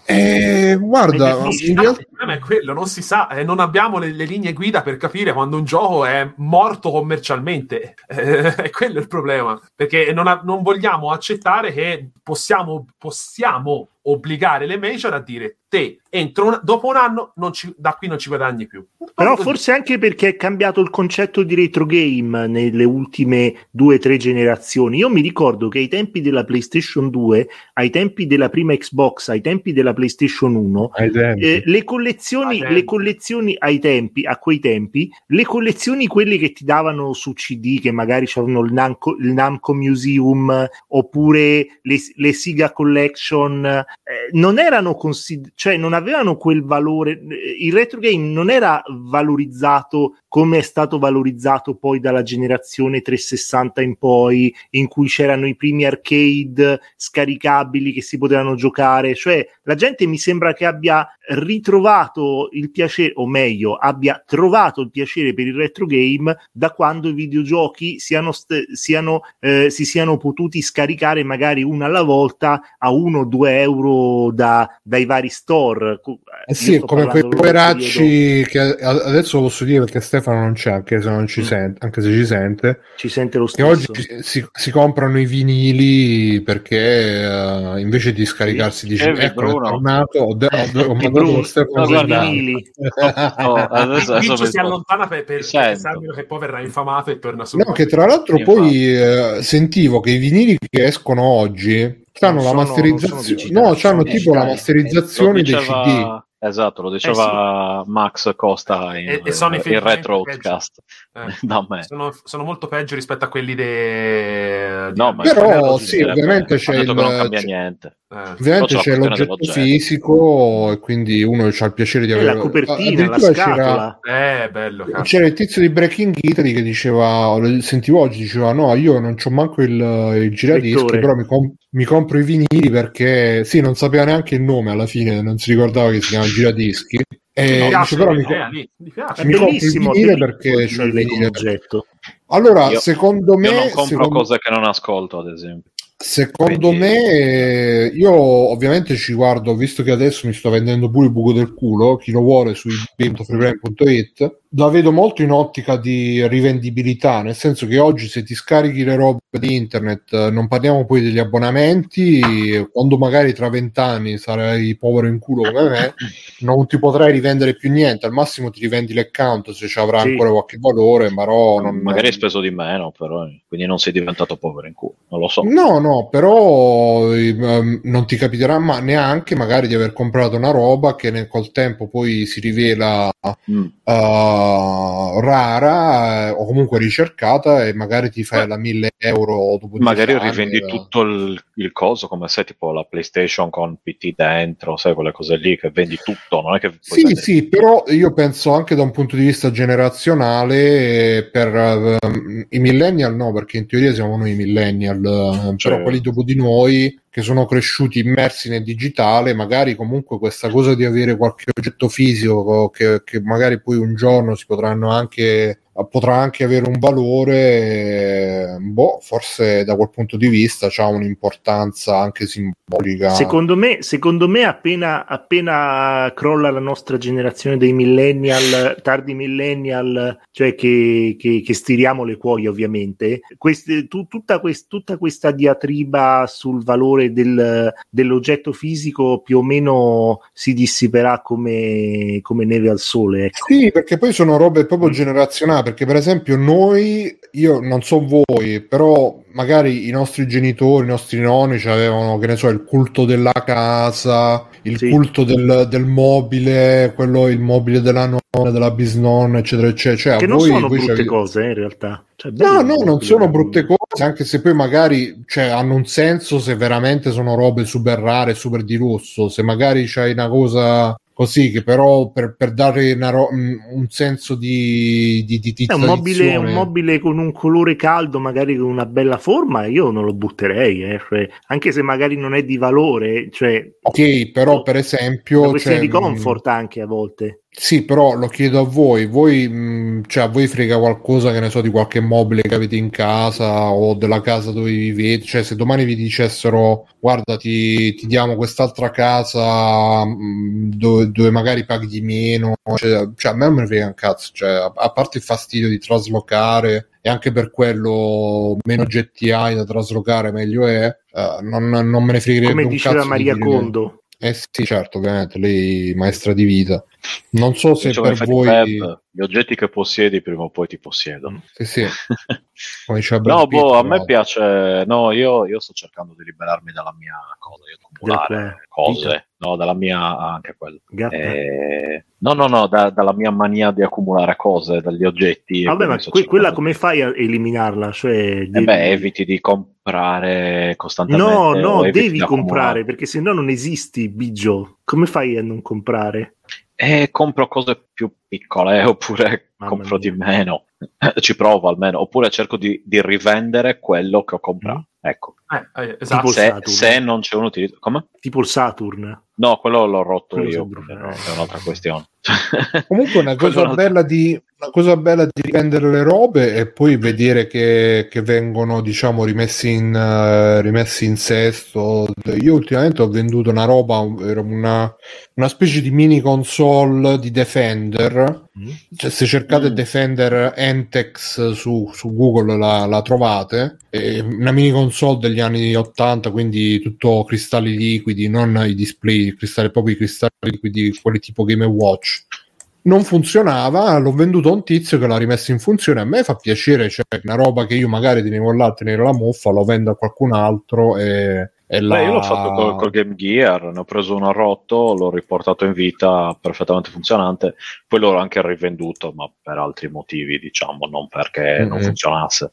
Speaker 1: eh, guarda,
Speaker 3: in realtà... il problema è quello, non si sa, eh, non abbiamo le, le, linee guida per capire quando un gioco è morto commercialmente, eh, [LAUGHS] è quello il problema, perché non, ha, non vogliamo accettare che possiamo, possiamo obbligare le major a dire te entro un, dopo un anno ci, da qui non ci guadagni più.
Speaker 2: Però forse anche perché è cambiato il concetto di retro game nelle ultime due o tre generazioni. Io mi ricordo che ai tempi della PlayStation 2, ai tempi della prima Xbox, ai tempi della PlayStation 1, eh, le collezioni, le collezioni ai tempi, a quei tempi, le collezioni quelle che ti davano su CD, che magari c'erano il Namco, il Namco Museum oppure le, le Siga Collection, eh, non erano considerate, cioè non avevano quel valore, il retro game non era valorizzato come è stato valorizzato poi dalla generazione 360 in poi, in cui c'erano i primi arcade scaricabili che si potevano giocare, cioè la gente mi sembra che abbia ritrovato il piacere, o meglio, abbia trovato il piacere per il retro game da quando i videogiochi siano, st- siano, eh, si siano potuti scaricare magari una alla volta a 1 o 2 euro euro da, dai vari store.
Speaker 1: Eh sì, come quei poveracci che adesso lo posso dire perché Stefano non c'è, anche se non ci mm. sente, anche se ci sente.
Speaker 2: Ci sente lo stesso.
Speaker 1: Che oggi si, si comprano i vinili perché uh, invece di scaricarsi di ecco, è tornato, ho, de- ho, ho mandato lo Stefano no, vinili.
Speaker 3: no, [LAUGHS] adesso, adesso si allontana per, per pensando che poi verrà infamato e torna su.
Speaker 1: No, che tra l'altro poi eh, sentivo che i vinili che escono oggi hanno la masterizzazione, no, hanno tipo la masterizzazione dei CD
Speaker 4: Esatto, lo diceva eh sì. Max Costa in, e, e sono in, Retrocast
Speaker 3: eh. [LAUGHS] da me. Sono, sono, molto peggio rispetto a quelli de...
Speaker 1: di... No, ma però sì, ovviamente c'è il...
Speaker 4: non cambia niente.
Speaker 1: Eh. Ovviamente c'è l'oggetto fisico e quindi uno ha il piacere di avere
Speaker 2: la copertina, la scatola.
Speaker 3: C'era... Eh, bello,
Speaker 1: c'era il tizio di Breaking Italy che diceva, sentivo oggi, diceva no, io non ho manco il, il giradischi, però mi, comp- mi compro i vinili perché sì, non sapeva neanche il nome alla fine, non si ricordava che si chiama giradischi. E mi piace, però mi,
Speaker 2: eh, mi, piace. mi bellissimo, il perché c'è il vinile.
Speaker 1: Allora, io, secondo me... Io
Speaker 4: non compro
Speaker 1: secondo...
Speaker 4: cose che non ascolto, ad esempio.
Speaker 1: Secondo Quindi... me, io ovviamente ci guardo, visto che adesso mi sto vendendo pure il buco del culo, chi lo vuole su game.freebrand.it, la vedo molto in ottica di rivendibilità, nel senso che oggi se ti scarichi le robe di internet, non parliamo poi degli abbonamenti, quando magari tra vent'anni sarai povero in culo come me, [LAUGHS] non ti potrai rivendere più niente, al massimo ti rivendi l'account se ci avrà sì. ancora qualche valore, però non...
Speaker 4: magari hai speso di meno, però, quindi non sei diventato povero in culo, non lo so.
Speaker 1: No, no, però um, non ti capiterà ma neanche magari di aver comprato una roba che nel col tempo poi si rivela mm. uh, rara eh, o comunque ricercata e magari ti fai la 1000 euro dopo
Speaker 4: magari rivendi e... tutto il, il, coso come se tipo la PlayStation con PT dentro sai quelle cose lì che vendi tutto non è che
Speaker 1: sì vendere... sì però io penso anche da un punto di vista generazionale per uh, i millennial no perché in teoria siamo noi millennial cioè. però quelli dopo di noi che sono cresciuti immersi nel digitale, magari comunque questa cosa di avere qualche oggetto fisico che, che magari poi un giorno si potranno anche potrà anche avere un valore, boh, forse da quel punto di vista ha un'importanza anche simbolica.
Speaker 2: Secondo me, secondo me appena, appena crolla la nostra generazione dei millennial, tardi millennial, cioè che, che, che stiriamo le cuoie ovviamente, queste, tu, tutta, quest, tutta, questa diatriba sul valore del, dell'oggetto fisico più o meno si dissiperà come, come neve al sole. Ecco.
Speaker 1: Sì, perché poi sono robe proprio generazionali perché per esempio noi, io non so voi, però magari i nostri genitori, i nostri nonni avevano, che ne so, il culto della casa, il sì. culto del, del, mobile, quello, il mobile della nonna, della bisnonna, eccetera, eccetera. Cioè,
Speaker 2: che non
Speaker 1: voi,
Speaker 2: sono brutte c'avete... cose, eh, in realtà.
Speaker 1: Cioè, no, no, non sono brutte cose, anche se poi magari cioè, hanno un senso se veramente sono robe super rare, super di lusso. Se magari c'hai una cosa così che però per, per dare ro- un senso di, di, di, di
Speaker 2: un, mobile, un mobile con un colore caldo magari con una bella forma io non lo butterei eh, cioè, anche se magari non è di valore cioè,
Speaker 1: ok però per esempio
Speaker 2: una questione cioè, di comfort anche a volte
Speaker 1: sì, però lo chiedo a voi, voi mh, cioè, a voi frega qualcosa che ne so di qualche mobile che avete in casa o della casa dove vivete, cioè se domani vi dicessero guarda ti, ti diamo quest'altra casa mh, dove, dove, magari paghi di meno, cioè, cioè, a me non me ne frega un cazzo, cioè, a, a, parte il fastidio di traslocare e anche per quello meno oggetti hai da traslocare meglio è, uh, non, non, me ne fregherebbe
Speaker 2: Come
Speaker 1: un
Speaker 2: diceva Maria Condo.
Speaker 1: Eh sì, certo, ovviamente, lei maestra di vita. Non so se diciamo per voi... Web,
Speaker 4: gli oggetti che possiedi prima o poi ti possiedono.
Speaker 1: Sì, sì. [LAUGHS]
Speaker 4: no, boh, a me piace... No, io, io, sto cercando di liberarmi dalla mia cosa, di accumulare cose. No, dalla mia... anche quello. Eh, no, no, no, da, dalla mia mania di accumulare cose, dagli oggetti.
Speaker 2: Vabbè, ma que- quella come fai a eliminarla? Cioè,
Speaker 4: eh devi... beh, eviti di comprare costantemente.
Speaker 2: No, no, devi comprare, perché se no non esisti, Bigio. Come fai a non comprare?
Speaker 4: E compro cose più più piccole [LAUGHS] oppure Mamma compro mia. di meno, [LAUGHS] ci provo almeno, oppure cerco di, di rivendere quello che ho comprato. Mm. Ecco.
Speaker 3: Eh, eh, esatto.
Speaker 4: se, se, non c'è un utilizzo. Come?
Speaker 2: Tipo il Saturn.
Speaker 4: No, quello l'ho rotto quello io, è un'altra questione.
Speaker 1: Comunque una [LAUGHS] cosa, bella di, una cosa bella di rivendere le robe e poi vedere che, che vengono, diciamo, rimessi in, uh, rimessi in sesto. Io ultimamente ho venduto una roba, una, una specie di mini console di Defender. Mm. Cioè, se cercate mm. Defender Entex su, su Google la, la trovate. È una mini console degli anni 80, quindi tutto cristalli liquidi, non i display, cristalli, proprio i cristalli liquidi, quelli tipo Game Watch non funzionava, l'ho venduto a un tizio che l'ha rimesso in funzione. A me fa piacere, cioè una roba che io magari tenevo là a tenere la muffa, lo vendo a qualcun altro e, e
Speaker 4: la... Beh, io l'ho fatto col, col, Game Gear, ne ho preso uno rotto, l'ho riportato in vita perfettamente funzionante, poi l'ho anche rivenduto, ma per altri motivi, diciamo, non perché mm-hmm. non funzionasse.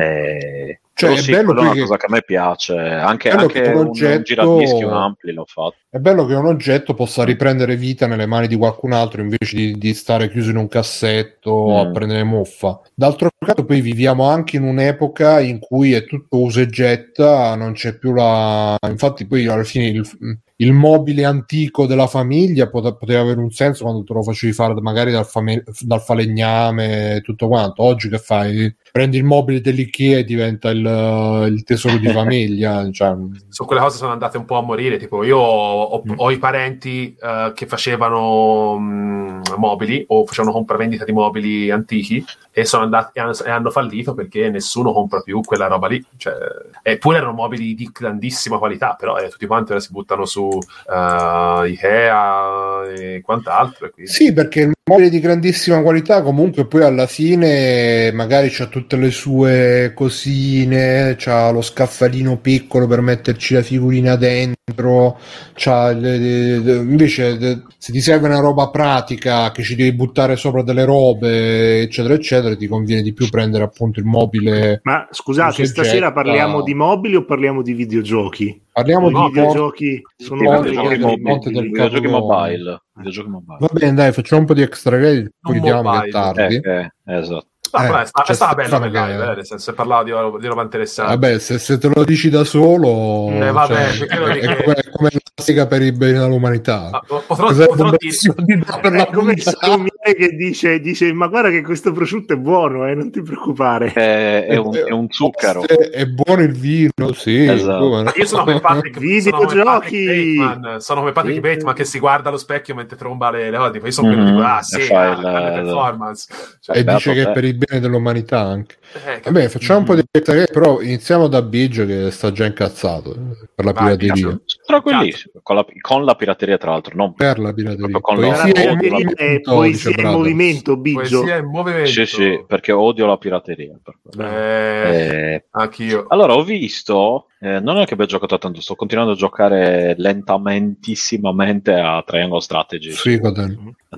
Speaker 4: E cioè, è, bello è una che... cosa che a me piace, anche, anche un, oggetto... un un ampli l'ho fatto.
Speaker 1: È bello che un oggetto possa riprendere vita nelle mani di qualcun altro invece di, di stare chiuso in un cassetto mm. a prendere muffa. D'altro canto poi viviamo anche in un'epoca in cui è tutto usa e getta, non c'è più la... Infatti poi alla fine il, il mobile antico della famiglia pote- poteva avere un senso quando te lo facevi fare magari dal, fame- dal falegname e tutto quanto. Oggi che fai? Prendi il mobile dell'IKEA e diventa il, il tesoro di famiglia. [LAUGHS] Cioè...
Speaker 3: Su quelle cose sono andate un po' a morire. Tipo, io ho, mm. ho i parenti uh, che facevano um, mobili o facevano compravendita di mobili antichi e sono andati e hanno, fallito perché nessuno compra più quella roba lì. Cioè, eppure erano mobili di grandissima qualità, però eh, tutti quanti ora si buttano su uh, Ikea e quant'altro. E quindi...
Speaker 1: Sì, perché il mobile di grandissima qualità comunque poi alla fine magari c'ha tutte le sue cosine, c'ha lo scaffalino piccolo per metterci la figurina dentro, c'ha le, le, le, invece se ti serve una roba pratica che ci devi buttare sopra delle robe, eccetera, eccetera, ti conviene di più prendere appunto il mobile.
Speaker 2: Ma scusate, stasera parliamo di mobili o parliamo di videogiochi?
Speaker 1: Parliamo
Speaker 2: di videogiochi, sono
Speaker 4: videogiochi, del videogiochi mobile. videogiochi
Speaker 1: mobile. Va bene, dai, facciamo un po' di extra credit, poi vediamo più tardi.
Speaker 4: Eh, eh, esatto. [LAUGHS]
Speaker 3: Ah, eh, è, sta, cioè, è stata bella per live, eh, nel senso, parlava di, di roba interessante.
Speaker 1: Vabbè, se, se, te lo dici da solo,
Speaker 3: eh, vabbè, cioè, è,
Speaker 1: è, come, è come classica per i beni dell'umanità. Ah,
Speaker 3: potrò, potrò dire
Speaker 2: per la [LAUGHS] come che dice, dice, ma guarda che questo prosciutto è buono, eh, non ti preoccupare.
Speaker 4: È, è, un, è un zucchero.
Speaker 1: È, buono il vino, sì.
Speaker 3: Esatto. Io sono come [LAUGHS] Patrick, videogiochi. Sono, sono come Patrick Bateman che si guarda allo specchio mentre tromba le, le cose. Io sono quello mm-hmm. di ah sì, ah, il, performance.
Speaker 1: Cioè, e dice che è per il bene dell'umanità anche. Eh, Vabbè, facciamo un po' di però iniziamo da Biggio che sta già incazzato eh, per la pirateria.
Speaker 4: Tranquillissimo, con la, con la pirateria tra l'altro, non
Speaker 1: per la pirateria.
Speaker 2: Con poesia la pirateria è poesia in movimento, Biggio.
Speaker 3: Poesia in movimento.
Speaker 4: Sì, sì, perché odio la pirateria.
Speaker 3: Eh, eh, anch'io.
Speaker 4: Allora, ho visto, eh, non è che abbia giocato tanto, sto continuando a giocare lentamentissimamente [LAUGHS] a Triangle Strategy.
Speaker 1: Sì,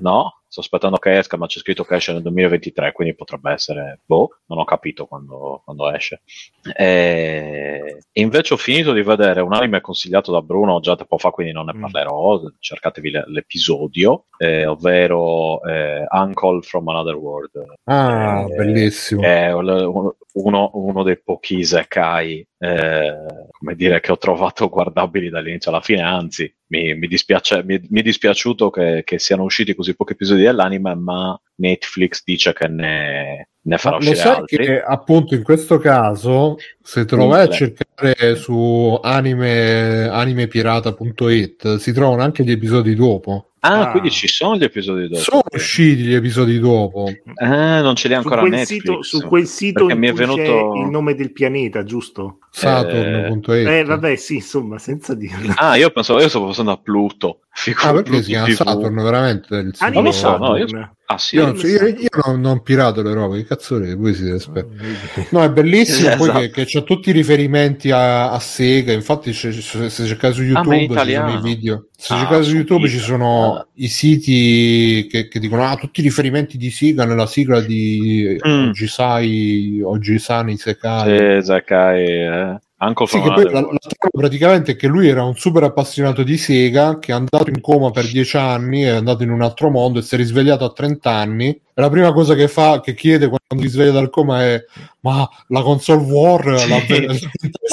Speaker 4: no? Sto aspettando che esca, ma c'è scritto che esce nel 2023, quindi potrebbe essere, boh, non ho capito quando, quando esce. E invece ho finito di vedere un anime consigliato da Bruno già tempo fa, quindi non ne mm. parlerò, cercatevi l'episodio, eh, ovvero eh, Uncle from Another World.
Speaker 1: Ah, eh, bellissimo.
Speaker 4: È uno, uno dei pochi isekai eh, come dire, che ho trovato guardabili dall'inizio alla fine, anzi mi, mi, dispiace, mi, mi è dispiaciuto che, che, siano usciti così pochi episodi dell'anime, ma Netflix dice che ne, ne farà
Speaker 1: uscire
Speaker 4: lo sai altri.
Speaker 1: che appunto in questo caso, se te lo vai a cercare su anime, animepirata.it, si trovano anche gli episodi dopo.
Speaker 4: Ah, ah, quindi ci sono gli episodi dopo.
Speaker 1: Sono usciti gli episodi dopo.
Speaker 4: Ah, non ce li ha ancora Netflix.
Speaker 2: Sito, su quel sito mi è venuto il nome del pianeta, giusto?
Speaker 1: Saturn.it.
Speaker 2: Eh, eh, vabbè, sì, insomma, senza dirlo.
Speaker 4: Ah, io pensavo, io stavo pensando a Pluto.
Speaker 1: Fico, ah, perché si chiama TV. Saturn, veramente? Il
Speaker 2: ah, non lo so, no, io...
Speaker 1: Ah, sì, io, non, io, io non, non, pirato le robe, cazzo è? Voi siete esperti. No, è bellissimo esatto. [LAUGHS] poi che, che c'ha tutti i riferimenti a, a Sega, infatti se, se cercate su ah, YouTube ah, ci sono i video. Se ah, cercate su YouTube ci sono ah. i siti che, che, dicono ah, tutti i riferimenti di Sega nella sigla di mm. Ojisai, Ojisani Sekai.
Speaker 4: Sì, Sekai, eh.
Speaker 1: Anche sì, che poi la, la praticamente è che lui era un super appassionato di Sega che è andato in coma per dieci anni, è andato in un altro mondo e si è risvegliato a 30 anni. La prima cosa che fa, che chiede quando si sveglia dal coma è ma la console war sì.
Speaker 4: l'ha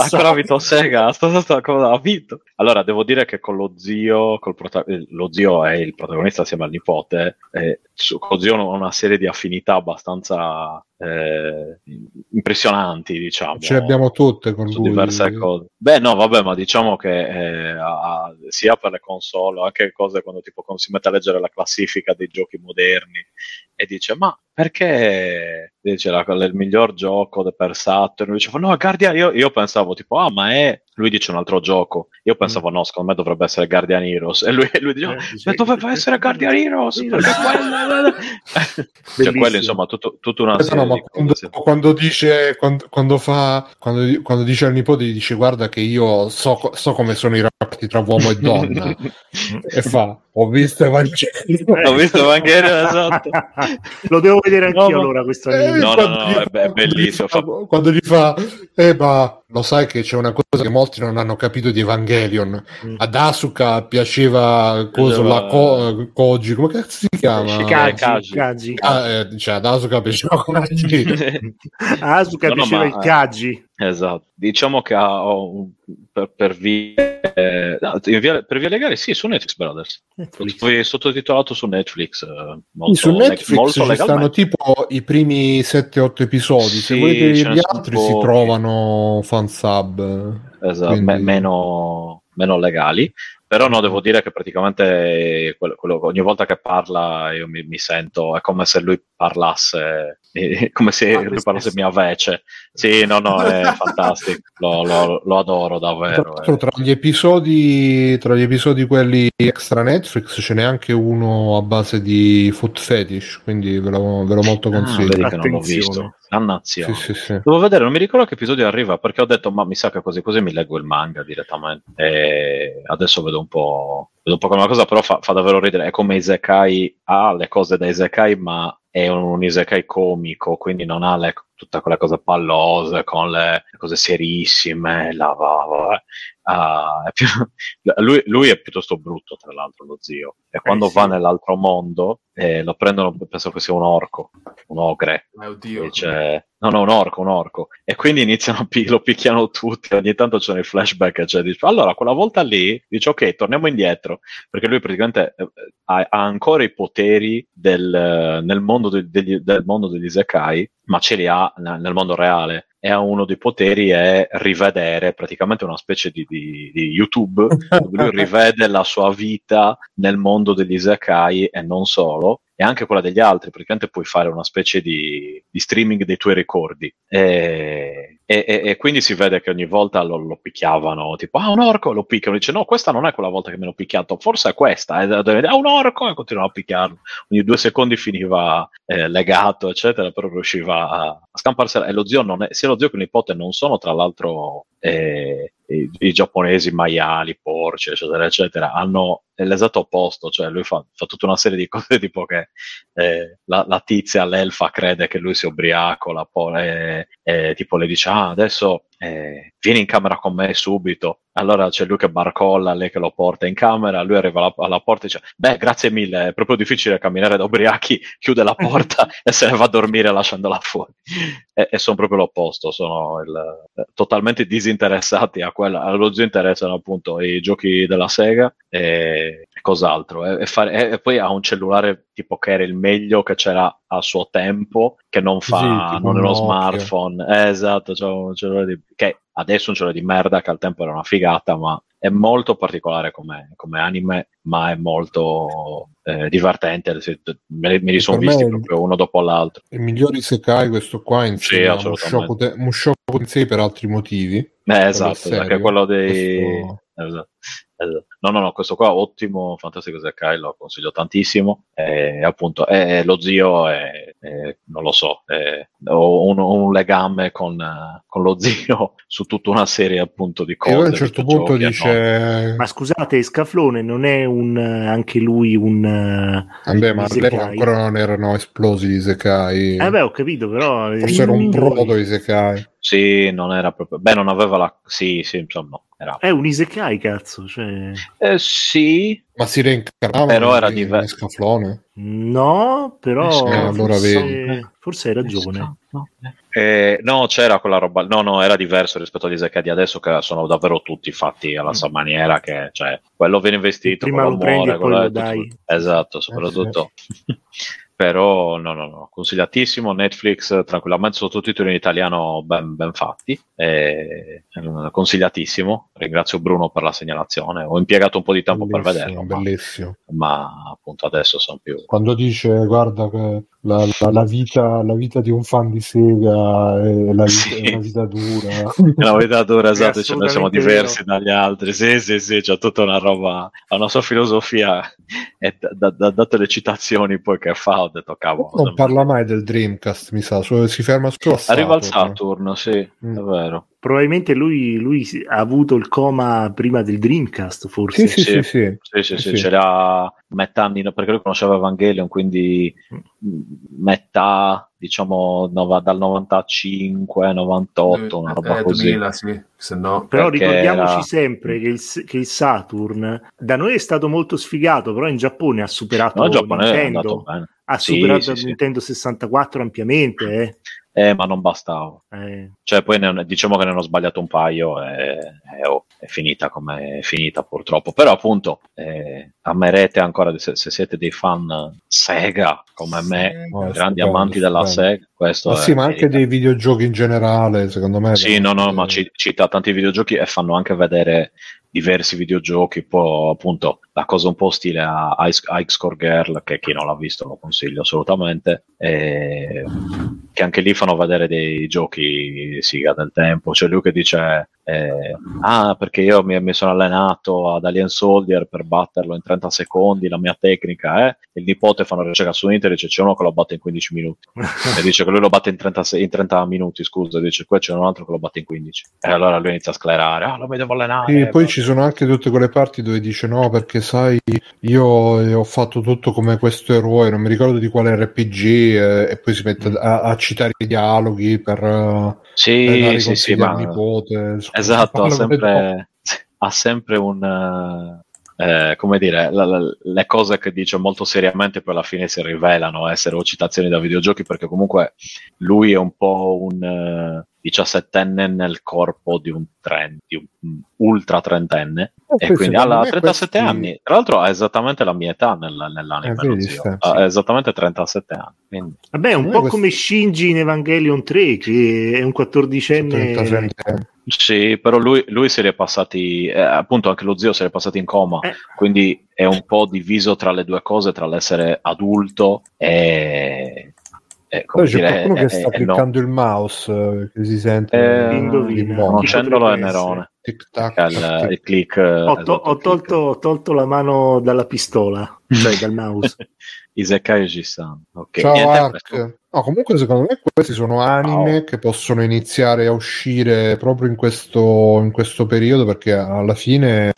Speaker 4: ancora vinto [LAUGHS] Sega sta, sta, cosa ha vinto allora devo dire che con lo zio col prota- eh, lo zio è il protagonista assieme al nipote eh, su, con lo zio ho una serie di affinità abbastanza eh, impressionanti, diciamo.
Speaker 1: Ce le abbiamo tutte con lui. Diverse
Speaker 4: cose. Beh, no, vabbè, ma diciamo che eh, ha, sia per le console, anche cose quando tipo quando si mette a leggere la classifica dei giochi moderni e dice, ma perché dice la, il miglior gioco per Saturn? Lui dice, no, Guardian, io, io pensavo tipo, ah, ma è lui dice un altro gioco. Io pensavo, mm. no, secondo me dovrebbe essere Guardian Heroes. E lui, lui dice, eh, dovrebbe essere Guardian Heroes. perché [LAUGHS] quello... [LAUGHS] cioè, quello, insomma, tutto, tutta una serie no,
Speaker 1: quando, quando, dice, quando, quando, fa, quando, quando, dice al nipote, dice, guarda che io so, so come sono i rapporti tra uomo e [LAUGHS] donna. e fa, ho visto Evangelion.
Speaker 4: ho visto Evangelion, esatto.
Speaker 2: Lo devo vedere anch'io no, allora questo
Speaker 4: eh, no, no, no, è, è bellissimo.
Speaker 1: Quando gli fa, eh, ma lo sai che c'è una cosa che molti non hanno capito di Evangelion. Mm. Ad Asuka piaceva cosa, la ko, Koji, come cazzo si chiama?
Speaker 2: Kaji. Kaji.
Speaker 1: Ah, eh, cioè ad Asuka piaceva [LAUGHS]
Speaker 2: Kaji. Asuka no, piaceva no, ma... il Kaji.
Speaker 4: Esatto, diciamo che oh, per, per, vie, eh, no, via, per vie legali, sì, su Netflix Brothers. Netflix. Poi sottotitolato su Netflix. Eh,
Speaker 1: molto, su Netflix molto ci legalmente. stanno tipo i primi 7-8 episodi. Sì, Se volete gli altri si trovano fansub.
Speaker 4: Esatto, quindi... me- meno, meno legali. Però no, devo dire che praticamente quello, quello, ogni volta che parla io mi, mi, sento, è come se lui parlasse, [LAUGHS] come se ah, lui parlasse mia vece. Sì, no, no, è [LAUGHS] fantastico, lo, lo, lo, adoro davvero.
Speaker 1: Tra, tra, gli episodi, tra gli episodi quelli extra Netflix ce n'è anche uno a base di foot fetish, quindi ve lo, ve lo molto consiglio. Ah,
Speaker 4: vedi che non l'ho visto. Dannazione. Sì, sì, sì. Devo vedere, non mi ricordo che episodio arriva perché ho detto, ma mi sa che così così mi leggo il manga direttamente. E adesso vedo un po', vedo un po' come una cosa, però fa, fa davvero ridere. È come Isekai ha le cose da Isekai, ma è un, un Isekai comico, quindi non ha le, tutte quelle cose pallose con le, le cose serissime. La, va, va. Uh, più, [LAUGHS] lui, lui, è piuttosto brutto, tra l'altro, lo zio. E quando eh, sì. va nell'altro mondo eh, lo prendono, penso che sia un orco, un ogre.
Speaker 3: Oddio.
Speaker 4: Dice, no, no, un orco, un orco. E quindi iniziano a pi- lo picchiano tutti. Ogni tanto c'è i flashback. Cioè, dice, allora, quella volta lì dice, ok, torniamo indietro. Perché lui praticamente eh, ha, ha, ancora i poteri del, nel mondo de- degli, del mondo degli Isekai, ma ce li ha nel mondo reale e ha uno dei poteri è rivedere praticamente una specie di, di, di YouTube dove lui [LAUGHS] rivede la sua vita nel mondo degli Isekai e non solo e anche quella degli altri, praticamente puoi fare una specie di, di streaming dei tuoi ricordi. E, e, e, quindi si vede che ogni volta lo, lo, picchiavano, tipo, ah, un orco, lo picchiano, dice, no, questa non è quella volta che mi hanno picchiato, forse è questa, e ah, un orco, e continuano a picchiarlo. Ogni due secondi finiva eh, legato, eccetera, però riusciva a, a scamparsi. E lo zio non è, sia lo zio che il nipote non sono, tra l'altro, eh, i, giapponesi maiali, porci, eccetera, eccetera, hanno l'esatto opposto, cioè lui fa, fa tutta una serie di [LAUGHS] cose tipo che eh, la, la, tizia, l'elfa, crede che lui sia ubriaco, la, eh, eh, tipo le dice, ah, adesso eh, vieni in camera con me subito. Allora c'è lui che barcolla, lei che lo porta in camera, lui arriva alla, alla porta e dice, beh, grazie mille, è proprio difficile camminare da ubriachi, [LAUGHS] chiude la porta [LAUGHS] e se ne va a dormire lasciandola fuori. E, e sono proprio l'opposto, sono il, eh, totalmente disinteressati a quella, allo zio interessano appunto i giochi della Sega e, e cos'altro. E, e, fare, e, poi ha un cellulare tipo che era il meglio che c'era a suo tempo, che non fa, sì, non è uno smartphone. Eh, esatto, c'è un cellulare di, che adesso è un cellulare di merda, che al tempo era una figata, ma è molto particolare come, come anime, ma è molto eh, divertente. Me, me li sono visti proprio uno dopo l'altro.
Speaker 1: I migliori Sekai, questo qua, insieme sì, Mushoku, Te- Mushoku Tensei per altri motivi.
Speaker 4: Eh, esatto, perché quello dei... Questo... Esatto. No, no, no, questo qua ottimo, fantastico Zekai, lo consiglio tantissimo. E, appunto, è, lo zio è, è, non lo so, ho un, un, legame con, con, lo zio [LAUGHS] su tutta una serie appunto di cose. E
Speaker 1: a un certo punto dice...
Speaker 2: No. Ma scusate, Scaflone non è un, anche lui un...
Speaker 1: Vabbè, ma ancora non erano esplosi i Zekai.
Speaker 2: Eh beh, ho capito, però...
Speaker 1: Forse era un proto Isekai.
Speaker 4: Sì, non era proprio... Beh, non aveva la... Sì, sì, insomma, era...
Speaker 2: È un isekai, cazzo, cioè...
Speaker 4: Eh, sì.
Speaker 1: Ma si reincarnava
Speaker 4: però era diverso.
Speaker 1: Scaflone?
Speaker 2: No, però...
Speaker 1: Eh, allora
Speaker 2: forse... forse hai ragione.
Speaker 4: Eh, no, c'era quella roba... No, no, era diverso rispetto agli isekai di adesso, che sono davvero tutti fatti alla sua maniera, che... Cioè, quello viene investito,
Speaker 2: Prima
Speaker 4: quello
Speaker 2: lo prendi
Speaker 4: muore,
Speaker 2: e poi
Speaker 4: quello
Speaker 2: lo
Speaker 4: è tutto-
Speaker 2: dai. [LAUGHS]
Speaker 4: Però no, no, no, consigliatissimo. Netflix, tranquillamente, sottotitoli in italiano ben, ben fatti, eh, consigliatissimo. Ringrazio Bruno per la segnalazione. Ho impiegato un po' di tempo per
Speaker 1: Bellissimo,
Speaker 4: vederlo, ma,
Speaker 1: bellissimo.
Speaker 4: ma appunto adesso sono più.
Speaker 1: Quando dice guarda che la, la- la vita, la vita di un fan di Sega è, la [LAUGHS] vita,
Speaker 4: Sì.
Speaker 1: è una vita dura.
Speaker 4: È una verità dura, esatto, cioè, noi siamo diversi dagli altri. Sì, sì, sì, c'è tutta una roba, ha una sua filosofia e da- da- date le citazioni poi che fa, ho detto cavolo.
Speaker 1: non parla mai del Dreamcast, mi sa, si ferma solo a
Speaker 4: Arriva al
Speaker 1: Saturn.
Speaker 4: Saturn, sì,
Speaker 1: Mm.
Speaker 4: è vero.
Speaker 2: Probabilmente lui, lui ha avuto il coma prima del Dreamcast, forse.
Speaker 1: Sì, sì, sì,
Speaker 4: Sì.
Speaker 1: sì.
Speaker 4: Sì, sì, sì,
Speaker 1: Sì.
Speaker 4: c'era metà anni, perché lui conosceva Evangelion, quindi mh, metà, diciamo, nova- dal 95, 98, una roba
Speaker 3: Eh,
Speaker 4: così.
Speaker 3: 2000, sì, se no...
Speaker 2: Però ricordiamoci
Speaker 4: era-
Speaker 2: sempre che il, che il Saturn da noi è stato molto sfigato, però in Giappone ha superato
Speaker 4: No, il Giappone
Speaker 2: Nintendo. Ha superato
Speaker 4: sì,
Speaker 2: il
Speaker 4: sì.
Speaker 2: Nintendo 64 ampiamente. Eh.
Speaker 4: Eh, ma non bastava.
Speaker 2: Eh.
Speaker 4: Cioè, poi ne- diciamo che ne hanno sbagliato un paio e, e, oh, è finita come è finita purtroppo. Però appunto, eh, ammerete ancora, se, se siete dei fan Sega come me,
Speaker 1: No, è
Speaker 4: grandi
Speaker 1: stupendo,
Speaker 4: amanti della
Speaker 1: stupendo.
Speaker 4: Sega, questo
Speaker 1: Ma
Speaker 4: è
Speaker 1: sì, ma anche dei videogiochi in generale, secondo me.
Speaker 4: Sì, no, no, ma ci- cita tanti videogiochi e fanno anche vedere diversi videogiochi, poi appunto la cosa un po' stile a Ice, Ice Core Girl, che chi non l'ha visto lo consiglio assolutamente, e che anche lì fanno vedere dei giochi siga del tempo, c'è lui che dice eh, ah perché io mi, mi sono allenato ad Alien Soldier per batterlo in 30 secondi, la mia tecnica è, il nipote fa una ricerca su internet, dice c'è uno che lo batte in 15 minuti, [LAUGHS] e dice che lui lo batte in 30, se- in 30 minuti, scusa, dice qua c'è un altro che lo batte in 15, e allora lui inizia a sclerare, ah lo mi devo allenare,
Speaker 1: Sì, poi ci sono anche tutte quelle parti dove dice no, perché sai, io eh, ho fatto tutto come questo eroe, non mi ricordo di quale RPG, eh, e poi si mette a, a citare i dialoghi per, eh, per
Speaker 4: Sì, sì, sì, ma
Speaker 1: nipote. come
Speaker 4: esatto, ha sempre, [LAUGHS] ha sempre un eh, come dire, la- la- le cose che dice molto seriamente poi alla fine si rivelano essere o citazioni da videogiochi perché comunque lui è un po' un eh, diciassettenne nel corpo di un trend, di un ultra trentenne
Speaker 1: Eh,
Speaker 4: e quindi ha
Speaker 1: me
Speaker 4: 37
Speaker 1: questi-
Speaker 4: anni. Tra l'altro ha esattamente la mia età nel- nell'anime,
Speaker 1: Eh, vedi, sta-
Speaker 4: ha esattamente 37 anni. Quindi,
Speaker 2: Vabbè, è un
Speaker 1: Eh,
Speaker 2: po'
Speaker 1: questo-
Speaker 2: come Shinji in Evangelion 3, che è un 14enne.
Speaker 1: 37.
Speaker 4: Sì, però lui, lui se li è passati, eh, appunto anche lo zio se li è passati in coma,
Speaker 2: Eh.
Speaker 4: quindi è un po' diviso tra le due cose, tra l'essere adulto e... e come
Speaker 1: Poi c'è
Speaker 4: dire,
Speaker 1: qualcuno che
Speaker 4: e-
Speaker 1: sta
Speaker 4: e no.
Speaker 1: cliccando il mouse, eh, che si sente
Speaker 4: Eh,
Speaker 2: Indovina.
Speaker 1: di modo.
Speaker 2: Chi
Speaker 4: Accendolo è Nerone,
Speaker 1: Tic tac,
Speaker 4: è il,
Speaker 1: tic.
Speaker 4: il click.
Speaker 2: Ho, to-
Speaker 4: esatto,
Speaker 2: ho tolto, ho tolto la mano dalla pistola, cioè dal mouse. [LAUGHS]
Speaker 4: Isekai Jisan. Ok,
Speaker 1: Ciao
Speaker 4: niente,
Speaker 1: Ark. No, comunque secondo me questi sono anime
Speaker 4: Ciao.
Speaker 1: che possono iniziare a uscire proprio in questo, in questo periodo perché alla fine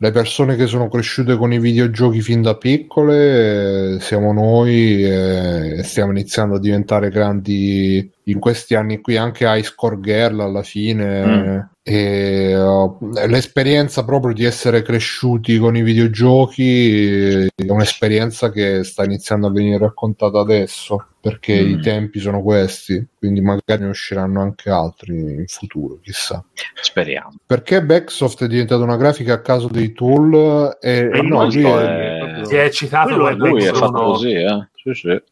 Speaker 1: le persone che sono cresciute con i videogiochi fin da piccole eh, siamo noi eh, e stiamo iniziando a diventare grandi in questi anni qui anche Ice Core Girl alla fine
Speaker 4: Mm.
Speaker 1: e uh, l'esperienza proprio di essere cresciuti con i videogiochi è un'esperienza che sta iniziando a venire raccontata adesso perché
Speaker 4: Mm.
Speaker 1: i tempi sono questi quindi magari ne usciranno anche altri in futuro chissà
Speaker 4: Speriamo.
Speaker 1: perché Backsoft è diventata una grafica a caso dei tool e, e no, lui
Speaker 4: è-
Speaker 2: proprio-
Speaker 3: Si è eccitato
Speaker 2: Quello è
Speaker 4: Lui è
Speaker 3: sono-
Speaker 4: fatto così, eh? Sì, sì.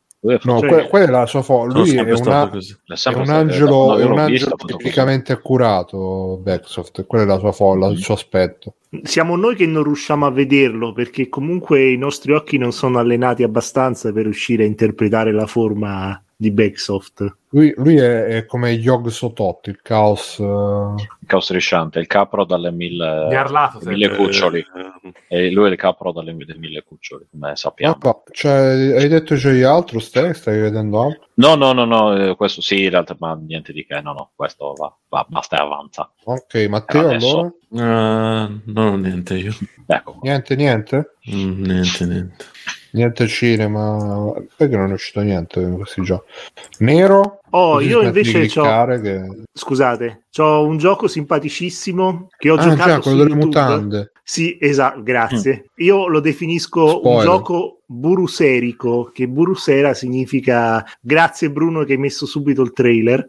Speaker 1: No, que- quella è la sua foto lui è, una,
Speaker 4: è
Speaker 1: un angelo, è
Speaker 4: io
Speaker 1: un angelo
Speaker 4: fatto così.
Speaker 1: tecnicamente accurato Backsoft quella è la sua folla, il suo aspetto.
Speaker 2: Siamo noi che non riusciamo a vederlo perché comunque i nostri occhi non sono allenati abbastanza per riuscire a interpretare la forma di Backsoft.
Speaker 1: Lui, lui è, è come Yog Sotot, il caos. eh,
Speaker 4: Il caos strisciante, il capro dalle mille,
Speaker 3: Garlato,
Speaker 4: mille cuccioli.
Speaker 5: Eh,
Speaker 4: E lui è il capro dalle mille cuccioli, come sappiamo.
Speaker 1: Vabbè, cioè, hai detto c'è altro, stai, stai vedendo altro?
Speaker 4: No, no, no, no, eh, questo sì, in realtà, ma niente di che, no, no, questo va, va basta e avanza.
Speaker 1: Ok, Matteo,
Speaker 4: Adesso-
Speaker 1: allora?
Speaker 5: eh, non ho niente io.
Speaker 4: Ecco,
Speaker 1: Niente, niente?
Speaker 5: Mm, niente, niente.
Speaker 1: Niente cinema, perché non è uscito niente in questi giochi. Nero?
Speaker 2: Oh, io invece ho... Che... Scusate, ho un gioco simpaticissimo che ho ah, giocato già, quello delle YouTube. mutande. Sì, esatto, grazie. Mm. Io lo definisco Spoiler. un gioco buruserico, che burusera significa grazie Bruno che hai messo subito il trailer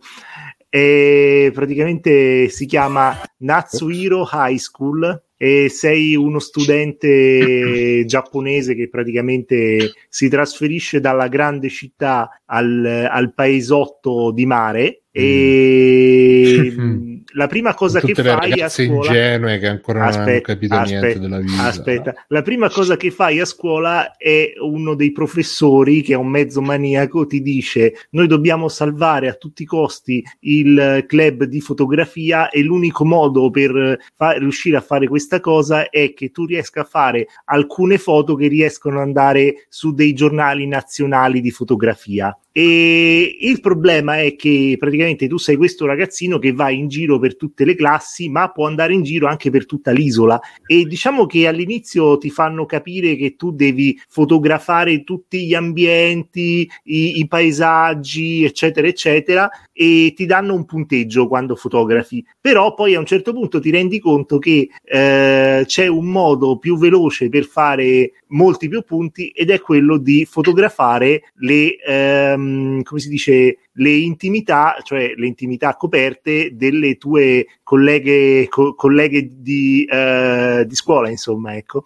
Speaker 2: e praticamente si chiama Natsuhiro High School e sei uno studente [LAUGHS] giapponese che praticamente si trasferisce dalla grande città al, al paesotto di mare e [LAUGHS] la prima cosa che fai a scuola
Speaker 1: ingenue che ancora aspetta, non hanno capito aspetta, niente della vita.
Speaker 2: aspetta. La prima cosa che fai a scuola è uno dei professori che è un mezzo maniaco ti dice noi dobbiamo salvare a tutti i costi il club di fotografia e l'unico modo per fa- riuscire a fare questa cosa è che tu riesca a fare alcune foto che riescono ad andare su dei giornali nazionali di fotografia e il problema è che praticamente tu sei questo ragazzino che va in giro per tutte le classi, ma può andare in giro anche per tutta l'isola. E diciamo che all'inizio ti fanno capire che tu devi fotografare tutti gli ambienti, i, i paesaggi, eccetera, eccetera, e ti danno un punteggio quando fotografi. Però poi a un certo punto ti rendi conto che eh, c'è un modo più veloce per fare molti più punti ed è quello di fotografare le. Ehm, Ehm, come si dice, le intimità, cioè le intimità coperte delle tue colleghe, co- colleghe di, uh, di scuola, insomma, ecco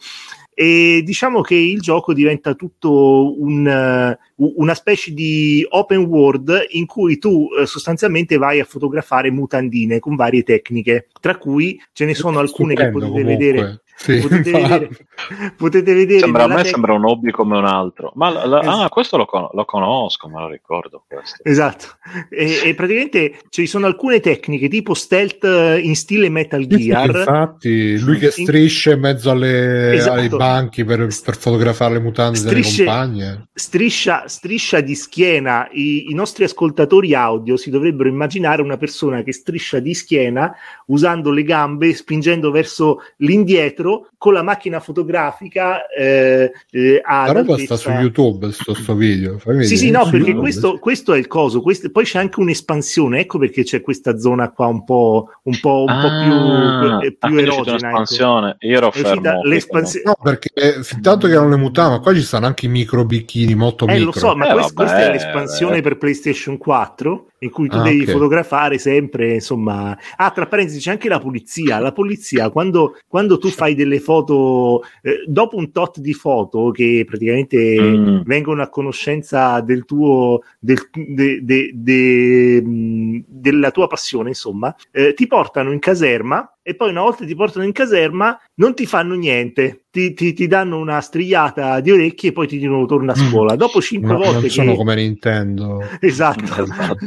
Speaker 2: e diciamo che il gioco diventa tutto un, uh, una specie di open world in cui tu uh, sostanzialmente vai a fotografare mutandine con varie tecniche, tra cui ce ne sono alcune Stupendo, che potete comunque. vedere sì, potete, [LAUGHS] vedere, potete vedere.
Speaker 4: Sembra, a me tec- sembra un hobby come un altro. Ma la, la, esatto. ah, questo lo, con- lo, conosco, me lo ricordo. Questo.
Speaker 2: Esatto. E, e, praticamente ci sono alcune tecniche tipo stealth in stile Metal Gear.
Speaker 1: Infatti, lui che strisce in mezzo alle, esatto. ai banchi per, per, fotografare le mutande strisce, delle compagne.
Speaker 2: Striscia, striscia di schiena. I, I nostri ascoltatori audio si dovrebbero immaginare una persona che striscia di schiena usando le gambe, spingendo verso l'indietro dietro con la macchina fotografica eh, eh,
Speaker 1: la roba sta su YouTube sto, sto video
Speaker 2: Fammi sì sì no perché questo, questo, è il coso questo, poi c'è anche un'espansione ecco perché c'è questa zona qua un po', un po', un ah, po più, eh, più erogena
Speaker 4: l'espansione ecco. io ero fermo
Speaker 1: l'espansione... no perché tanto che non le mutava qua ci stanno anche i micro bicchini molto
Speaker 2: eh,
Speaker 1: micro
Speaker 2: lo so ma eh, questa, vabbè, questa è l'espansione eh. per PlayStation 4 in cui tu ah, devi okay. fotografare sempre, insomma. Ah, tra parentesi, c'è anche la polizia. La polizia, quando, quando tu fai delle foto, eh, dopo un tot di foto che praticamente mm. vengono a conoscenza del tuo, del, de, de, de, della tua passione, insomma, eh, ti portano in caserma e poi una volta ti portano in caserma non ti fanno niente, ti, ti, ti danno una strigliata di orecchie e poi ti dicono torna a mm. scuola. Dopo cinque no, volte... Non
Speaker 1: sono che... come Nintendo. [LAUGHS]
Speaker 2: Esatto. esatto.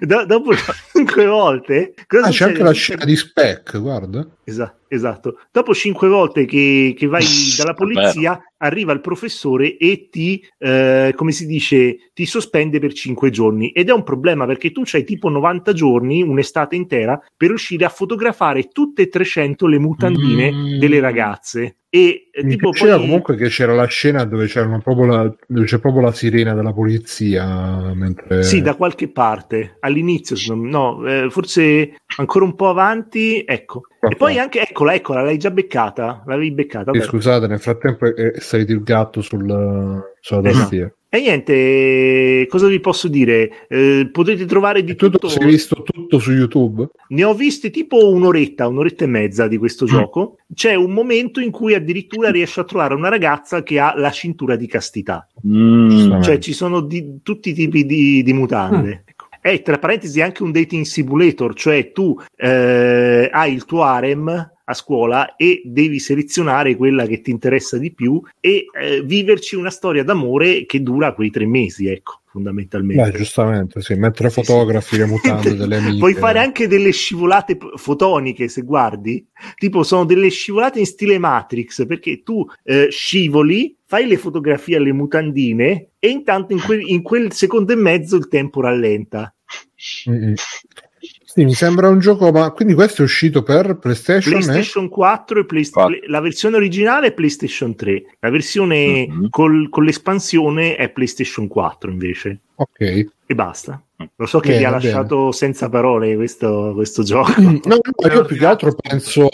Speaker 2: Do- dopo cinque volte...
Speaker 1: ah, c'è anche la scena di Spec, guarda.
Speaker 2: Esatto. Esatto. Dopo cinque volte che, che vai [LAUGHS] dalla polizia, arriva il professore e ti, eh, come si dice, ti sospende per cinque giorni. Ed è un problema perché tu c'hai tipo 90 giorni, un'estate intera, per riuscire a fotografare tutte e 300 le mutandine mm. delle ragazze. E
Speaker 1: Mi tipo poi... comunque che c'era la scena dove, proprio la, dove c'è proprio la sirena della polizia. Mentre...
Speaker 2: Sì, da qualche parte all'inizio, no, eh, forse ancora un po' avanti. Ecco, e poi anche eccola, eccola, l'hai già beccata. L'avevi beccata.
Speaker 1: Sì, scusate, nel frattempo è salito il gatto sul, sulla tastiera.
Speaker 2: E niente, cosa vi posso dire? Eh, potete trovare di
Speaker 1: tu
Speaker 2: tutto.
Speaker 1: Hai visto tutto su YouTube?
Speaker 2: Ne ho visti tipo un'oretta, un'oretta e mezza di questo mm. gioco. C'è un momento in cui addirittura riesco a trovare una ragazza che ha la cintura di castità. Mm. Cioè ci sono di, tutti i tipi di, di mutande. Mm. È tra parentesi anche un dating simulator, cioè tu eh, hai il tuo harem a scuola e devi selezionare quella che ti interessa di più e eh, viverci una storia d'amore che dura quei tre mesi, ecco, fondamentalmente.
Speaker 1: Beh, giustamente, sì, mentre fotografi sì, le mutande [LAUGHS] delle amiche.
Speaker 2: Puoi fare anche delle scivolate fotoniche, se guardi, tipo sono delle scivolate in stile Matrix, perché tu eh, scivoli, fai le fotografie alle mutandine e intanto in quel, in quel secondo e mezzo il tempo rallenta.
Speaker 1: Mm-hmm. Sì, mi sembra un gioco, ma quindi questo è uscito per PlayStation?
Speaker 2: PlayStation e... 4 e PlayStation 4. La versione originale è PlayStation 3, la versione mm-hmm. col, con l'espansione è PlayStation 4 invece.
Speaker 1: Ok.
Speaker 2: E basta. Lo so che bene, vi ha lasciato bene. senza parole questo, questo [CLEARS THROAT] gioco.
Speaker 1: No, no, io più che altro penso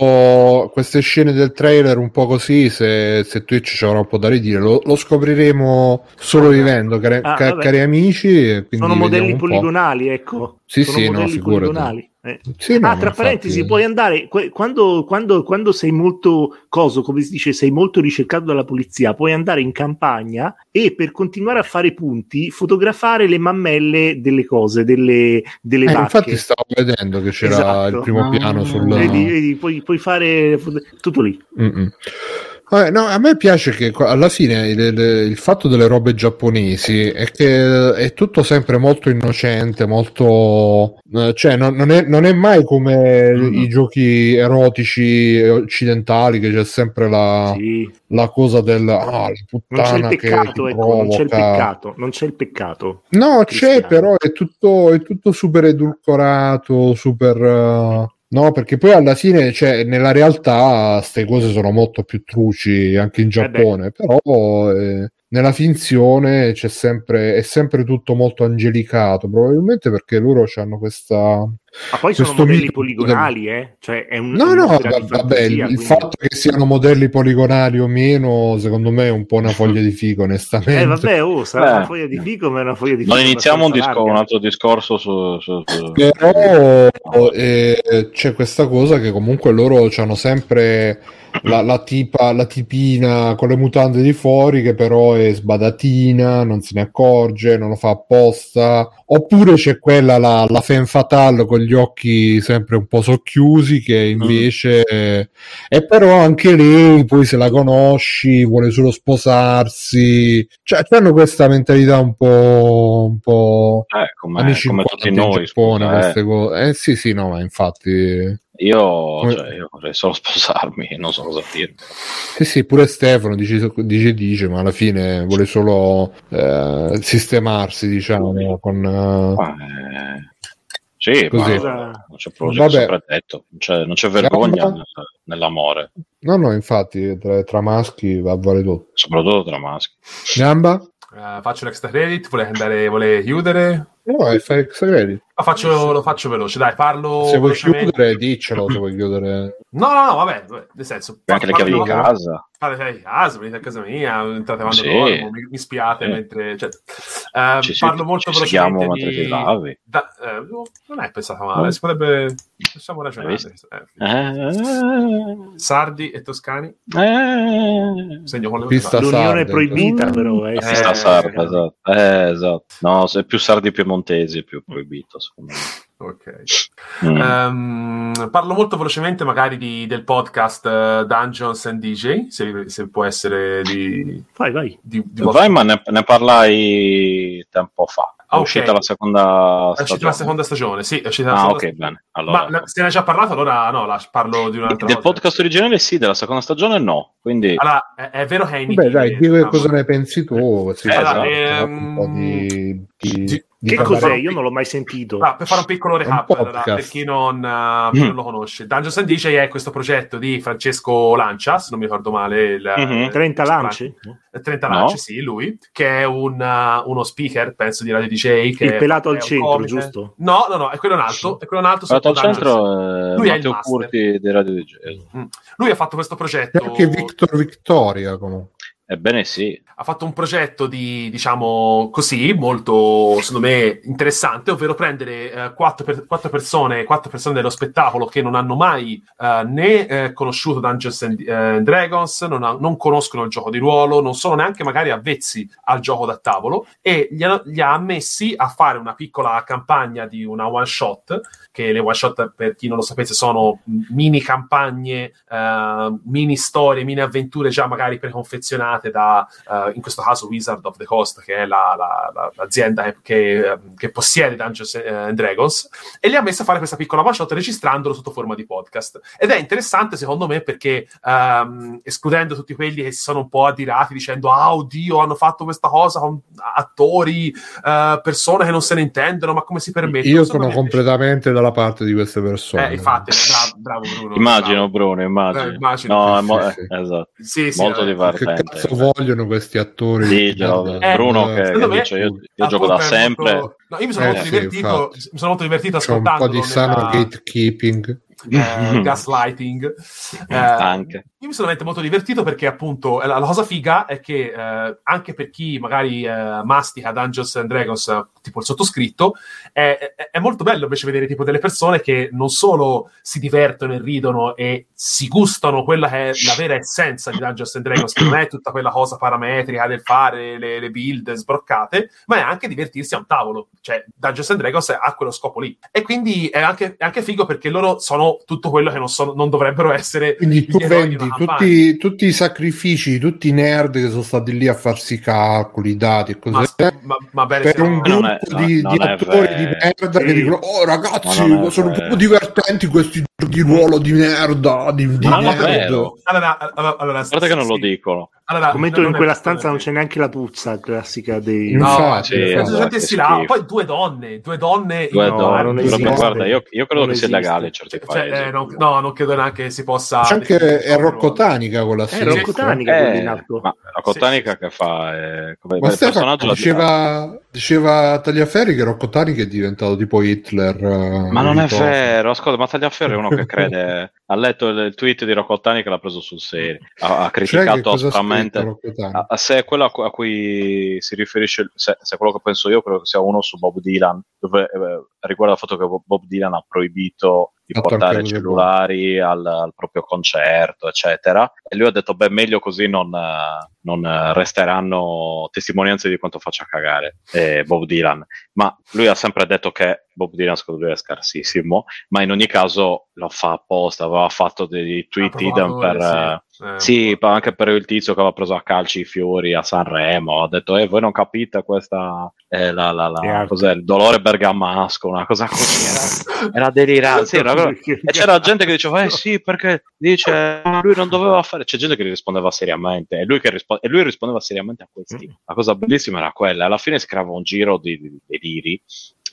Speaker 1: queste scene del trailer un po' così, se, se Twitch ci avrà un po' da ridire, lo, lo scopriremo solo vivendo, cari, ah, ca- cari amici.
Speaker 2: Sono modelli poligonali, ecco.
Speaker 1: Sì,
Speaker 2: Sono
Speaker 1: sì, no, poligonali.
Speaker 2: Eh. Sì, no, ah, tra parentesi, infatti... puoi andare quando, quando, quando, sei molto coso, come si dice, sei molto ricercato dalla polizia, puoi andare in campagna e per continuare a fare punti, fotografare le mammelle delle cose, delle, delle eh,
Speaker 1: Infatti, stavo vedendo che c'era esatto. il primo piano sul.
Speaker 2: Vedi, vedi puoi, puoi, fare tutto lì.
Speaker 1: Mm-mm. Vabbè, no, a me piace che alla fine il, il, fatto delle robe giapponesi è che è tutto sempre molto innocente, molto... Eh, cioè non, non, è, non è, mai come mm-hmm. i giochi erotici occidentali che c'è sempre la, sì. la cosa del... Ah, non c'è il peccato, ecco,
Speaker 2: non c'è il peccato, non c'è il peccato.
Speaker 1: No, cristiano. c'è però, è tutto, è tutto super edulcorato, super... Uh No, perché poi alla fine, cioè, nella realtà, queste cose sono molto più truci anche in eh Giappone, eh però eh, nella finzione c'è sempre, è sempre tutto molto angelicato, probabilmente perché loro hanno questa
Speaker 2: ma poi sono modelli poligonali, eh? Cioè è un,
Speaker 1: no, no, vabbè, il, quindi... fatto che siano modelli poligonali o meno, secondo me è un po' una [LAUGHS] foglia di fico, onestamente.
Speaker 2: Eh, vabbè, oh, sarà eh. una foglia di fico, ma è una foglia di fico.
Speaker 4: Non iniziamo un, disco, un, altro discorso su... su, su...
Speaker 1: Però eh, c'è questa cosa che comunque loro hanno sempre la, la, tipa, la tipina con le mutande di fuori che però è sbadatina, non se ne accorge, non lo fa apposta. Oppure c'è quella, la, la femme fatale con gli occhi sempre un po' socchiusi che invece... Mm. E però anche lei, poi se la conosci, vuole solo sposarsi. Cioè, hanno questa mentalità un po'... Un po
Speaker 4: eh, come, come tutti noi. Giappone,
Speaker 1: scusa, eh. cose. Eh sì, sì, no, ma infatti...
Speaker 4: Io, cioè, io, vorrei solo [LAUGHS] sposarmi, non so cosa dire.
Speaker 1: Sì, sì, pure Stefano dice, dice, dice ma alla fine vuole solo eh, sistemarsi, diciamo, con...
Speaker 4: Eh, sì, Così. non c'è proprio sempre detto, non c'è, non c'è vergogna Gamba? nell'amore.
Speaker 1: No, no, infatti tra, tra maschi va a vale tutto.
Speaker 4: Soprattutto tra maschi.
Speaker 1: Gamba?
Speaker 3: Uh, faccio l'extra credit, vuole andare, vuole chiudere?
Speaker 1: No, fai extra credit.
Speaker 3: Lo faccio, lo faccio, veloce, dai, parlo.
Speaker 1: Se vuoi chiudere, diccelo se vuoi chiudere.
Speaker 3: No, no, no, vabbè, nel senso.
Speaker 4: Anche le chiavi di casa.
Speaker 3: Fate le chiavi di casa, venite a casa mia, entrate quando sì. dormo, mi, mi spiate sì. mentre. Cioè, uh, ci, parlo molto ci velocemente. Di... lavi. Da, uh, non è pensata male, si potrebbe. Possiamo ragionare. Eh. Eh. Sardi e toscani.
Speaker 4: Eh.
Speaker 3: Segno con le
Speaker 2: Pista L'unione proibita, però. Eh,
Speaker 4: Pista sarda, esatto. Eh, esatto. No, se più sardi piemontesi è più proibito secondo me.
Speaker 3: Ok. Mm. Um, parlo molto velocemente magari di, del podcast uh, Dungeons and DJ, se, se, può essere di...
Speaker 2: Vai, vai.
Speaker 3: Di, di
Speaker 4: vai, ma ne, ne, parlai tempo fa. È okay. uscita la seconda
Speaker 3: stagione. È uscita la seconda stagione, sì. È uscita
Speaker 4: la
Speaker 3: ah,
Speaker 4: ok,
Speaker 3: stagione.
Speaker 4: bene. Allora,
Speaker 3: ma se ne hai già parlato, allora no, la, parlo di un'altra
Speaker 4: Del volta. podcast originale sì, della seconda stagione no. Quindi...
Speaker 3: Allora, è, è vero che è
Speaker 1: Beh, dai, di cosa ne pensi tu? Sì, allora, esatto, ehm... un po' di...
Speaker 2: di che cos'è? Io non l'ho mai sentito.
Speaker 3: Ah, per fare un piccolo recap un allora, per chi non, uh, mm. non, lo conosce, Dungeons and DJ è questo progetto di Francesco Lancia, se non mi ricordo male. Il,
Speaker 2: mm-hmm. 30 Lanci?
Speaker 3: 30 no. Lanci, sì, lui, che è un, uh, uno speaker, penso di Radio DJ. Che
Speaker 2: il pelato al centro, comico. giusto?
Speaker 3: No, no, no, è quello in alto. È quello in alto.
Speaker 4: Pelato al centro è lui Matteo Curti di Radio DJ.
Speaker 3: Mm. Lui ha fatto questo progetto. E
Speaker 1: anche Victor Victoria, comunque.
Speaker 4: Ebbene sì.
Speaker 3: Ha fatto un progetto di, diciamo così, molto, secondo me, interessante, ovvero prendere eh, quattro, per, quattro, persone, quattro persone dello spettacolo che non hanno mai eh, né eh, conosciuto Dungeons and eh, Dragons, non, ha, non, conoscono il gioco di ruolo, non sono neanche magari avvezzi al gioco da tavolo, e li ha, li ha messi a fare una piccola campagna di una one shot, che le one shot, per chi non lo sapesse, sono mini campagne, eh, mini storie, mini avventure già magari preconfezionate da, uh, in questo caso, Wizard of the Coast, che è la, la, la, l'azienda che, che, possiede Dungeons and Dragons, e li ha messi a fare questa piccola one shot registrandolo sotto forma di podcast. Ed è interessante, secondo me, perché um, escludendo tutti quelli che si sono un po' adirati dicendo, ah, oddio, hanno fatto questa cosa con attori, uh, persone che non se ne intendono, ma come si permette?
Speaker 1: Io sono completamente dalla parte di queste persone.
Speaker 3: Eh, infatti, bravo, bravo Bruno.
Speaker 4: Immagino, bravo. Bruno, immagino. Eh, immagino. No, mo- sì, sì. Esatto. Sì, molto eh. divertente.
Speaker 1: Che cazzo vogliono questi attori?
Speaker 4: Sì, eh, Bruno che, che dice, io, io gioco da sempre.
Speaker 3: Molto... No, io mi sono, molto divertito, mi sono molto divertito ascoltando.
Speaker 1: C'è un po' di sano nella... gatekeeping
Speaker 3: eh, [LAUGHS] gaslighting.
Speaker 4: Eh, anche.
Speaker 3: Io mi sono veramente molto divertito perché appunto la, la cosa figa è che eh, anche per chi magari eh, mastica Dungeons and Dragons, tipo il sottoscritto, è, è, è, molto bello invece vedere tipo delle persone che non solo si divertono e ridono e si gustano quella che è la vera essenza di Dungeons and Dragons, che non è tutta quella cosa parametrica del fare le, le build sbroccate, ma è anche divertirsi a un tavolo. Cioè, Dungeons and Dragons ha quello scopo lì. E quindi è anche, è anche figo perché loro sono tutto quello che non, sono, non dovrebbero essere.
Speaker 1: Quindi tu vendi tutti, tutti, i sacrifici, tutti i nerd che sono stati lì a farsi calcoli, dati e così
Speaker 3: ma, ma, ma
Speaker 1: per un gruppo è, di, di attori di merda sì. che dicono: Oh ragazzi, sono un po' divertenti questi giochi di ruolo di merda. Di, di
Speaker 4: ma non è vero. Allora, allora, allora, Guarda che non sì. lo dicono.
Speaker 2: Allora, Commento in quella stanza non c'è neanche la puzza classica dei
Speaker 3: no, Infatti, sì, sì, là, poi due donne due donne
Speaker 4: due no, donne non esiste. guarda io, io credo non che sia legale in certi cioè,
Speaker 3: eh, non, no non credo neanche si possa
Speaker 1: c'è anche è Rocco Tanica quella
Speaker 2: è Rocco Tanica
Speaker 4: eh, ma Rocco Tanica che fa eh, come
Speaker 1: ma Stefano, diceva, diceva Tagliaferri che Rocco Tanica è diventato tipo Hitler
Speaker 4: uh, ma non è vero ascolta ma Tagliaferri è uno che crede [LAUGHS] ha letto il, il tweet di Rocco Tanica e l'ha preso sul serio ha, ha criticato aspramente a, a, se è quello a, cui si riferisce, se, se, è quello che penso io, credo che sia uno su Bob Dylan, dove eh, riguarda il fatto che Bob Dylan ha proibito di portare cellulari al, al, proprio concerto, eccetera. E lui ha detto: Beh, meglio così non, non resteranno testimonianze di quanto faccia cagare eh, Bob Dylan. Ma lui ha sempre detto che Bob Dylan secondo lui è scarsissimo, ma in ogni caso lo fa apposta, aveva fatto dei tweet hidden per... Sì, eh, sì anche per il tizio che aveva preso a calci i fiori a Sanremo, ha detto, eh, voi non capite questa... Eh, la, la, la, cos'è, il dolore bergamasco, una cosa così, era, era delirante. Sì, era, e c'era gente che diceva, eh sì, perché dice, lui non doveva fare... C'è gente che rispondeva seriamente, e lui, che rispo- e lui rispondeva seriamente a questi. Mm. La cosa bellissima era quella, alla fine si creava un giro di, di, di deliri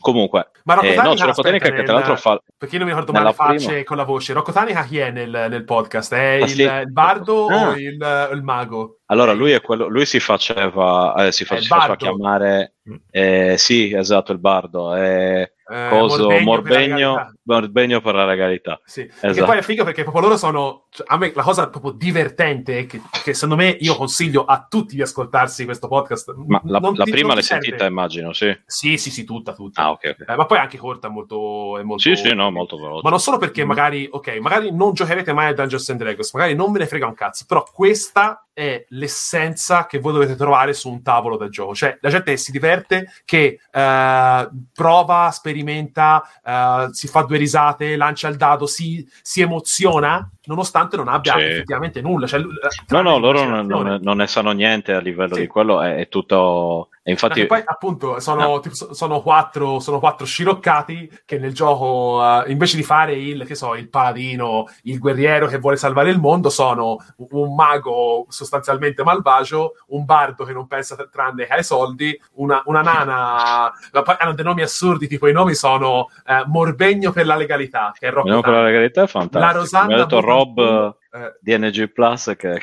Speaker 4: Comunque,
Speaker 3: ma Rocco eh, no, c'è Rocco Tanica che tra l'altro fa. Perché io non mi ricordo mai le facce prima... con la voce. Rocco Tanica chi è nel, nel podcast? È ah, il, sì. il, bardo ah. o il, il, mago?
Speaker 4: Allora, lui, è quello, lui si faceva, eh, si, fa, si faceva chiamare. Mm. Eh, sì, esatto, il bardo. Eh, eh, coso, Morbegno, Morbegno, per la legalità.
Speaker 3: Sì. Esatto. E poi è figo perché proprio loro sono. Cioè, a me la cosa proprio divertente che, che, secondo me io consiglio a tutti di ascoltarsi questo podcast.
Speaker 4: Ma la, la ti, prima l'hai sentita, immagino, sì.
Speaker 3: Sì, sì, sì, tutta, tutta.
Speaker 4: Ah, ok, okay.
Speaker 3: Eh, ma poi anche corta, molto, è molto.
Speaker 4: Sì, sì, no, molto veloce.
Speaker 3: Ma non solo perché mm. magari, ok, magari non giocherete mai a Dungeons and Dragons, magari non ve ne frega un cazzo, però questa è l'essenza che voi dovete trovare su un tavolo da gioco. Cioè, la gente si diverte, che eh, prova, sperimenta, eh, si fa due risate, lancia il dado, si, si emoziona, nonostante non abbia sì. effettivamente nulla. Cioè,
Speaker 4: no, no, loro non, non, ne sanno niente a livello sì. di quello, è, è tutto e infatti...
Speaker 3: poi appunto sono, no. tipo, sono, quattro, sono, quattro, sciroccati che nel gioco uh, invece di fare il, che so, il paladino, il guerriero che vuole salvare il mondo, sono un mago sostanzialmente malvagio, un bardo che non pensa tranne che ai soldi, una, una nana, hanno dei nomi assurdi, tipo i nomi sono uh, Morbegno per la legalità, che è
Speaker 4: per la legalità è fantastico. La Rosanna Mi ha detto Rob eh. di NG Plus che,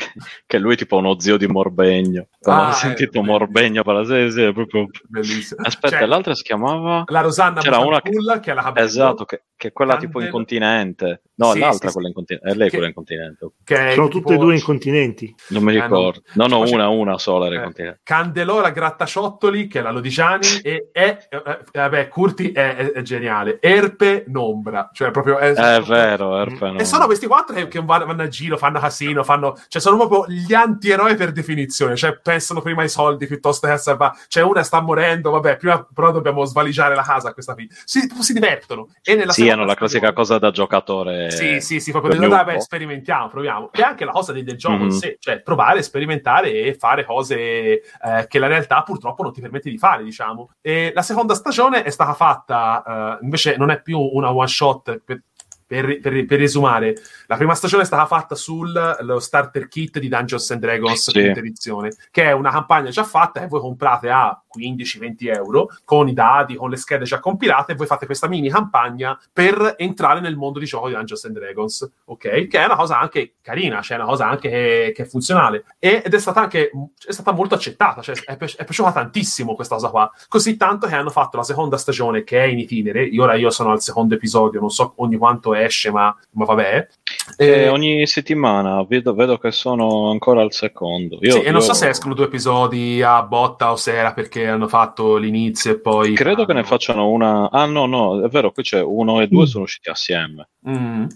Speaker 4: che lui è tipo uno zio di Morbegno. Ah, ho sentito eh, Morbegno per la è proprio
Speaker 3: bellissimo.
Speaker 4: Aspetta cioè, l'altra si chiamava
Speaker 3: la Rosanna
Speaker 4: c'era una che...
Speaker 3: che è la
Speaker 4: esatto che, che è quella Candel... tipo incontinente. No sì, l'altra sì, quella incontinente è lei che... quella incontinente.
Speaker 2: sono tutte e due incontinenti.
Speaker 4: Non mi ricordo eh, no, no, no una una sola era eh, incontinente.
Speaker 3: Candelora Grattaciottoli che è la Lodigiani e è eh, vabbè Curti è, è, è, geniale. Erpe Nombra cioè proprio
Speaker 4: è, è vero Erpe Nombra
Speaker 3: e sono questi quattro che, che vanno a giro, fanno casino, fanno... Cioè, sono proprio gli antieroi per definizione. Cioè, pensano prima ai soldi piuttosto che a salvare. Cioè, una sta morendo, vabbè, prima però dobbiamo svaligiare la casa questa fine. Si, si divertono. E nella
Speaker 4: sì, hanno la classica cosa da giocatore.
Speaker 3: Sì, sì, sì, proprio detto, dai, sperimentiamo, proviamo. E anche la cosa del, del gioco mm-hmm. in sé, cioè provare, sperimentare e fare cose eh, che la realtà purtroppo non ti permette di fare, diciamo. E la seconda stagione è stata fatta, eh, invece non è più una one shot per, per, per, per, riesumare, la prima stagione è stata fatta sullo starter kit di Dungeons and Dragons sì. edizione, che è una campagna già fatta che voi comprate a 15-20 euro con i dati, con le schede già compilate, e voi fate questa mini campagna per entrare nel mondo di gioco di Dungeons and Dragons, ok? Che è una cosa anche carina, cioè una cosa anche che, che è funzionale ed è stata anche è stata molto accettata, cioè è, pi- è piaciuta tantissimo questa cosa qua, così tanto che hanno fatto la seconda stagione che è in itinere, io ora io sono al secondo episodio, non so ogni quanto esce, ma, ma vabbè.
Speaker 4: E... ogni settimana vedo, vedo, che sono ancora al secondo.
Speaker 3: Io, sì, e non so se escono due episodi a botta o se era perché hanno fatto l'inizio e poi.
Speaker 4: Credo che ne facciano una. Ah, no, no, è vero, qui c'è uno e due mm. sono usciti assieme.
Speaker 3: Mm.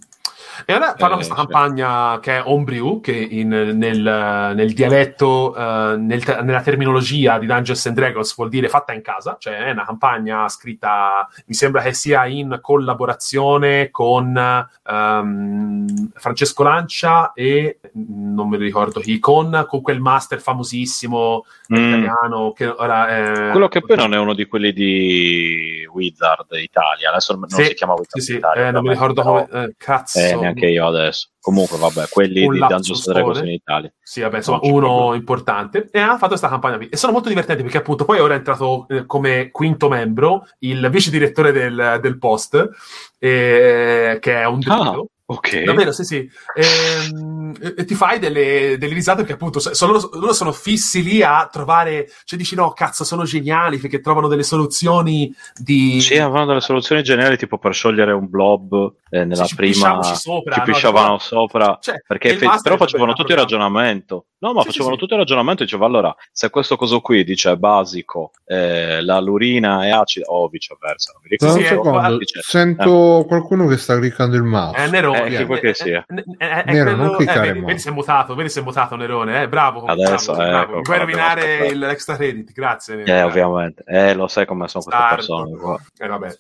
Speaker 3: E ora fanno eh, questa cioè. campagna che è Homebrew, che in, nel, nel, dialetto, uh, nel, nella terminologia di Dungeons and Dragons vuol dire fatta in casa, cioè è una campagna scritta, mi sembra che sia in collaborazione con um, Francesco Lancia e non me lo ricordo chi, con, con quel master famosissimo mm. italiano che ora
Speaker 4: è... Quello che poi non è uno di quelli di Wizard Italia, adesso non sì, si chiama Wizard
Speaker 3: sì,
Speaker 4: Italia.
Speaker 3: Eh, non mi ricordo come... Eh, cazzo.
Speaker 4: Eh, neanche io adesso. Comunque, vabbè, quelli di Dungeons Dragons in Italia.
Speaker 3: Sì, vabbè, insomma, uno importante. E ha fatto questa campagna qui. E sono molto divertenti perché, appunto, poi ora è entrato eh, come quinto membro il vice direttore del, del Post, eh, che è un
Speaker 4: ah. Ok.
Speaker 3: Davvero, sì, sì. Ehm, e, e, ti fai delle, delle risate perché appunto sono, loro, sono fissi lì a trovare, cioè dici no, cazzo, sono geniali perché trovano delle soluzioni di...
Speaker 4: Sì, avevano delle soluzioni geniali tipo per sciogliere un blob eh, nella sì, prima...
Speaker 3: Sopra,
Speaker 4: ci pisciavano no, sopra, cioè, perché fe- però facevano tutto il ragionamento. No, ma sì, facevano sì, tutto il ragionamento e diceva allora, se questo coso qui dice basico, eh, la lurina è acida, o viceversa, non mi
Speaker 1: ricordo. Sì, secondo, dice, sento eh. qualcuno che sta cliccando il mouse.
Speaker 3: È Nerone.
Speaker 4: Eh, che che sia.
Speaker 1: Nero, non cliccare
Speaker 3: eh, vedi, si è mutato, vedi si è mutato Nerone, eh, bravo.
Speaker 4: Adesso,
Speaker 3: bravo, bravo. Puoi rovinare l'extra credit, grazie.
Speaker 4: Nero, eh, ovviamente. Eh, lo sai come sono queste persone.
Speaker 3: Eh, vabbè.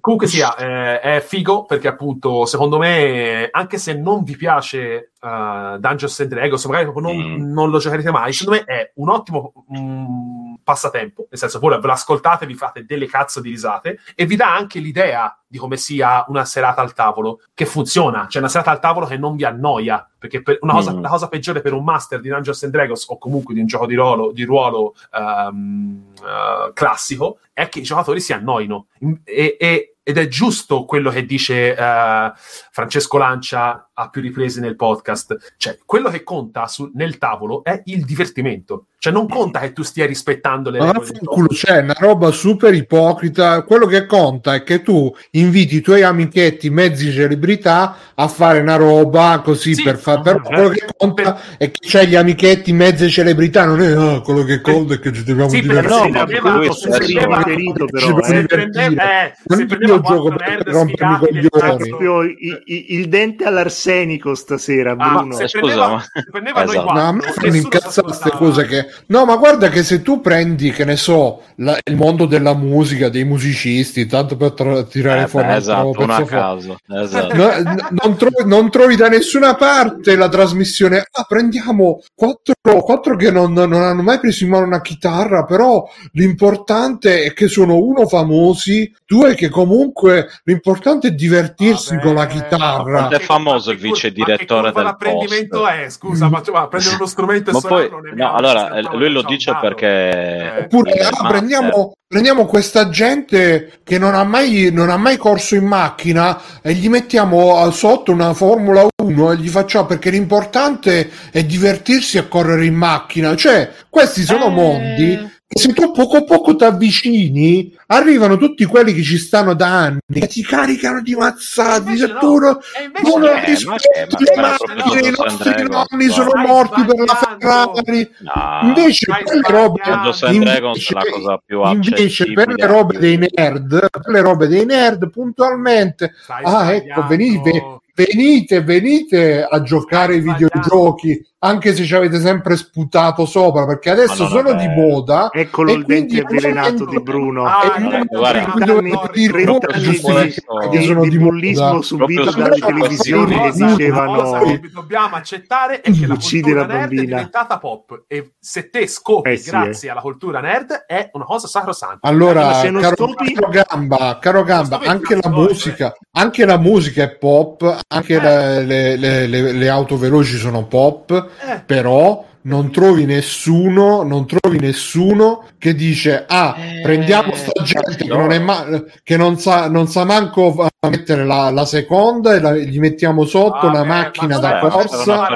Speaker 3: Comunque sia, eh, è figo perché appunto, secondo me, anche se non vi piace uh, Dungeons and Dragons, magari proprio non, mm. non, lo giocherete mai, secondo me è un ottimo um, passatempo, nel senso, voi ve l'ascoltate, vi fate delle cazzo di risate e vi dà anche l'idea di come sia una serata al tavolo che funziona, cioè una serata al tavolo che non vi annoia, perché una cosa, mm. la cosa peggiore per un master di Dungeons and Dragons o comunque di un gioco di ruolo, di ruolo um, uh, classico è che i giocatori si annoino e, e ed è giusto quello che dice uh, Francesco Lancia a più riprese nel podcast. Cioè, quello che conta su, nel tavolo è il divertimento. Cioè, non conta che tu stia rispettando le
Speaker 1: regole. Culo, c'è una roba super ipocrita. Quello che conta è che tu inviti i tuoi amichetti, mezzi celebrità, a fare una roba così sì, per fare. Però eh, quello che conta per... è che c'è gli amichetti, mezze celebrità. Non è oh, quello che conta è che ci dobbiamo sì, divertire. No,
Speaker 2: io gioco per rompermi i coglioni. Il dente all'arsenico stasera, ah, Bruno.
Speaker 3: Ah, scusa, ma... prendeva [LAUGHS] esatto.
Speaker 1: no, a me fanno incazzare queste cose che... No, ma guarda che se tu prendi, che ne so, la, il mondo della musica, dei musicisti, tanto per tra- tirare eh, fuori beh,
Speaker 4: esatto, un a caso. Esatto.
Speaker 1: No, non, trovi, non, trovi, da nessuna parte la trasmissione. Ah, prendiamo quattro, quattro che non, non hanno mai preso in mano una chitarra, però l'importante è che sono uno famosi, due che comunque l'importante è divertirsi Vabbè, con la chitarra.
Speaker 4: È famoso il vice direttore del
Speaker 3: l'apprendimento è, scusa, ma cioè, prendere uno strumento e
Speaker 4: ma poi, no, allora, lui lo dice perché...
Speaker 1: Eh, Oppure, ah, prendiamo, prendiamo questa gente che non ha, mai, non ha mai corso in macchina e gli mettiamo sotto una Formula 1 e gli facciamo perché l'importante è divertirsi a correre in macchina. Cioè, questi sono eh... mondi se tu poco a poco ti avvicini, arrivano tutti quelli che ci stanno da anni e ti caricano di mazzati. Se tu non rispetti le macchine, i nostri nonni sono morti per la Ferrari. Invece, per le robe, invece, invece per le robe dei nerd, per le robe dei nerd, puntualmente, ah, ecco, venite venite, venite a giocare ai videogiochi anche se ci avete sempre sputato sopra, perché adesso sono vabbè. di moda.
Speaker 2: Eccolo il dente avvelenato di Bruno.
Speaker 1: Ah,
Speaker 2: di, sono di bullismo subito dalle televisioni che dicevano
Speaker 3: che dobbiamo accettare è che la cultura nerd è diventata pop e se te scopi eh sì, grazie eh. alla cultura nerd è una cosa sacrosanta.
Speaker 1: Allora, caro, scopi... caro Gamba, caro Gamba anche la musica, anche la musica è pop, anche eh. le, le, le, le auto veloci sono pop eh. però non trovi nessuno, non trovi nessuno che dice ah, eh, prendiamo sta gente che non, è ma- che non sa, non sa manco mettere la, la seconda e la, gli mettiamo sotto ah, una macchina da corsa.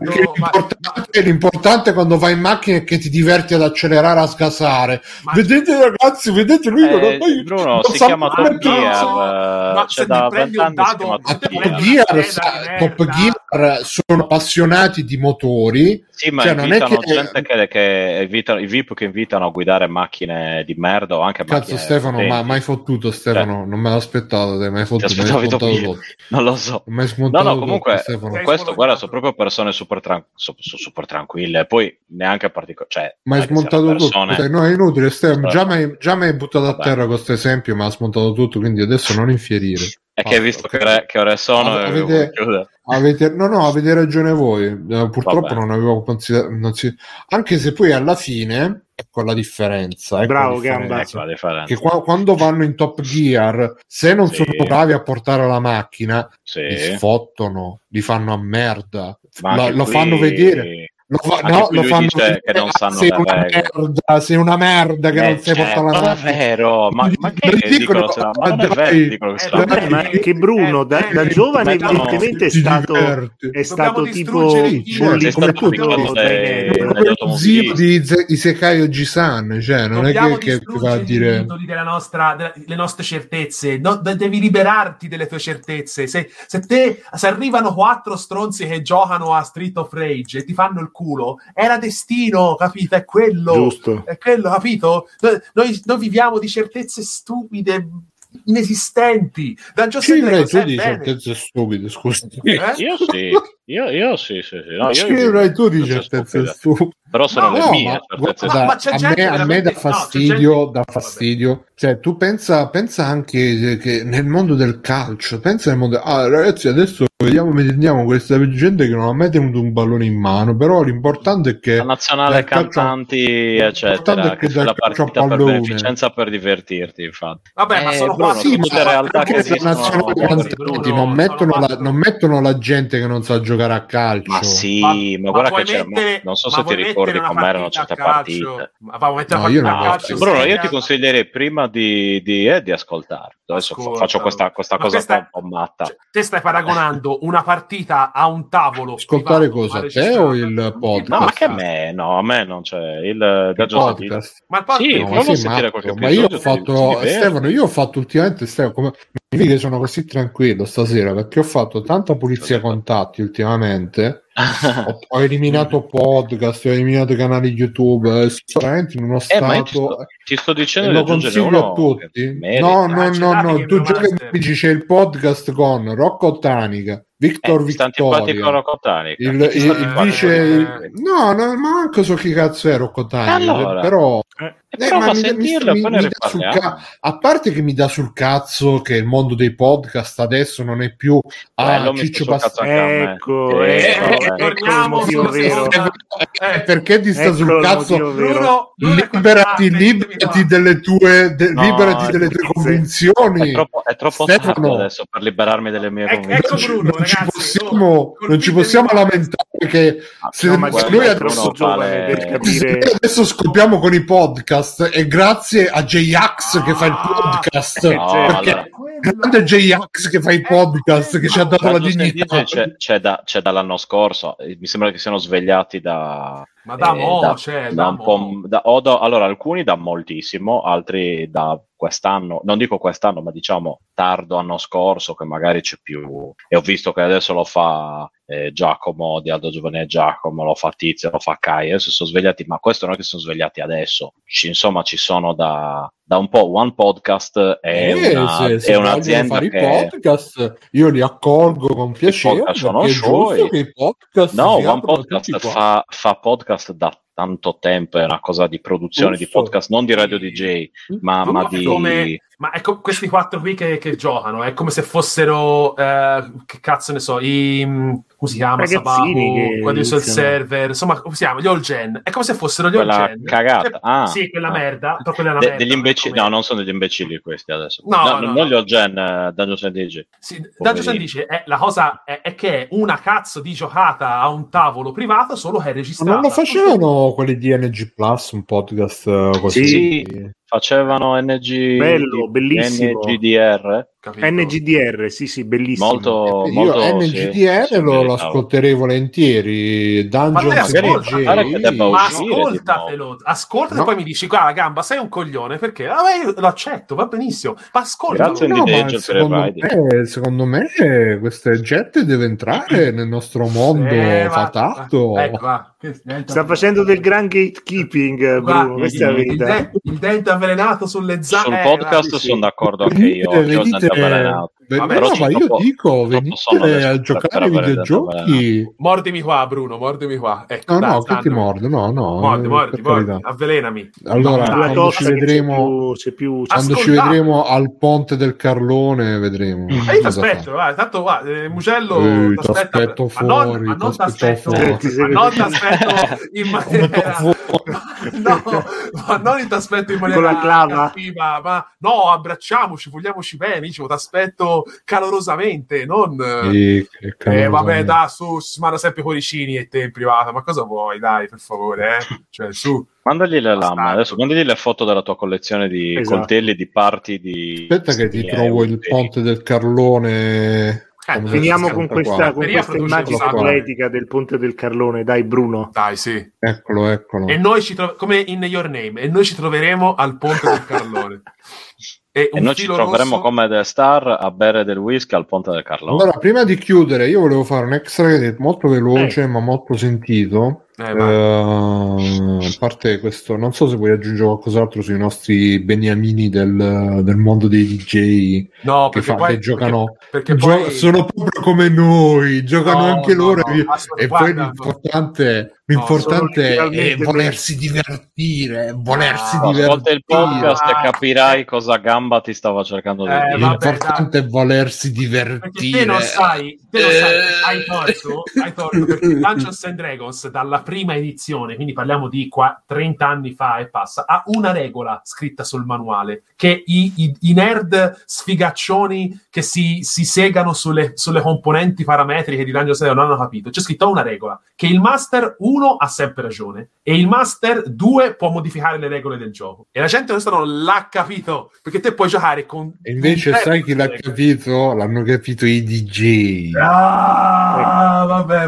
Speaker 1: L'importante, l'importante quando vai in macchina è che ti diverti ad accelerare a sgasare. Ma vedete ragazzi, vedete lui
Speaker 4: eh, non, Bruno, non si chiama Top Gear, ma c'è da vent'anni
Speaker 1: Top Gear, Top Gear sono appassionati di motori
Speaker 4: sì, ma cioè, invitano che... gente che, che invitano, i VIP che invitano a guidare macchine di merda o anche
Speaker 1: Cazzo Stefano, ma mai fottuto Stefano, cioè, non me l'aspettavo, te mai fottuto, mai
Speaker 4: smontato Non lo so.
Speaker 1: Mai
Speaker 4: no, no, comunque tutto, questo, guarda, sono proprio persone super, tran- su, super tranquille, poi neanche particolari, cioè,
Speaker 1: ma hai smontato persone... tutto, no, è inutile, Stefano, già mi hai buttato Vabbè. a terra questo esempio, ma ha smontato tutto, quindi adesso non infierire.
Speaker 4: È che hai visto che ore, che ore sono
Speaker 1: avete, avete, no, no, avete ragione voi. Eh, purtroppo Vabbè. non avevo considerato. Si... Anche se poi alla fine, ecco la differenza. Ecco
Speaker 2: Bravo,
Speaker 1: la differenza, ecco differenza. Che qua, quando vanno in Top Gear, se non sì. sono bravi a portare la macchina, sì. li sfottono, li fanno a merda. La, lo qui... fanno vedere lo, fa, no, lo fanno
Speaker 4: che non sanno
Speaker 1: sei una, merda, sei una merda che eh, non sai certo, portare la
Speaker 4: non è vero ma, ma che dicono, dicono ma non è vero dicono che,
Speaker 2: eh, ma che Bruno da, da giovane evidentemente è stato è stato tipo
Speaker 1: come tutto zio di Isekai Ojisan cioè non è che, che va a dire
Speaker 3: della nostra, della, le nostre certezze. Devi liberarti delle tue certezze. Se, se te se arrivano quattro stronzi che giocano a Street of Rage e ti fanno il culo, era destino, capito? È quello. Giusto. È quello, capito? Noi, noi viviamo di certezze stupide, inesistenti.
Speaker 1: Dungeon sì, lei tu di certezze stupide, scusa.
Speaker 4: Eh? Io sì, [LAUGHS] io, io sì, sì, sì. No,
Speaker 1: io, tu di certezze stupide
Speaker 4: però sono no, le mie ma,
Speaker 1: guarda, ma, ma a, me, a me dà fastidio, no, dà fastidio. Cioè tu pensa, pensa anche che nel mondo del calcio pensa nel mondo ah ragazzi adesso vediamo vediamo questa gente che non ha mai tenuto un pallone in mano però l'importante è che
Speaker 4: la nazionale cantanti calcio, eccetera che fai la partita per beneficenza per divertirti infatti.
Speaker 3: Vabbè eh, ma sono
Speaker 1: Bruno, sì, ma realtà che nazionale cantanti non mettono, la, non mettono la gente che non sa giocare a calcio
Speaker 4: ma sì ma, ma guarda che c'è non so se ti ricordi com'erano certe partite.
Speaker 3: No, io no,
Speaker 4: Bruno, io ti consiglierei prima di, di, eh, di ascoltare. Adesso Ascolta. faccio questa, questa cosa questa, un po' matta. Cioè,
Speaker 3: te stai paragonando [LAUGHS] una partita a un tavolo.
Speaker 1: Ascoltare cosa? Te o il podcast?
Speaker 4: No, ma che a me? No, a me non c'è il, il
Speaker 1: podcast.
Speaker 3: Ma il podcast?
Speaker 4: Sì,
Speaker 1: no, sì, sentire qualche Ma io ho fatto, Stefano, io ho fatto ultimamente, Stefano, come mi che sono così tranquillo stasera perché ho fatto tanta pulizia contatti ultimamente [LAUGHS] ho, ho, eliminato podcast, ho eliminato canali YouTube, sono veramente in uno stato. Eh, ti,
Speaker 4: sto, dicendo
Speaker 1: lo consiglio a tutti. No, no, no, no, tu dici c'è il podcast con Rocco Tanica. Victor eh, Victoria il, il, il vice il... no, no ma manco so chi cazzo è Rocco Tanica allora. però
Speaker 4: eh. Eh, ma mi, sentirlo, mi, mi,
Speaker 1: ca- a parte che mi dà sul cazzo che il mondo dei podcast adesso non è più
Speaker 4: ah, Ciccio Bast-
Speaker 2: ecco, eh, ecco, torniamo ecco vero.
Speaker 1: Eh, perché ti sta ecco sul cazzo? Bruno, liberati, liberati delle tue de- no, liberati delle tue convinzioni.
Speaker 4: è troppo, è troppo Stefano, adesso per liberarmi delle mie ecco,
Speaker 3: convinzioni. Ecco Bruno,
Speaker 1: non, ragazzi, ci possiamo, non ci possiamo lamentare che ah, se, no, se noi adesso, vale... adesso scopriamo con i podcast e grazie a J-Ax che fa il ah. podcast. No, perché allora. Grande J-Ax che fa i podcast che ci ha dato la dignità.
Speaker 4: C'è, c'è, da, c'è, dall'anno scorso, mi sembra che siano svegliati da,
Speaker 3: Ma da mo', da, cioè, da, da un po',
Speaker 4: da, da, allora, alcuni da moltissimo, altri da quest'anno, non dico quest'anno, ma diciamo tardo anno scorso, che magari c'è più. E ho visto che adesso lo fa eh, Giacomo di Aldo Giovanni Giacomo, lo fa Tizio, lo fa Kai. Adesso sono svegliati, ma questo non è che sono svegliati adesso. Ci, insomma, ci sono da, da un po' One Podcast è, eh, una, se, se è un'azienda fare che...
Speaker 1: podcast io li accolgo con piacere
Speaker 4: sono
Speaker 1: suoi. che i podcast
Speaker 4: no, One Podcast fa, fa, podcast da tanto tempo è una cosa di produzione Uffo. di podcast non di radio DJ ma, ma di
Speaker 3: come, ma ecco, questi quattro qui che, che, giocano è come se fossero, eh, che cazzo ne so, i. Mm, come si chiama? Sabaku, quelli sul server, insomma, come si chiama? Gli all gen. È come se fossero gli all gen.
Speaker 4: cagata. Cioè, ah,
Speaker 3: sì, quella
Speaker 4: ah.
Speaker 3: merda. Però quella è
Speaker 4: De-
Speaker 3: merda,
Speaker 4: degli imbecilli, no, non sono degli imbecilli questi adesso.
Speaker 3: No, no, no
Speaker 4: non gli all gen, uh, Dungeons and
Speaker 3: DJ. Sì, Dungeons and DJ è la cosa è, è, che è una cazzo di giocata a un tavolo privato, solo che è registrata.
Speaker 1: Ma non lo facevano quelli di NG Plus, un podcast uh, così?
Speaker 4: Sì facevano NG
Speaker 2: bello bellissimo.
Speaker 4: NGDR
Speaker 2: Capito? NGDR, sì, sì, bellissimo.
Speaker 4: Molto, molto
Speaker 1: Io NGDR sì, lo, lo ascolterei volentieri. Dungeons
Speaker 3: ma, ascolta, ma ascoltatelo, ascoltatelo no. e poi mi dici, guarda, gamba, sei un coglione perché? Ah, io lo accetto, va benissimo. Ma ascolta.
Speaker 1: No, ma secondo, me, secondo me queste gente deve entrare nel nostro mondo eh, fatato.
Speaker 3: Ecco, va.
Speaker 2: Sta facendo del gran gatekeeping, Bruno. Questa
Speaker 3: il, il, de- il dente avvelenato sulle
Speaker 4: zanne. Sul podcast sono d'accordo anche io.
Speaker 1: Beh, Vabbè, no, ma io troppo, dico, venite a giocare ai videogiochi.
Speaker 3: Mordimi qua, Bruno, mordimi qua. Ecco,
Speaker 1: no, dai, no, che ti mordo, no, no.
Speaker 3: Mordi, mordi, mordi, avvelenami.
Speaker 1: Allora, no, quando, ci vedremo, c'è più, c'è più... quando ci vedremo al ponte del Carlone, vedremo.
Speaker 3: Ma io ti aspetto, guarda, tanto guarda, eh, Mugello
Speaker 1: eh, ti aspetto fuori,
Speaker 3: ma non, ti aspetto, non ti aspetto [LAUGHS] in maniera... no, ma non ti aspetto in maniera...
Speaker 2: La. Cattiva,
Speaker 3: ma no, abbracciamoci, vogliamoci bene, dicevo, ti aspetto calorosamente, non...
Speaker 1: Sì,
Speaker 3: eh, vabbè, da, su, si manda sempre cuoricini e te in privato, ma cosa vuoi, dai, per favore, eh? Cioè, su...
Speaker 4: Mandagli le lama, adesso mandagli le foto della tua collezione di esatto. coltelli e di parti di...
Speaker 1: Aspetta che ti trovo il ponte del Carlone...
Speaker 2: Eh, finiamo con questa, con questa immagine atletica del ponte del Carlone, dai Bruno.
Speaker 3: Dai, sì.
Speaker 1: Eccolo, eccolo.
Speaker 3: E noi ci troviamo, come in Your Name, e noi ci troveremo al ponte del Carlone. [LAUGHS]
Speaker 4: E, e noi ci troveremo rosso... come The Star a bere del whisky al Ponte del Carlone.
Speaker 1: Allora, prima di chiudere, io volevo fare un extra molto veloce, eh. ma molto sentito. Eh, uh, a parte questo, non so se vuoi aggiungere qualcos'altro sui nostri beniamini del, del mondo dei DJ
Speaker 3: no,
Speaker 1: che,
Speaker 3: fa, poi,
Speaker 1: che giocano,
Speaker 3: perché, perché poi...
Speaker 1: sono proprio come noi, giocano no, anche no, loro. e poi l'importante L'importante no, è volersi divertire, volersi ah, divertire. Ascolta
Speaker 4: il podcast e capirai cosa Gamba ti stava cercando di eh, dire.
Speaker 1: L'importante è volersi divertire.
Speaker 3: Perché te non sai, te non sai, hai torto, hai torto perché Dungeons and Dragons dalla prima edizione, quindi parliamo di qua, 30 anni fa e passa, ha una regola scritta sul manuale, che i, i, i nerd sfigaccioni che si, si segano sulle, sulle, componenti parametriche di Dungeons and Dragons non hanno capito. C'è scritto una regola, che il master uno ha sempre ragione e il master 2 può modificare le regole del gioco. E la gente questo non l'ha capito, perché te puoi giocare con...
Speaker 1: E invece sai chi l'ha capito? L'hanno capito i DJ.
Speaker 3: Ah, vabbè,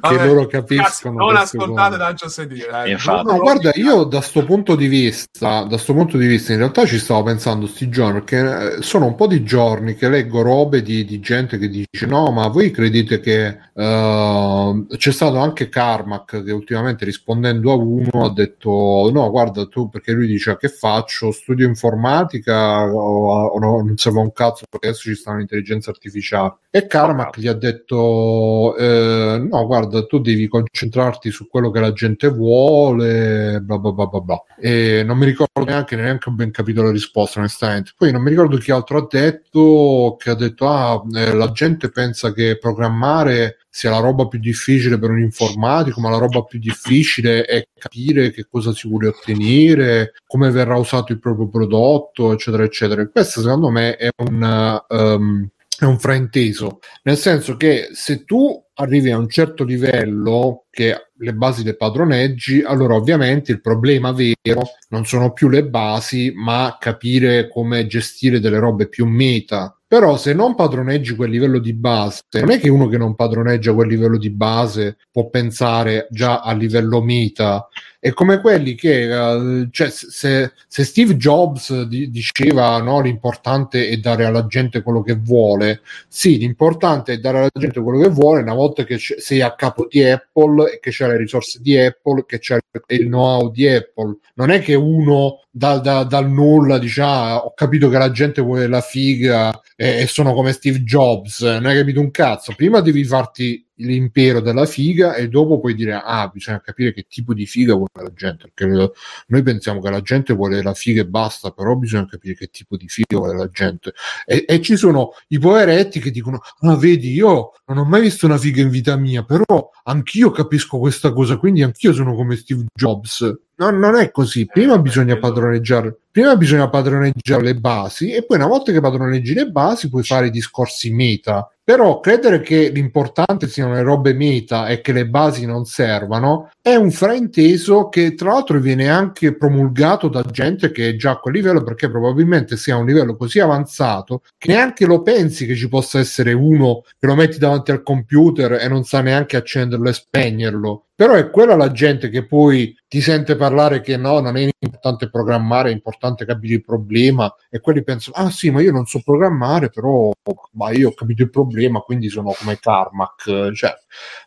Speaker 3: va.
Speaker 1: Che loro capiscono.
Speaker 3: non ascoltate and Dragons.
Speaker 1: Eh. No, guarda, io da sto punto di vista, da sto punto di vista, in realtà ci stavo pensando sti giorni, perché eh, sono un po' di giorni che leggo robe di, di gente che dice no, ma voi credete che uh, c'è stato anche Carmack che ultimamente rispondendo a uno ha detto no, guarda tu, perché lui dice che faccio? Studio informatica o, o no, non serve un cazzo perché adesso ci sta un'intelligenza artificiale. E Carmack gli ha detto eh, no, guarda, tu devi concentrarti su quello che la gente vuole, bla bla bla bla bla. E non mi ricordo neanche, neanche ben capito la risposta, onestamente. Poi non mi ricordo chi altro ha detto, che ha detto, ah, eh, la gente pensa che programmare sia la roba più difficile per un informatico, ma la roba più difficile è capire che cosa si vuole ottenere, come verrà usato il proprio prodotto, eccetera, eccetera. Questo secondo me è un, um, è un frainteso, nel senso che se tu arrivi a un certo livello che le basi le padroneggi, allora ovviamente il problema vero non sono più le basi, ma capire come gestire delle robe più meta. Però se non padroneggi quel livello di base, non è che uno che non padroneggia quel livello di base può pensare già a livello meta è come quelli che, uh, cioè, se, se, Steve Jobs di, diceva no, l'importante è dare alla gente quello che vuole, sì, l'importante è dare alla gente quello che vuole una volta che sei a capo di Apple e che c'è le risorse di Apple, che c'è il know-how di Apple. Non è che uno da, da, dal nulla dice ah, ho capito che la gente vuole la figa e, e sono come Steve Jobs, non hai capito un cazzo. Prima devi farti l'impero della figa e dopo puoi dire ah bisogna capire che tipo di figa vuole la gente perché noi pensiamo che la gente vuole la figa e basta però bisogna capire che tipo di figa vuole la gente. E, e ci sono i poveretti che dicono ah vedi io non ho mai visto una figa in vita mia però anch'io capisco questa cosa quindi anch'io sono come Steve Jobs No, non è così. Prima bisogna padroneggiare, prima bisogna padroneggiare le basi e poi una volta che padroneggi le basi puoi fare i discorsi meta. Però credere che l'importante siano le robe meta e che le basi non servano è un frainteso che tra l'altro viene anche promulgato da gente che è già a quel livello perché probabilmente sia un livello così avanzato che neanche lo pensi che ci possa essere uno che lo metti davanti al computer e non sa neanche accenderlo e spegnerlo però è quella la gente che poi ti sente parlare che no, non è importante programmare, è importante capire il problema e quelli pensano, ah sì, ma io non so programmare, però ma io ho capito il problema, quindi sono come Carmack. Cioè,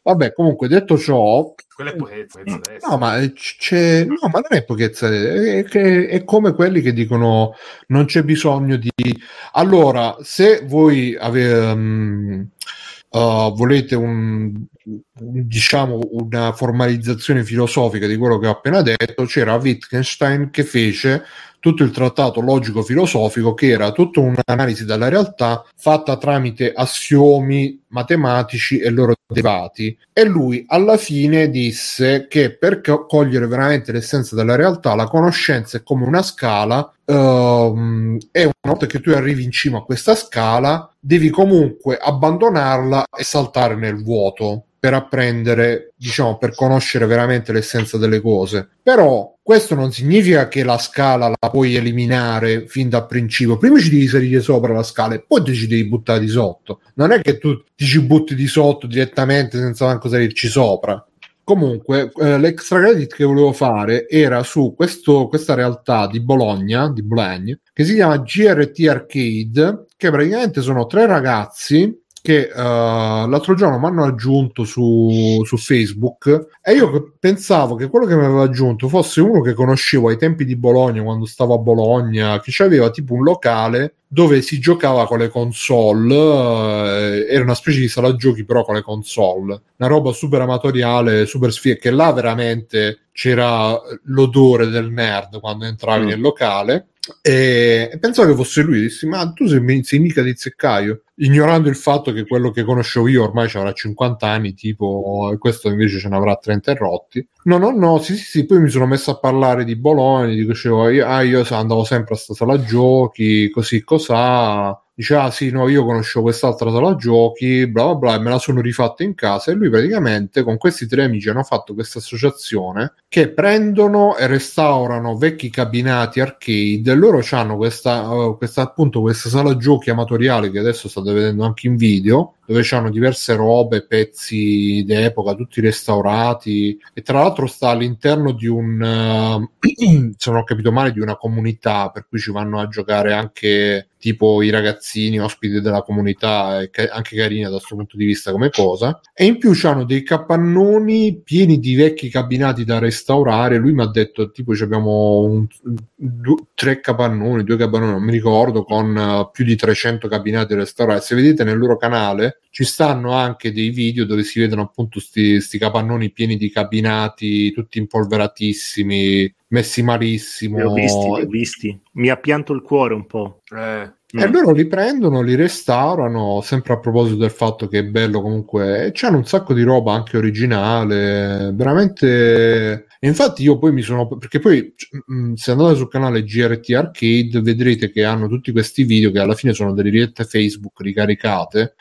Speaker 1: vabbè, comunque detto ciò...
Speaker 3: Quella è pochezza.
Speaker 1: No, ma c'è... No, ma non è pochezza, è, che è come quelli che dicono non c'è bisogno di... Allora, se voi avete... Um, uh, volete un, diciamo una formalizzazione filosofica di quello che ho appena detto, c'era Wittgenstein che fece tutto il trattato logico-filosofico che era tutta un'analisi della realtà fatta tramite assiomi matematici e loro derivati. E lui alla fine disse che per cogliere veramente l'essenza della realtà la conoscenza è come una scala uh, e una volta che tu arrivi in cima a questa scala devi comunque abbandonarla e saltare nel vuoto per apprendere, diciamo, per conoscere veramente l'essenza delle cose. Però questo non significa che la scala la puoi eliminare fin dal principio. Prima ci devi salire sopra la scala e poi ci devi buttare di sotto. Non è che tu ti ci butti di sotto direttamente senza manco salirci sopra. Comunque, eh, l'extra credit che volevo fare era su questo, questa realtà di Bologna, di Boulogne, che si chiama GRT Arcade, che praticamente sono tre ragazzi che uh, l'altro giorno mi hanno aggiunto su, su, Facebook e io pensavo che quello che mi aveva aggiunto fosse uno che conoscevo ai tempi di Bologna, quando stavo a Bologna, che aveva tipo un locale dove si giocava con le console, uh, era una specie di sala giochi però con le console, una roba super amatoriale, super sfida, che là veramente c'era l'odore del nerd quando entravi mm. nel locale e pensavo che fosse lui, dissi ma tu sei, sei mica di zeccaio? Ignorando il fatto che quello che conoscevo io ormai avrà 50 anni tipo e questo invece ce ne avrà 30 rotti. No no no sì sì sì poi mi sono messo a parlare di Bologna dicevo ah io andavo sempre a sta sala giochi così cos'ha dice ah sì no io conoscevo quest'altra sala giochi bla bla bla e me la sono rifatta in casa. E lui praticamente con questi tre amici hanno fatto questa associazione che prendono e restaurano vecchi cabinati arcade. E loro hanno questa, uh, questa appunto questa sala giochi amatoriale che adesso state vedendo anche in video dove c'hanno diverse robe, pezzi d'epoca, tutti restaurati e tra l'altro sta all'interno di un, uh, [CLEARS THROAT] se non ho capito male, di una comunità per cui ci vanno a giocare anche tipo i ragazzini ospiti della comunità, è anche carina da questo punto di vista come cosa. E in più hanno dei capannoni pieni di vecchi cabinati da restaurare. Lui mi ha detto tipo abbiamo un, due, tre capannoni, due capannoni, non mi ricordo, con uh, più di 300 cabinati da restaurare. Se vedete nel loro canale ci stanno anche dei video dove si vedono appunto questi capannoni pieni di cabinati, tutti impolveratissimi, messi malissimo.
Speaker 2: Li ho visti, li ho visti. Mi ha pianto il cuore un po'.
Speaker 1: Eh. E loro li prendono, li restaurano, sempre a proposito del fatto che è bello comunque, e c'hanno un sacco di roba anche originale, veramente... Infatti io poi mi sono... perché poi mm, se andate sul canale GRT Arcade vedrete che hanno tutti questi video che alla fine sono delle dirette Facebook ricaricate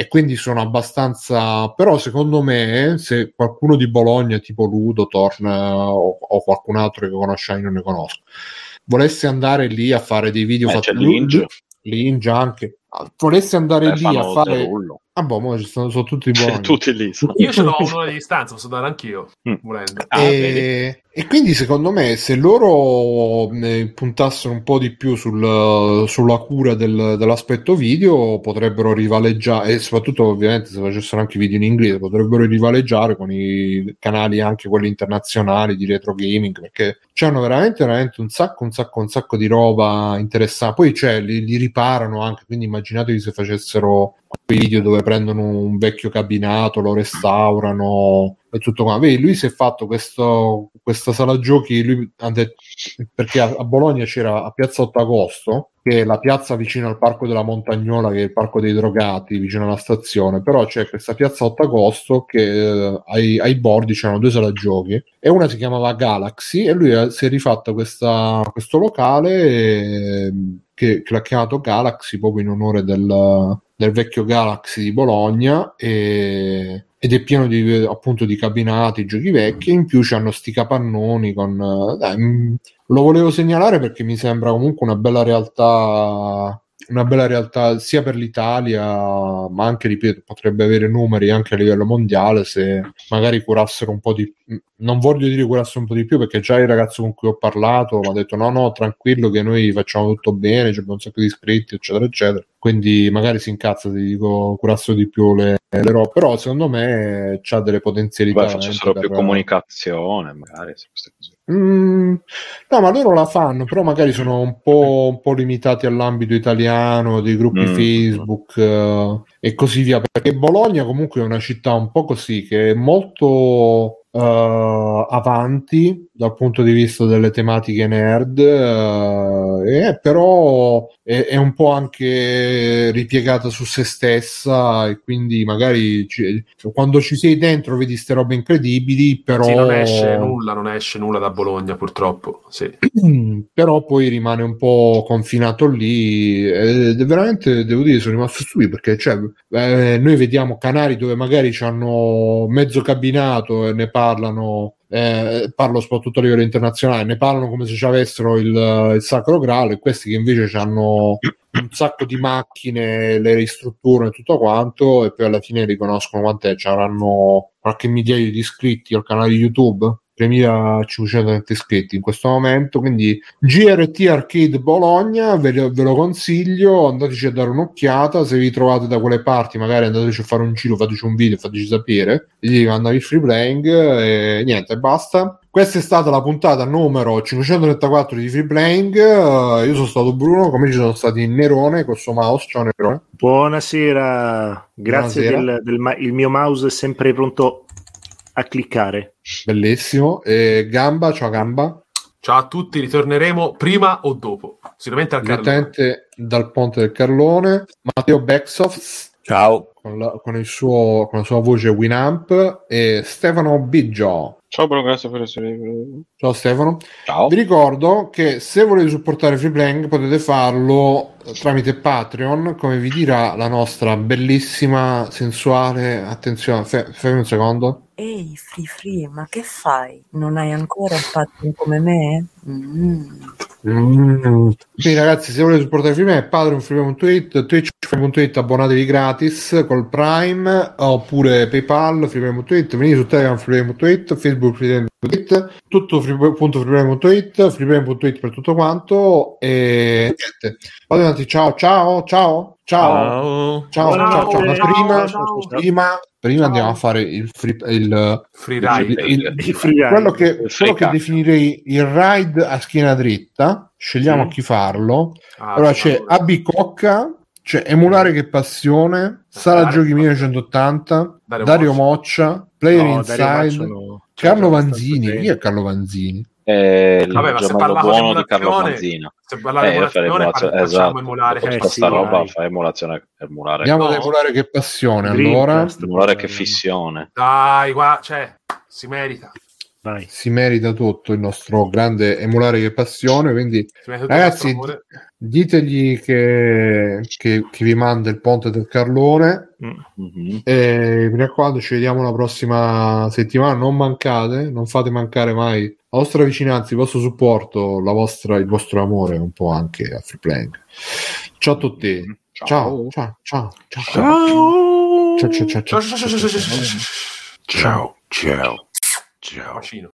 Speaker 1: e quindi sono abbastanza però secondo me se qualcuno di Bologna tipo Ludo, Torn o, o qualcun altro che conosciamo non ne conosco volesse andare lì a fare dei video
Speaker 4: eh, fatti Linge.
Speaker 1: Linge anche volessi andare lì a fare. Ah, boh, mo ci sono, sono tutti buoni. [LAUGHS]
Speaker 4: tutti lì.
Speaker 3: Sono. Io ce l'ho a un'ora di distanza, posso dare anch'io, mm. volendo. Ah,
Speaker 1: e... e, quindi secondo me se loro eh, puntassero un po' di più sul, sulla cura del, dell'aspetto video, potrebbero rivaleggiare, e soprattutto ovviamente se facessero anche video in inglese, potrebbero rivaleggiare con i canali anche quelli internazionali di retro gaming, perché c'hanno veramente, veramente un sacco, un sacco, un sacco di roba interessante. Poi cioè, li, li riparano anche, quindi immaginatevi se facessero quei video dove prendono un vecchio cabinato, lo restaurano e tutto qua. Vedi, lui si è fatto questo, questa sala giochi lui perché a, a, Bologna c'era a Piazza 8 Agosto, che la piazza vicino al Parco della Montagnola, che è il Parco dei Drogati, vicino alla stazione, però c'è questa Piazza 8 Agosto che eh, ai, ai, bordi c'erano due sala giochi e una si chiamava Galaxy e lui si è rifatto questa, questo locale e, che, che l'ha chiamato Galaxy proprio in onore del del vecchio Galaxy di Bologna e, ed è pieno di, appunto di cabinati, giochi vecchi, in più c'hanno sti capannoni con... Dai, mm, lo volevo segnalare perché mi sembra comunque una bella realtà una bella realtà sia per l'Italia, ma anche, ripeto, potrebbe avere numeri anche a livello mondiale se magari curassero un po' di non voglio dire curassero un po' di più perché già il ragazzo con cui ho parlato mi ha detto no no tranquillo che noi facciamo tutto bene c'è un sacco di iscritti eccetera eccetera. Quindi magari si incazza se dico curassero di più le, robe. Però secondo me c'ha delle potenzialità
Speaker 4: Beh, facessero per... più comunicazione magari queste cose
Speaker 1: Mm, no, ma loro la fanno, però magari sono un po', un po limitati all'ambito italiano, dei gruppi mm. Facebook uh, e così via. Perché Bologna comunque è una città un po' così, che è molto uh, avanti dal punto di vista delle tematiche nerd, uh, eh, però è, è, un po' anche ripiegata su se stessa e quindi magari ci, quando ci sei dentro vedi queste robe incredibili, però... Sì,
Speaker 3: non esce nulla, non esce nulla da Bologna purtroppo, sì. [CLEARS THROAT]
Speaker 1: però poi rimane un po' confinato lì ed è veramente, devo dire, sono rimasto stupito perché cioè, eh, noi vediamo canali dove magari hanno mezzo cabinato e ne parlano eh, parlo soprattutto a livello internazionale, ne parlano come se ci avessero il, il sacro graal e questi che invece hanno un sacco di macchine, le ristrutturano e tutto quanto e poi alla fine riconoscono quant'è, ci avranno qualche migliaio di iscritti al canale YouTube 3520 iscritti in questo momento quindi GRT Arcade Bologna ve lo, ve lo, consiglio andateci a dare un'occhiata se vi trovate da quelle parti magari andateci a fare un giro fateci un video fateci sapere vi mandare il free playing e niente basta questa è stata la puntata numero 534 di Free Playing. Uh, io sono stato Bruno, come ci sono stati Nerone col suo mouse. Ciao Nerone.
Speaker 2: Buonasera, grazie Buonasera. Del, del, il mio mouse è sempre pronto a cliccare.
Speaker 1: Bellissimo. E Gamba, ciao Gamba.
Speaker 3: Ciao a tutti, ritorneremo prima o dopo. Sicuramente al
Speaker 1: Direttamente dal ponte del Carlone. Matteo Backsoft.
Speaker 5: Ciao.
Speaker 1: Con la, con, suo, con la sua voce Winamp e Stefano Biggio.
Speaker 3: Ciao Bruno, grazie per essere
Speaker 1: Ciao Stefano.
Speaker 4: Ciao.
Speaker 1: Vi ricordo che se volete supportare Freeplaying potete farlo tramite Patreon, come vi dirà la nostra bellissima, sensuale, attenzione, fermi un secondo.
Speaker 6: Ehi, Free Free, ma che fai? Non hai ancora un Patreon come me? Mm.
Speaker 1: Mm. Quindi ragazzi, se volete supportare Freeplaying, Patreon, Freeplaying.it, Twitch.it, abbonatevi gratis col Prime, oppure PayPal, Freeplaying.it, venite su Telegram, Freeplaying.it, Facebook, Freeplaying.it, tutto freeplaying.it, freeplaying.it per tutto quanto e niente. Vado avanti, ciao, ciao, ciao. Ciao, ciao, ciao, ciao, ciao. Ma prima, prima, prima andiamo a fare il free, il,
Speaker 3: free ride, il,
Speaker 1: il, il free ride. quello, che, quello che definirei il ride a schiena dritta. Scegliamo sì. chi farlo. Ah, allora c'è AB Cocca, c'è Emulare che passione, Sala Dario, Giochi 1980, Dario, Dario Moccia, Player no, Inside, no. Carlo Vanzini. Chi è Carlo Vanzini?
Speaker 4: Eh, il Vabbè, giornalo buono di Carlo Manzina.
Speaker 3: Se parlare eh, di emulazione,
Speaker 4: esatto. emulare. Eh, questa sì, roba vai. fa emulazione emulare.
Speaker 1: Andiamo no. ad emulare che passione, allora.
Speaker 4: Emulare che fissione.
Speaker 3: Dai, qua, cioè, si merita.
Speaker 1: Vai. Si merita tutto il nostro grande emulare che passione. Quindi, ragazzi, ditegli che, che, che, vi manda il ponte del Carlone. Mm-hmm. E mi raccomando, ci vediamo la prossima settimana. Non mancate, non fate mancare mai la vostra vicinanza, il vostro supporto, vostra, il vostro amore un po' anche a Free Playing. Ciao a tutti. Ciao. Ciao. Ciao.
Speaker 4: Ciao. Ciao. Ciao. Ciao. Ciao.